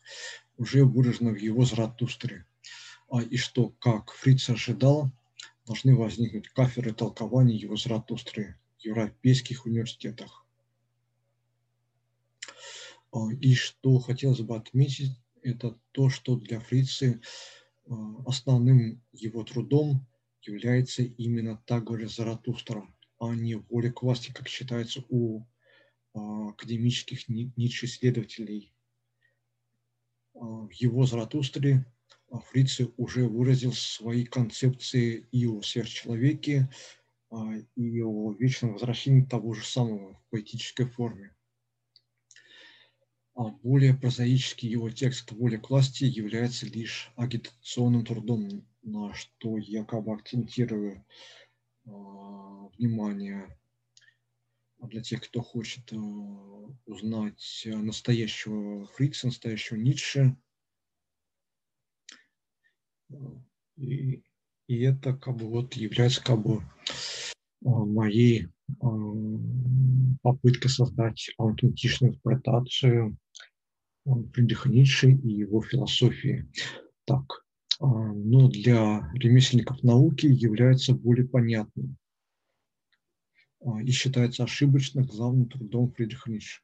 [SPEAKER 2] уже выражено в его Заратустре. А, и что, как Фриц ожидал, должны возникнуть кафедры толкования его Заратустры в европейских университетах. А, и что хотелось бы отметить, это то, что для Фрицы а, основным его трудом является именно Тагор Заратустра, а не воля к власти, как считается у академических ницше-исследователей. В его Заратустре Фрице уже выразил свои концепции и о сверхчеловеке, и о вечном возвращении того же самого в поэтической форме. А более прозаический его текст «Воля к власти» является лишь агитационным трудом, на что якобы акцентирую внимание для тех, кто хочет узнать настоящего Фрица, настоящего Ницше. И, и это как бы вот является как бы моей попыткой создать аутентичную интерпретацию Фридриха Ницше и его философии. Так, но для ремесленников науки является более понятным и считается ошибочно главным трудом Фридриха Ницше,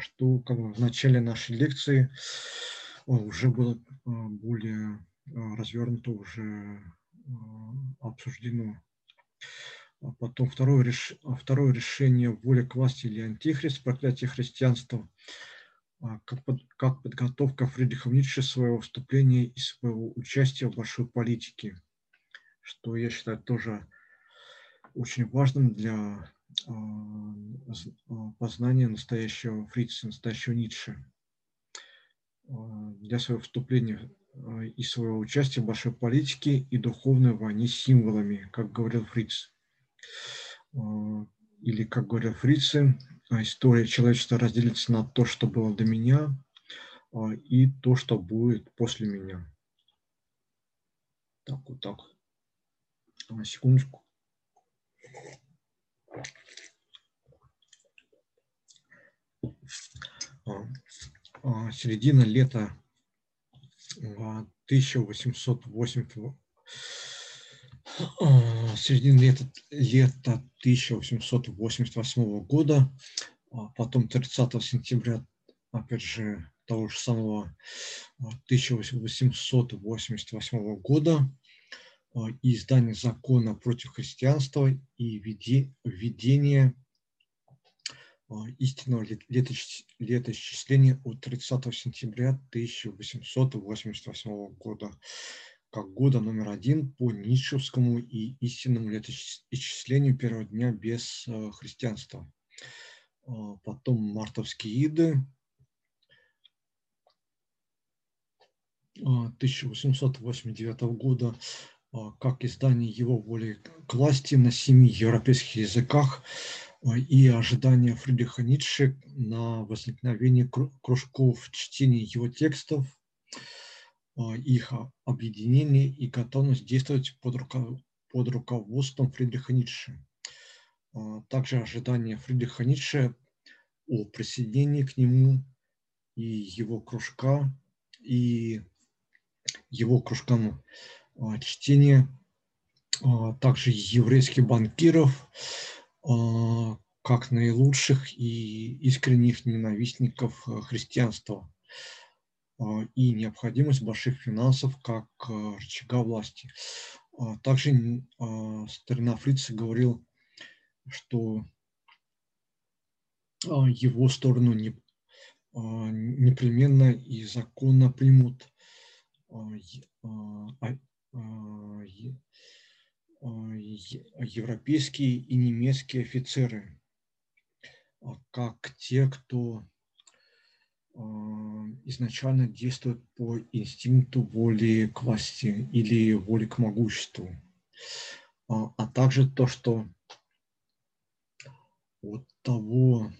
[SPEAKER 2] что как бы, в начале нашей лекции уже было более развернуто, уже обсуждено. А потом второе, реш... второе решение воля к власти или антихрист, проклятие христианства, как, под... как подготовка Фридриха Ницше своего вступления и своего участия в большой политике, что я считаю тоже очень важным для а, а, познания настоящего Фрица, настоящего Ницше. А, для своего вступления и своего участия в большой политике и духовной войне с символами, как говорил Фриц. Или, как говорят фрицы, история человечества разделится на то, что было до меня, и то, что будет после меня. Так, вот так. Секундочку. Середина лета 1880 середина лета, лета 1888 года, а потом 30 сентября, опять же, того же самого 1888 года, а, и издание закона против христианства и введение а, истинного летоисчисления от 30 сентября 1888 года как года номер один по Ницшевскому и истинному летоисчислению первого дня без а, христианства. Потом мартовские иды, 1889 года как издание его воли к власти на семи европейских языках и ожидания Фридриха Ницше на возникновение кружков чтения его текстов, их объединение и готовность действовать под, руко под руководством Фридриха Ницше. Также ожидания Фридриха Ницше о присоединении к нему и его кружка, и его кружкам а, чтения, а, также еврейских банкиров, а, как наилучших и искренних ненавистников христианства и необходимость больших финансов как рычага власти. Также старина Фрица говорил, что его сторону не, непременно и законно примут европейские и немецкие офицеры, а, как те, кто изначально действует по инстинкту воли к власти или воли к могуществу, а также то, что от того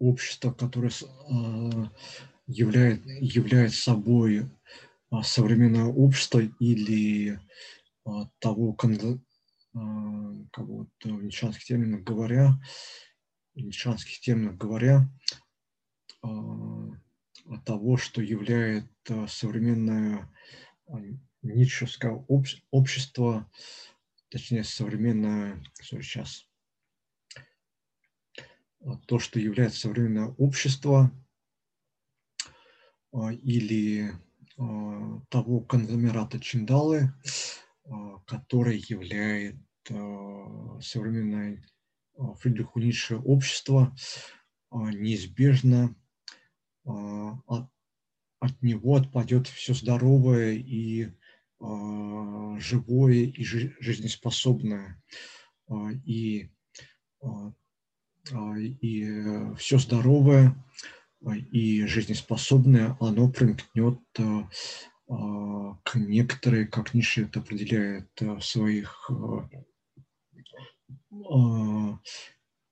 [SPEAKER 2] общества, которое являет, является собой а, современное общество или а, того, а, как вот в нишанских терминах говоря, нишанских терминах говоря, того, что является современное ницшевское общество, точнее современное, сейчас, то, что является современное общество или а, того конгломерата Чиндалы, а, который является а, современное Фридриху Ницше общество, неизбежно от него отпадет все здоровое и живое и жизнеспособное. И, и э, все здоровое и жизнеспособное, оно примкнет э, а, к некоторой, как Ниша это определяет э, своих э,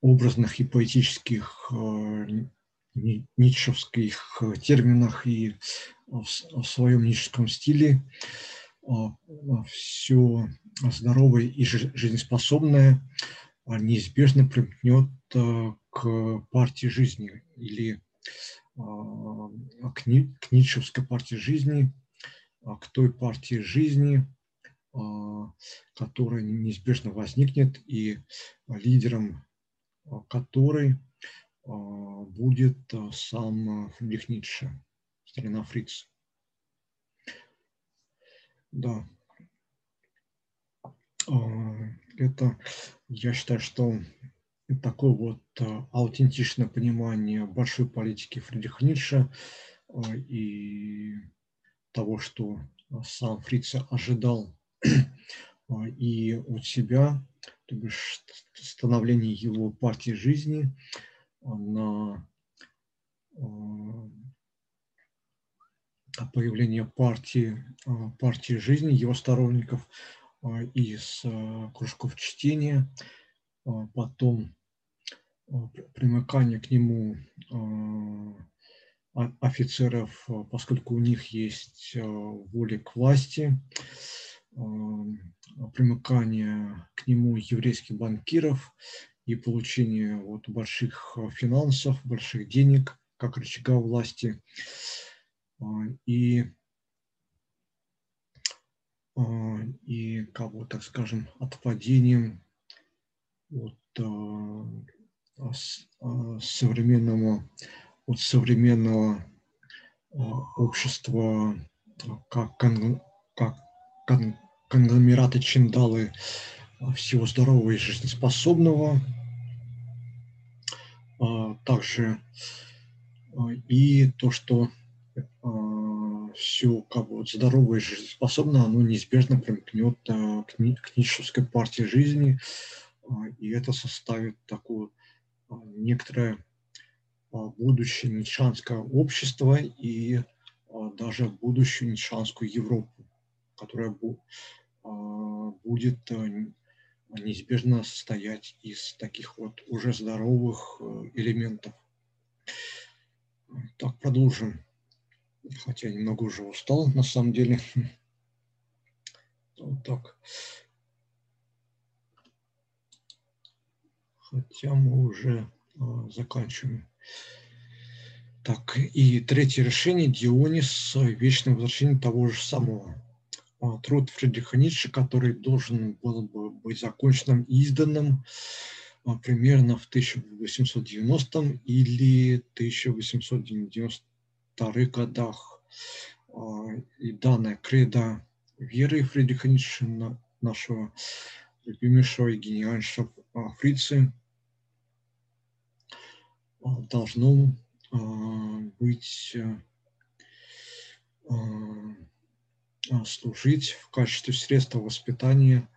[SPEAKER 2] образных и поэтических ницшевских терминах и в своем ницшевском стиле. Все здоровое и жизнеспособное неизбежно примкнет к партии жизни или а, к, к Ницшевской партии жизни, а, к той партии жизни, а, которая неизбежно возникнет и лидером которой будет сам Фридрих Ницше, старина Фриц. Да. Это, я считаю, что такое вот э, аутентичное понимание большой политики Фридриха Ницше э, и того, что сам Фриц ожидал э, и от себя, то бишь становление его партии жизни на появление партии, партии жизни, его сторонников из кружков чтения, потом примыкание к нему а, офицеров, а, поскольку у них есть воля к власти, примыкание к нему еврейских банкиров и получение вот больших финансов, больших денег как рычага власти. И, и как бы, так скажем, отпадением от современному, от современного общества, как, как конгломераты чиндалы всего здорового и жизнеспособного, также и то, что все как бы здоровое и жизнеспособное, оно неизбежно примкнет к, Ницшевской партии жизни, и это составит такую некоторое а, будущее нишанское общество и даже будущую нишанскую Европу, которая будет неизбежно состоять из таких вот уже здоровых элементов. Так, продолжим. Хотя немного уже устал, на самом деле. Вот так. Хотя мы уже а, заканчиваем. Так, и третье решение Дионис «Вечное возвращение того же самого». А, труд Фридриха Ницше, который должен был бы быть законченным и изданным а, примерно в 1890 или 1892 годах. И данная кредо веры Фридриха Ницше, нашего любимейшего и гениальнейшего фрица, должно быть служить в качестве средства воспитания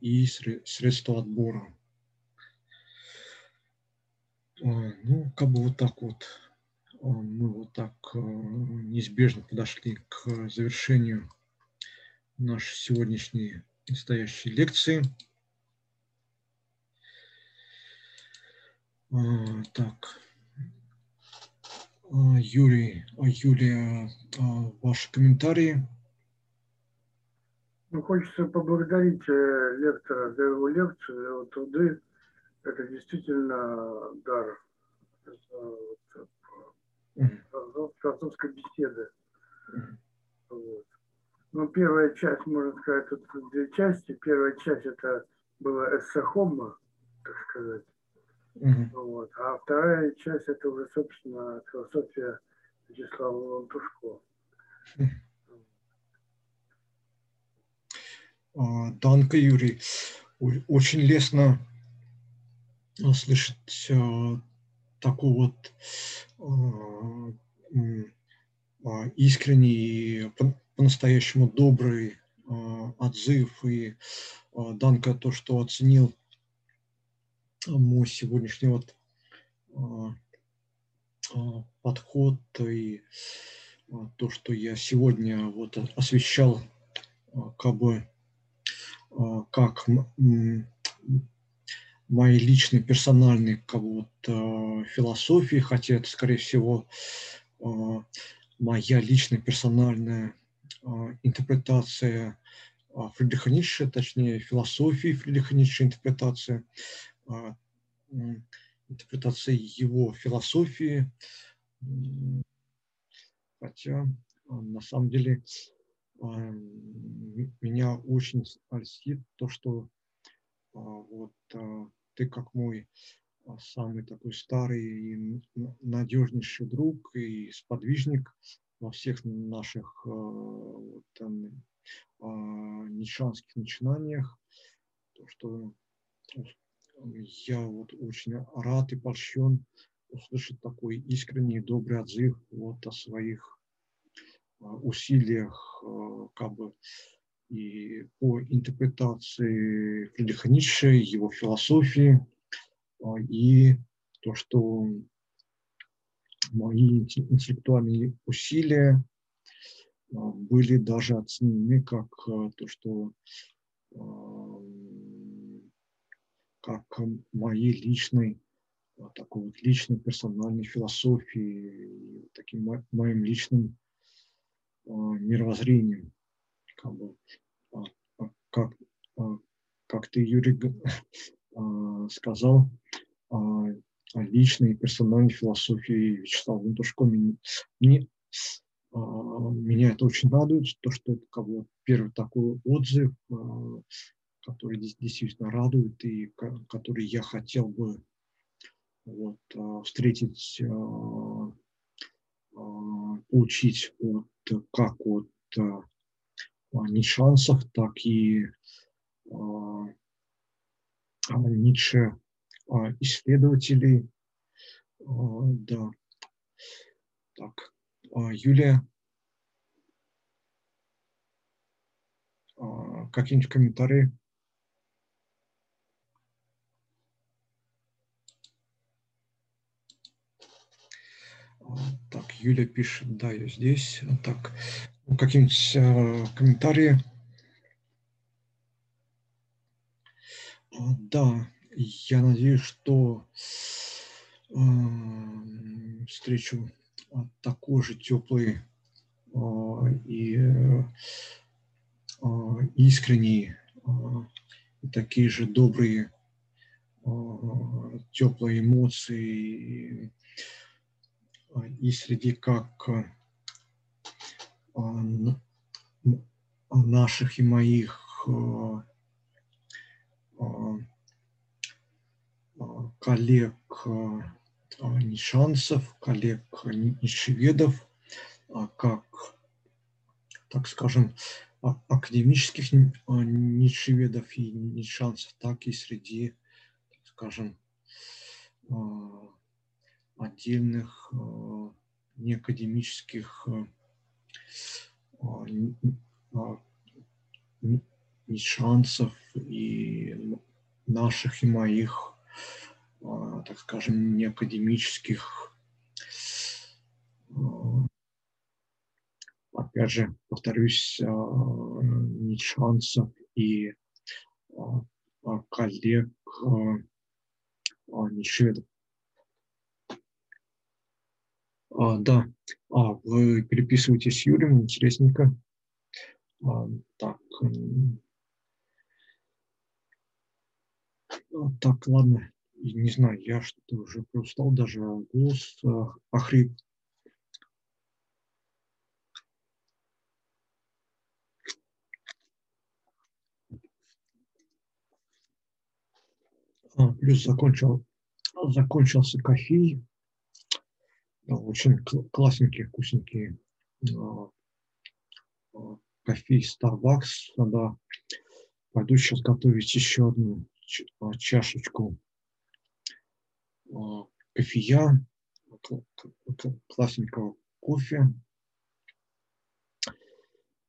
[SPEAKER 2] и средства отбора. Ну, как бы вот так вот мы вот так неизбежно подошли к завершению нашей сегодняшней настоящей лекции. Так. Юрий, Юлия, ваши комментарии?
[SPEAKER 1] Ну, хочется поблагодарить э, лектора за его лекцию, за его труды. Это действительно дар философской беседы. Вот. Ну, первая часть, можно сказать, тут две части. Первая часть это была эссе Хомма, так сказать. Mm-hmm. Вот. А вторая часть это уже, собственно, философия Вячеслава Лантушко.
[SPEAKER 2] А, Данка Юрий, очень лестно слышать а, такой вот а, искренний, по-настоящему добрый отзыв и Данка то, что оценил мой сегодняшний вот а, а, подход и а, то, что я сегодня вот освещал как бы как мои личные персональные как вот философии, хотя это, скорее всего, моя личная персональная интерпретация Фридриха Ницше, точнее, философии Фридриха Ницше интерпретация, а, интерпретации его философии. Хотя на самом деле меня очень льстит то, что вот ты как мой самый такой старый и надежнейший друг и сподвижник во всех наших вот, там, нишанских начинаниях, то, что я вот очень рад и польщен услышать такой искренний добрый отзыв вот о своих а, усилиях а, как бы и по интерпретации Фридриха Ницше, его философии, а, и то, что мои интеллектуальные усилия были даже оценены как то, что как моей личной, такой вот личной персональной философии, таким моим личным а, мировоззрением. Как, бы, а, а, как, как ты, Юрий, сказал, личной персональной философии Вячеслава Лентушко. Мне, меня это очень радует, то, что это как бы первый такой отзыв который действительно радует и который я хотел бы вот, а, встретить, а, а, получить от, как от Нишансах, так и Ницше исследователей. Да. Так, Юлия, какие-нибудь комментарии? Так, Юля пишет, да, я здесь. Так, ну, какие-нибудь э, комментарии? Да, я надеюсь, что э, встречу такой же теплый э, и э, искренний, и такие же добрые, теплые эмоции и среди как наших и моих коллег нишанцев, коллег нишеведов, как, так скажем, академических нишеведов и нишанцев, так и среди, так скажем, отдельных неакадемических нишанцев и наших и моих, а, так скажем, неакадемических, а, опять же, повторюсь, а, нишанцев и коллег нишведов. А, да, а, вы переписываетесь с Юрием, интересненько. А, так, Так, ладно, не знаю, я что-то уже устал, даже голос э, охрип. А, плюс закончил, закончился кофе. Да, очень классненькие, вкусненькие а, а, кофе Starbucks. Надо пойду сейчас готовить еще одну а, чашечку а, кофея, классненького кофе.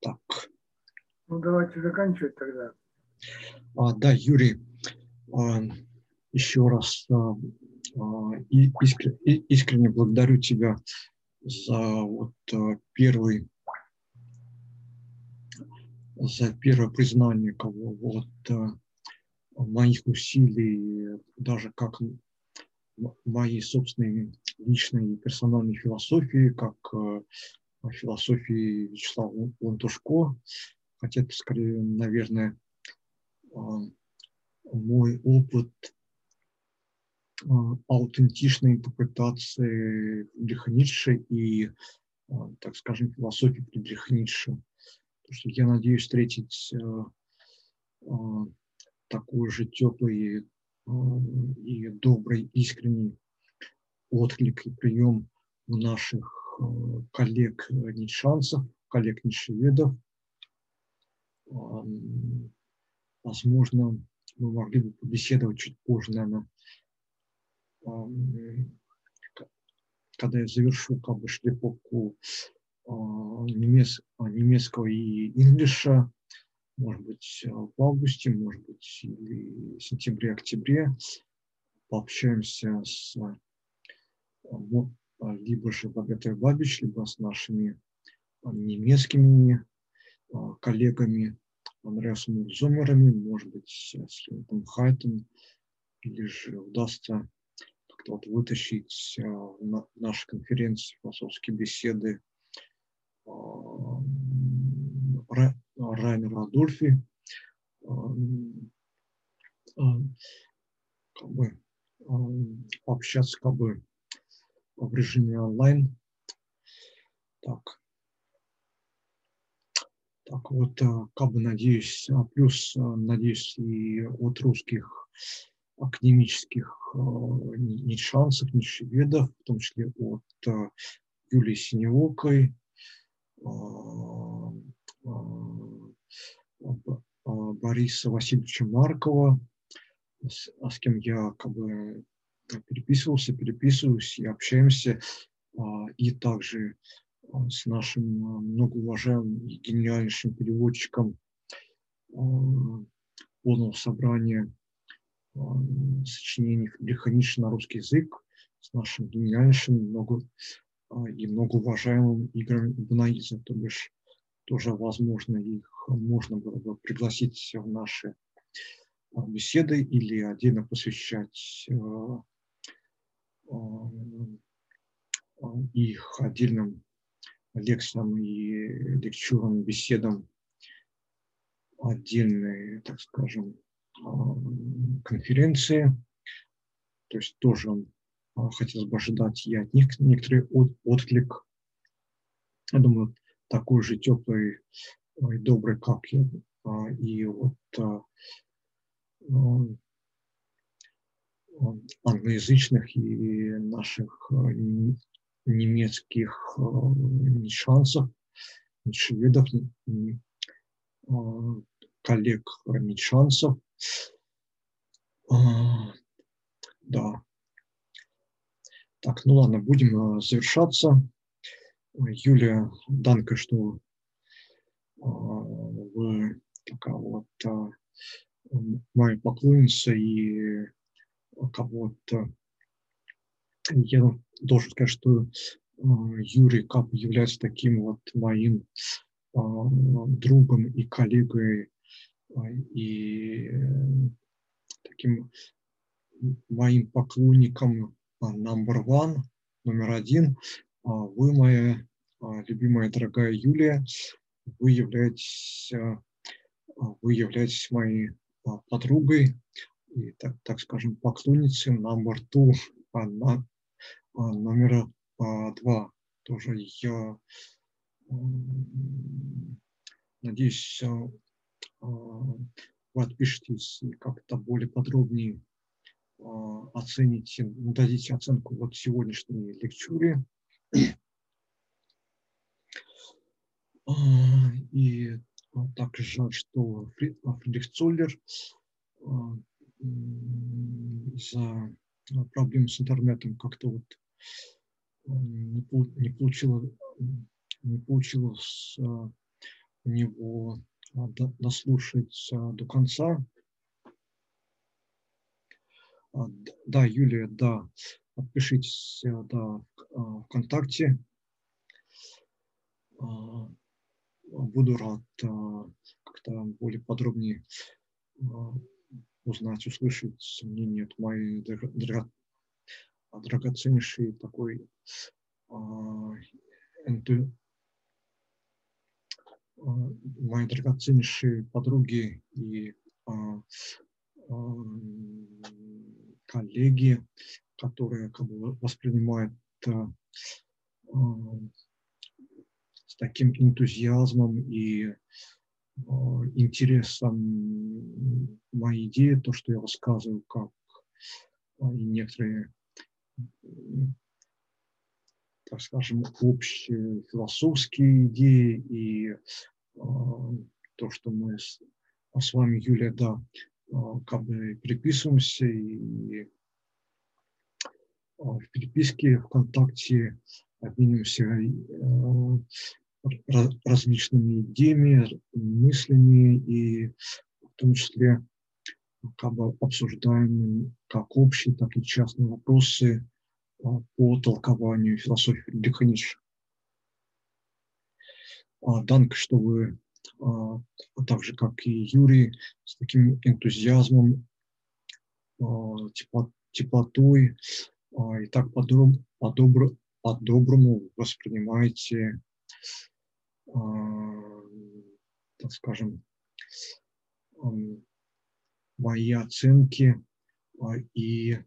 [SPEAKER 2] Так.
[SPEAKER 1] Ну, давайте заканчивать тогда.
[SPEAKER 2] А, да, Юрий, а, еще раз а, а искренне, искренне благодарю тебя за вот а, первый за первое признание кого вот моих усилий, даже как моей собственной личной персональной философии, как э, философии Вячеслава Лантушко, хотя это скорее, наверное, э, мой опыт э, аутентичной интерпретации Фридриха Ницше и, так скажем, философии Фридриха Ницше. Потому что я надеюсь встретить такой же теплый э, и добрый, искренний отклик и прием у наших э, коллег нишанцев, коллег нишеведов. Возможно, мы могли бы побеседовать чуть позже, наверное, когда я завершу как бы шлифовку немецкого и инглиша, может быть, в августе, может быть, или сентябре-октябре. Пообщаемся с а, либо же Богатырь Бабич, либо с нашими немецкими а, коллегами Андреасом Зомерами, может быть, с Леонидом Хайтом, или же удастся как-то вот вытащить на нашей конференции философские беседы Райнер Адольфи, как бы, общаться как бы в режиме онлайн. Так. Так вот, как бы надеюсь, плюс, надеюсь, и от русских академических ни шансов, ни шведов, в том числе от Юлии Синевокой, Бориса Васильевича Маркова, с, а с кем я как бы переписывался, переписываюсь и общаемся, а, и также а, с нашим многоуважаемым и гениальнейшим переводчиком полного собрания сочинений Ницше на русский язык, с нашим гениальнейшим, много и многоуважаемым Игорем Бунаидзе, то бишь тоже возможно их можно было бы пригласить в наши беседы или отдельно посвящать их отдельным лекциям и лекчурам, беседам отдельные, так скажем, конференции. То есть тоже хотелось бы ожидать и от них некоторый отклик. Я думаю, такой же теплый и добрый, как я. И вот англоязычных и наших немецких шансов, шведов, коллег шансов. Да. Так, ну ладно, будем завершаться. Юлия, данка, что вы такая вот моя поклонница и кого-то я должен сказать, что Юрий Кап является таким вот моим другом и коллегой и таким моим поклонником number one, номер один. Вы моя любимая дорогая Юлия, вы являетесь, вы являетесь моей подругой и, так, так скажем, поклонницей number two, на, номер два. Тоже я надеюсь, вы отпишитесь и как-то более подробнее оцените, дадите оценку вот сегодняшней лекчуре. И также жаль, что Фридрих Цоллер из-за проблем с интернетом как-то вот не получилось, не получилось у него дослушать до конца. Да, Юлия, да, подпишитесь да, ВКонтакте. Буду рад как-то более подробнее узнать, услышать мнение от моей драго, драгоценнейшей такой энту, моей драгоценнейшей подруги и коллеги, которые как бы воспринимают с таким энтузиазмом и интересом мои идеи, то, что я рассказываю, как и некоторые, так скажем, общие философские идеи и то, что мы с, с вами, Юлия, да, как бы переписываемся и в переписке ВКонтакте обмениваемся различными идеями, мыслями и в том числе как бы обсуждаем как общие, так и частные вопросы а, по толкованию философии Фридриха Ницше. А, Данк, что вы, а, так же как и Юрий, с таким энтузиазмом, теплотой и так по-доброму воспринимаете так скажем, мои оценки и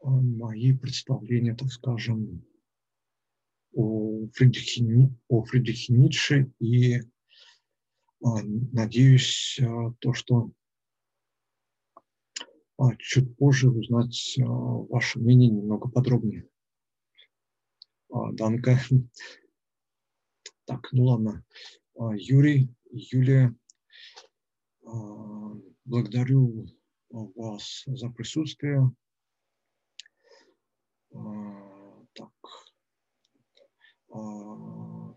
[SPEAKER 2] мои представления, так скажем, о Фридрихе, о Фридрихе Ницше. И надеюсь, то, что чуть позже узнать ваше мнение немного подробнее. Данка. Так, ну ладно. Юрий, Юлия, благодарю вас за присутствие. Так.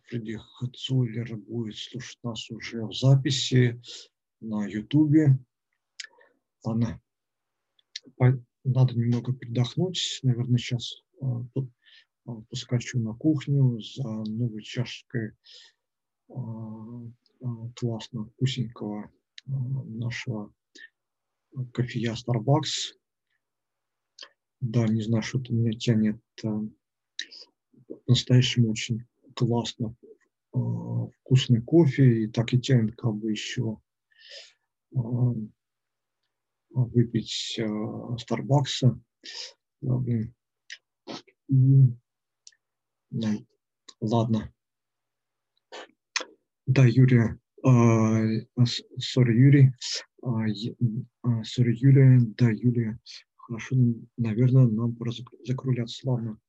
[SPEAKER 2] Фредди Цойлер будет слушать нас уже в записи на Ютубе. Ладно. Надо немного передохнуть. Наверное, сейчас поскочу на кухню за новой чашкой классно вкусненького нашего кофея Starbucks. Да, не знаю, что-то меня тянет по-настоящему очень классно вкусный кофе, и так и тянет как бы еще выпить Старбакса. Ладно. Да, Юрия, сори, Юрий, сори, Юлия, да, Юлия, хорошо, наверное, нам пора закругляться, ладно.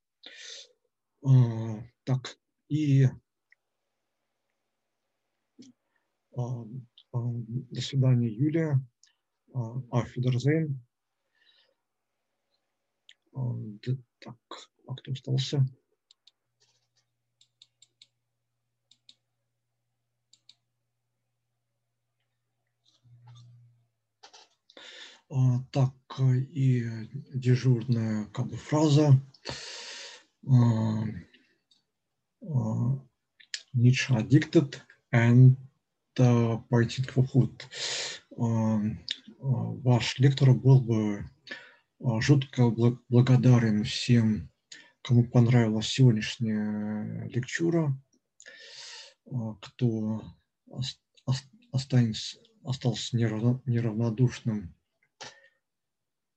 [SPEAKER 2] Так, и до свидания, Юлия. Wiedersehen. Так, а кто остался? Так, и дежурная как бы фраза. Nietzsche addicted and uh, poetic for food. Ваш лектор был бы жутко благодарен всем, кому понравилась сегодняшняя лекчура, кто останется, остался неравнодушным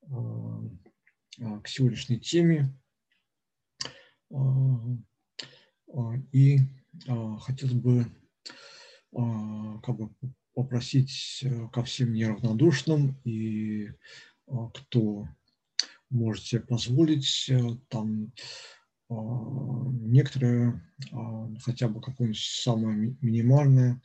[SPEAKER 2] к сегодняшней теме. И хотелось бы как бы попросить э, ко всем неравнодушным и кто может себе позволить э, там некоторые хотя бы какое-нибудь самое минимальное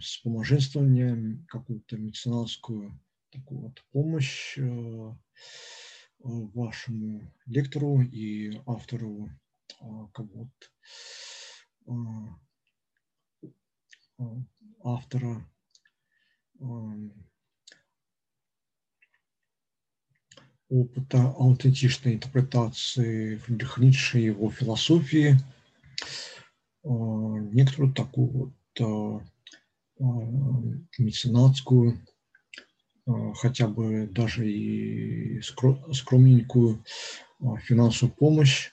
[SPEAKER 2] вспоможенствование, какую-то меценатскую такую вот помощь э, вашему лектору и автору как вот автора. Опыта аутентичной интерпретации Фридриха Ницше и его философии, некоторую такую вот меценатскую, хотя бы даже и скромненькую финансовую помощь,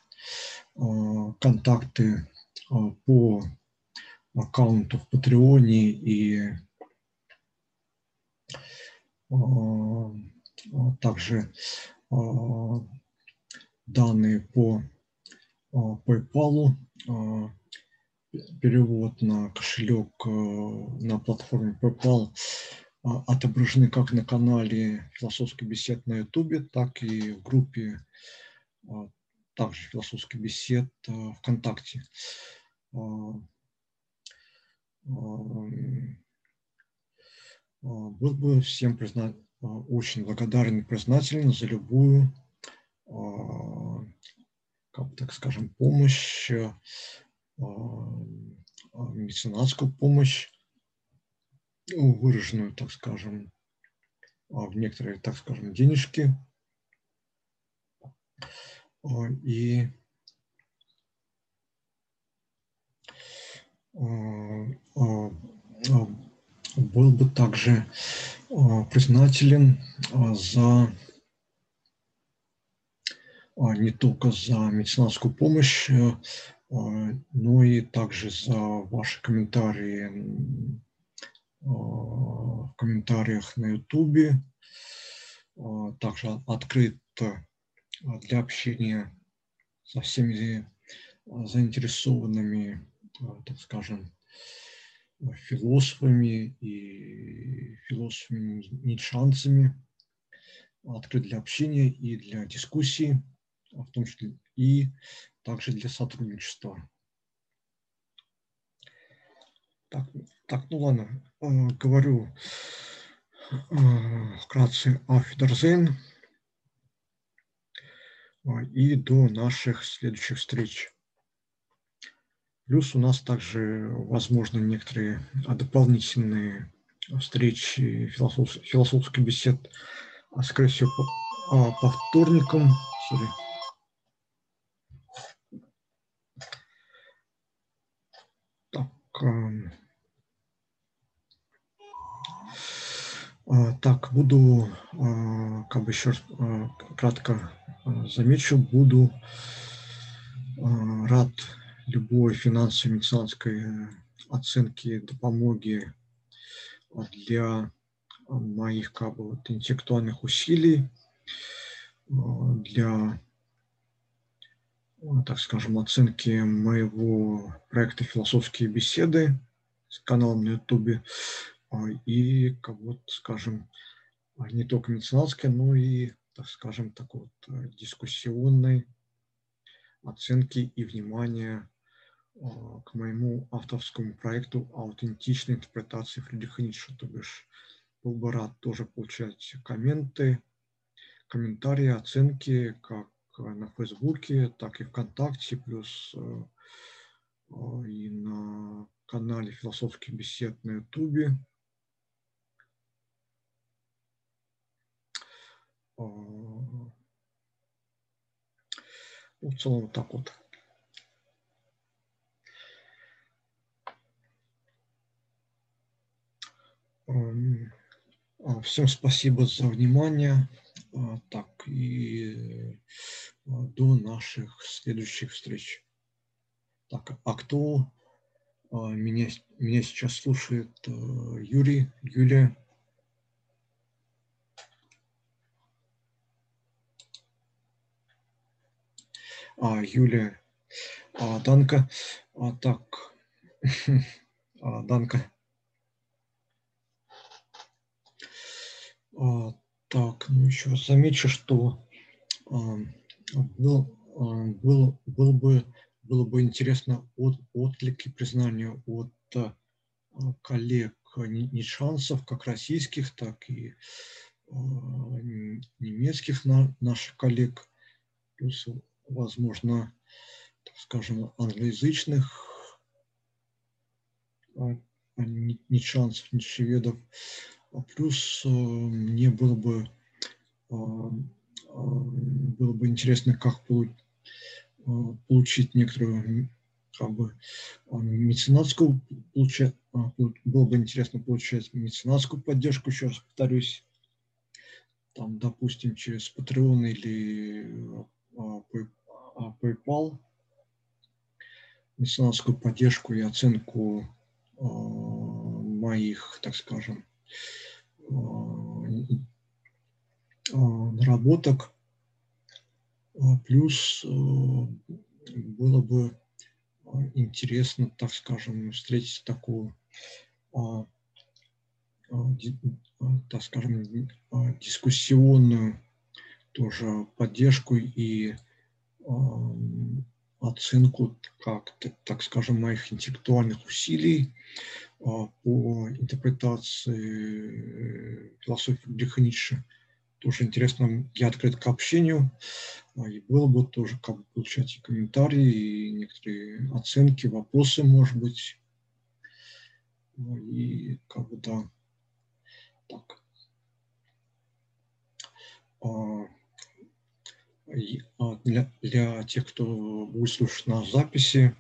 [SPEAKER 2] контакты по аккаунту в Патреоне и также данные по PayPal, перевод на кошелек на платформе PayPal отображены как на канале «Философский бесед» на YouTube, так и в группе также «Философский бесед» ВКонтакте. Был бы всем призна... очень благодарен и признателен за любую, как так скажем, помощь, меценатскую помощь, выраженную, так скажем, в некоторые, так скажем, денежки. И был бы также признателен за не только за меценатскую помощь, но и также за ваши комментарии в комментариях на YouTube. Также открыт для общения со всеми заинтересованными так скажем, философами и философами нитшанцами, открыт для общения и для дискуссии, в том числе и также для сотрудничества. Так, так ну ладно, э, говорю э, вкратце о Фидерзен и до наших следующих встреч. Плюс у нас также возможны некоторые дополнительные встречи, философ, философских бесед, а, скорее всего, а, по вторникам, sorry. Так, а, так, буду, а, как бы еще раз а, кратко замечу, буду рад любой финансовой медицинской оценки допомоги для моих как бы, вот, интеллектуальных усилий, для, так скажем, оценки моего проекта «Философские беседы» с каналом на Ютубе и, как вот, скажем, не только меценатской, но и, так скажем, такой вот дискуссионной оценки и внимания к моему авторскому проекту аутентичной интерпретации Фридриха Ницше. То бишь, был бы рад тоже получать комменты, комментарии, оценки, как на Фейсбуке, так и ВКонтакте, плюс э, э, и на канале «Философских бесед» на Ютубе. Э, ну, в целом вот так вот. Всем спасибо за внимание. А, так, и а, до наших следующих встреч. Так, а кто меня, меня сейчас слушает? Юрий, Юлия. А, Юлия. А, Данка. А, так. А, Данка. А, так, ну еще замечу, что а, был, а, был, был бы, было бы интересно от, отклики признания от а, коллег. Нишансов, как российских, так и а, немецких на, наших коллег, плюс, возможно, так скажем, англоязычных а, ни А плюс э, мне было бы, э, э, было бы интересно, как получить некоторую как бы меценатскую получать, было бы интересно получать меценатскую поддержку, еще раз повторюсь, там, допустим, через Patreon или PayPal, меценатскую поддержку и оценку моих, так скажем, наработок. Плюс было бы интересно, так скажем, встретить такую, так скажем, дискуссионную тоже поддержку и оценку, как, так скажем, моих интеллектуальных усилий по интерпретации философии Фридриха Ницше. Тоже интересно, я открыт к общению, а, и было бы тоже как бы получать и комментарии, и некоторые оценки, вопросы, может быть. Ну, и как бы да, так. А, для, для тех, кто будет слушать на записи,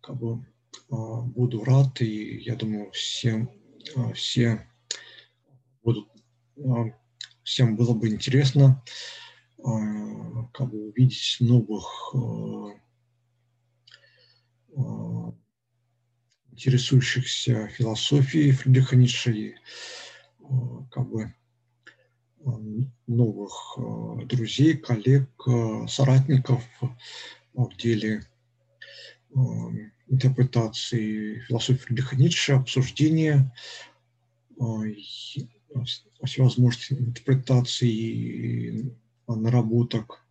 [SPEAKER 2] как бы буду рад, и я думаю, всем, все будут, всем было бы интересно как бы увидеть новых интересующихся философией Фридриха Ницше и как бы новых друзей, коллег, соратников в деле интерпретации философии Фридриха Ницше, обсуждения всевозможных интерпретаций наработок.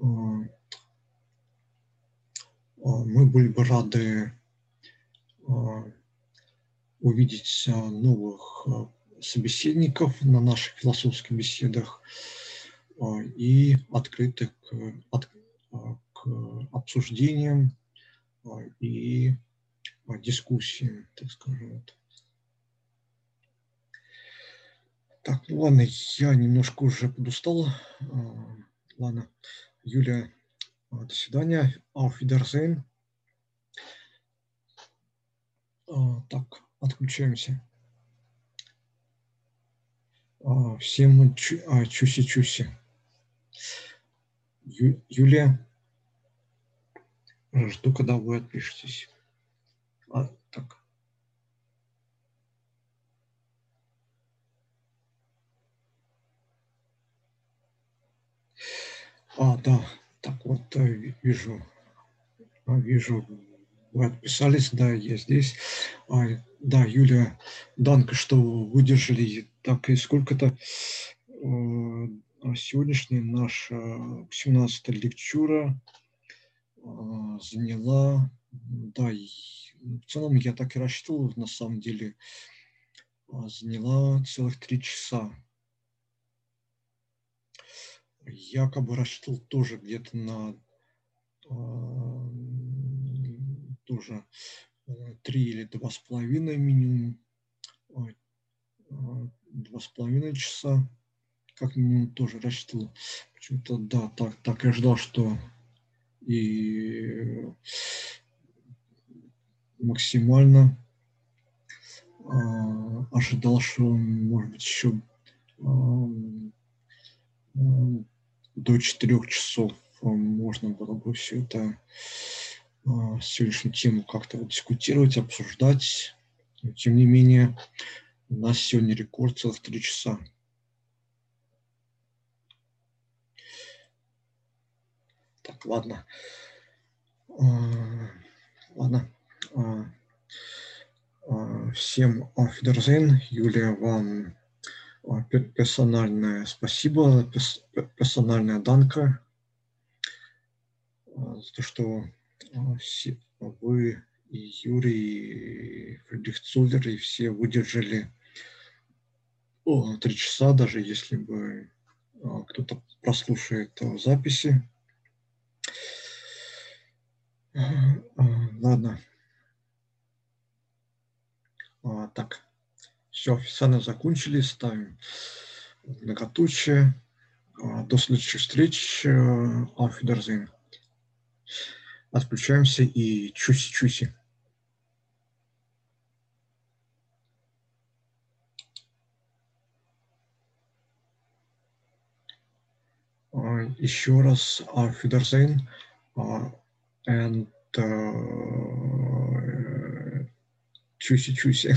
[SPEAKER 2] Мы были бы рады увидеть новых собеседников на наших философских беседах и открыты к, от, к обсуждениям и дискуссиям, так скажем. Так, ну ладно, я немножко уже подустал. Ладно, Юлия, а, до свидания. Auf Wiedersehen. Так, отключаемся. Всем чуси-чуси. Ю, Юлия, жду, когда вы отпишетесь. А, так. А, да, так вот, э, вижу, а, вижу, вы отписались, да, я здесь. А, да, Юлия, Данка, что выдержали так и сколько-то э, сегодняшняя наша 17 лектура заняла, да, в целом я так и рассчитывал, на самом деле, заняла целых три часа якобы рассчитывал тоже где-то на э, тоже три или два с половиной минимум, два с половиной часа, как минимум тоже рассчитывал. Почему-то, да, так, так и ждал, что и максимально э, ожидал, что, может быть, еще э, до 4 часов можно было бы все это, а, сегодняшнюю тему как-то дискутировать, обсуждать. Но, тем не менее, у нас сегодня рекорд целых 3 часа. Так, ладно. А, ладно. А, всем Фидерзейн. Юлия, вам персональное спасибо, персональная данка за то, что вы и Юрий, и Фридрих Цулер, и все выдержали три часа, даже если бы кто-то прослушает записи. Ладно. Так. Все, официально закончили, ставим многоточие. А, до следующих встреч. Auf Wiedersehen. Отключаемся и чуси-чуси. А, еще раз Auf Wiedersehen. Uh, and uh, чуси-чуси.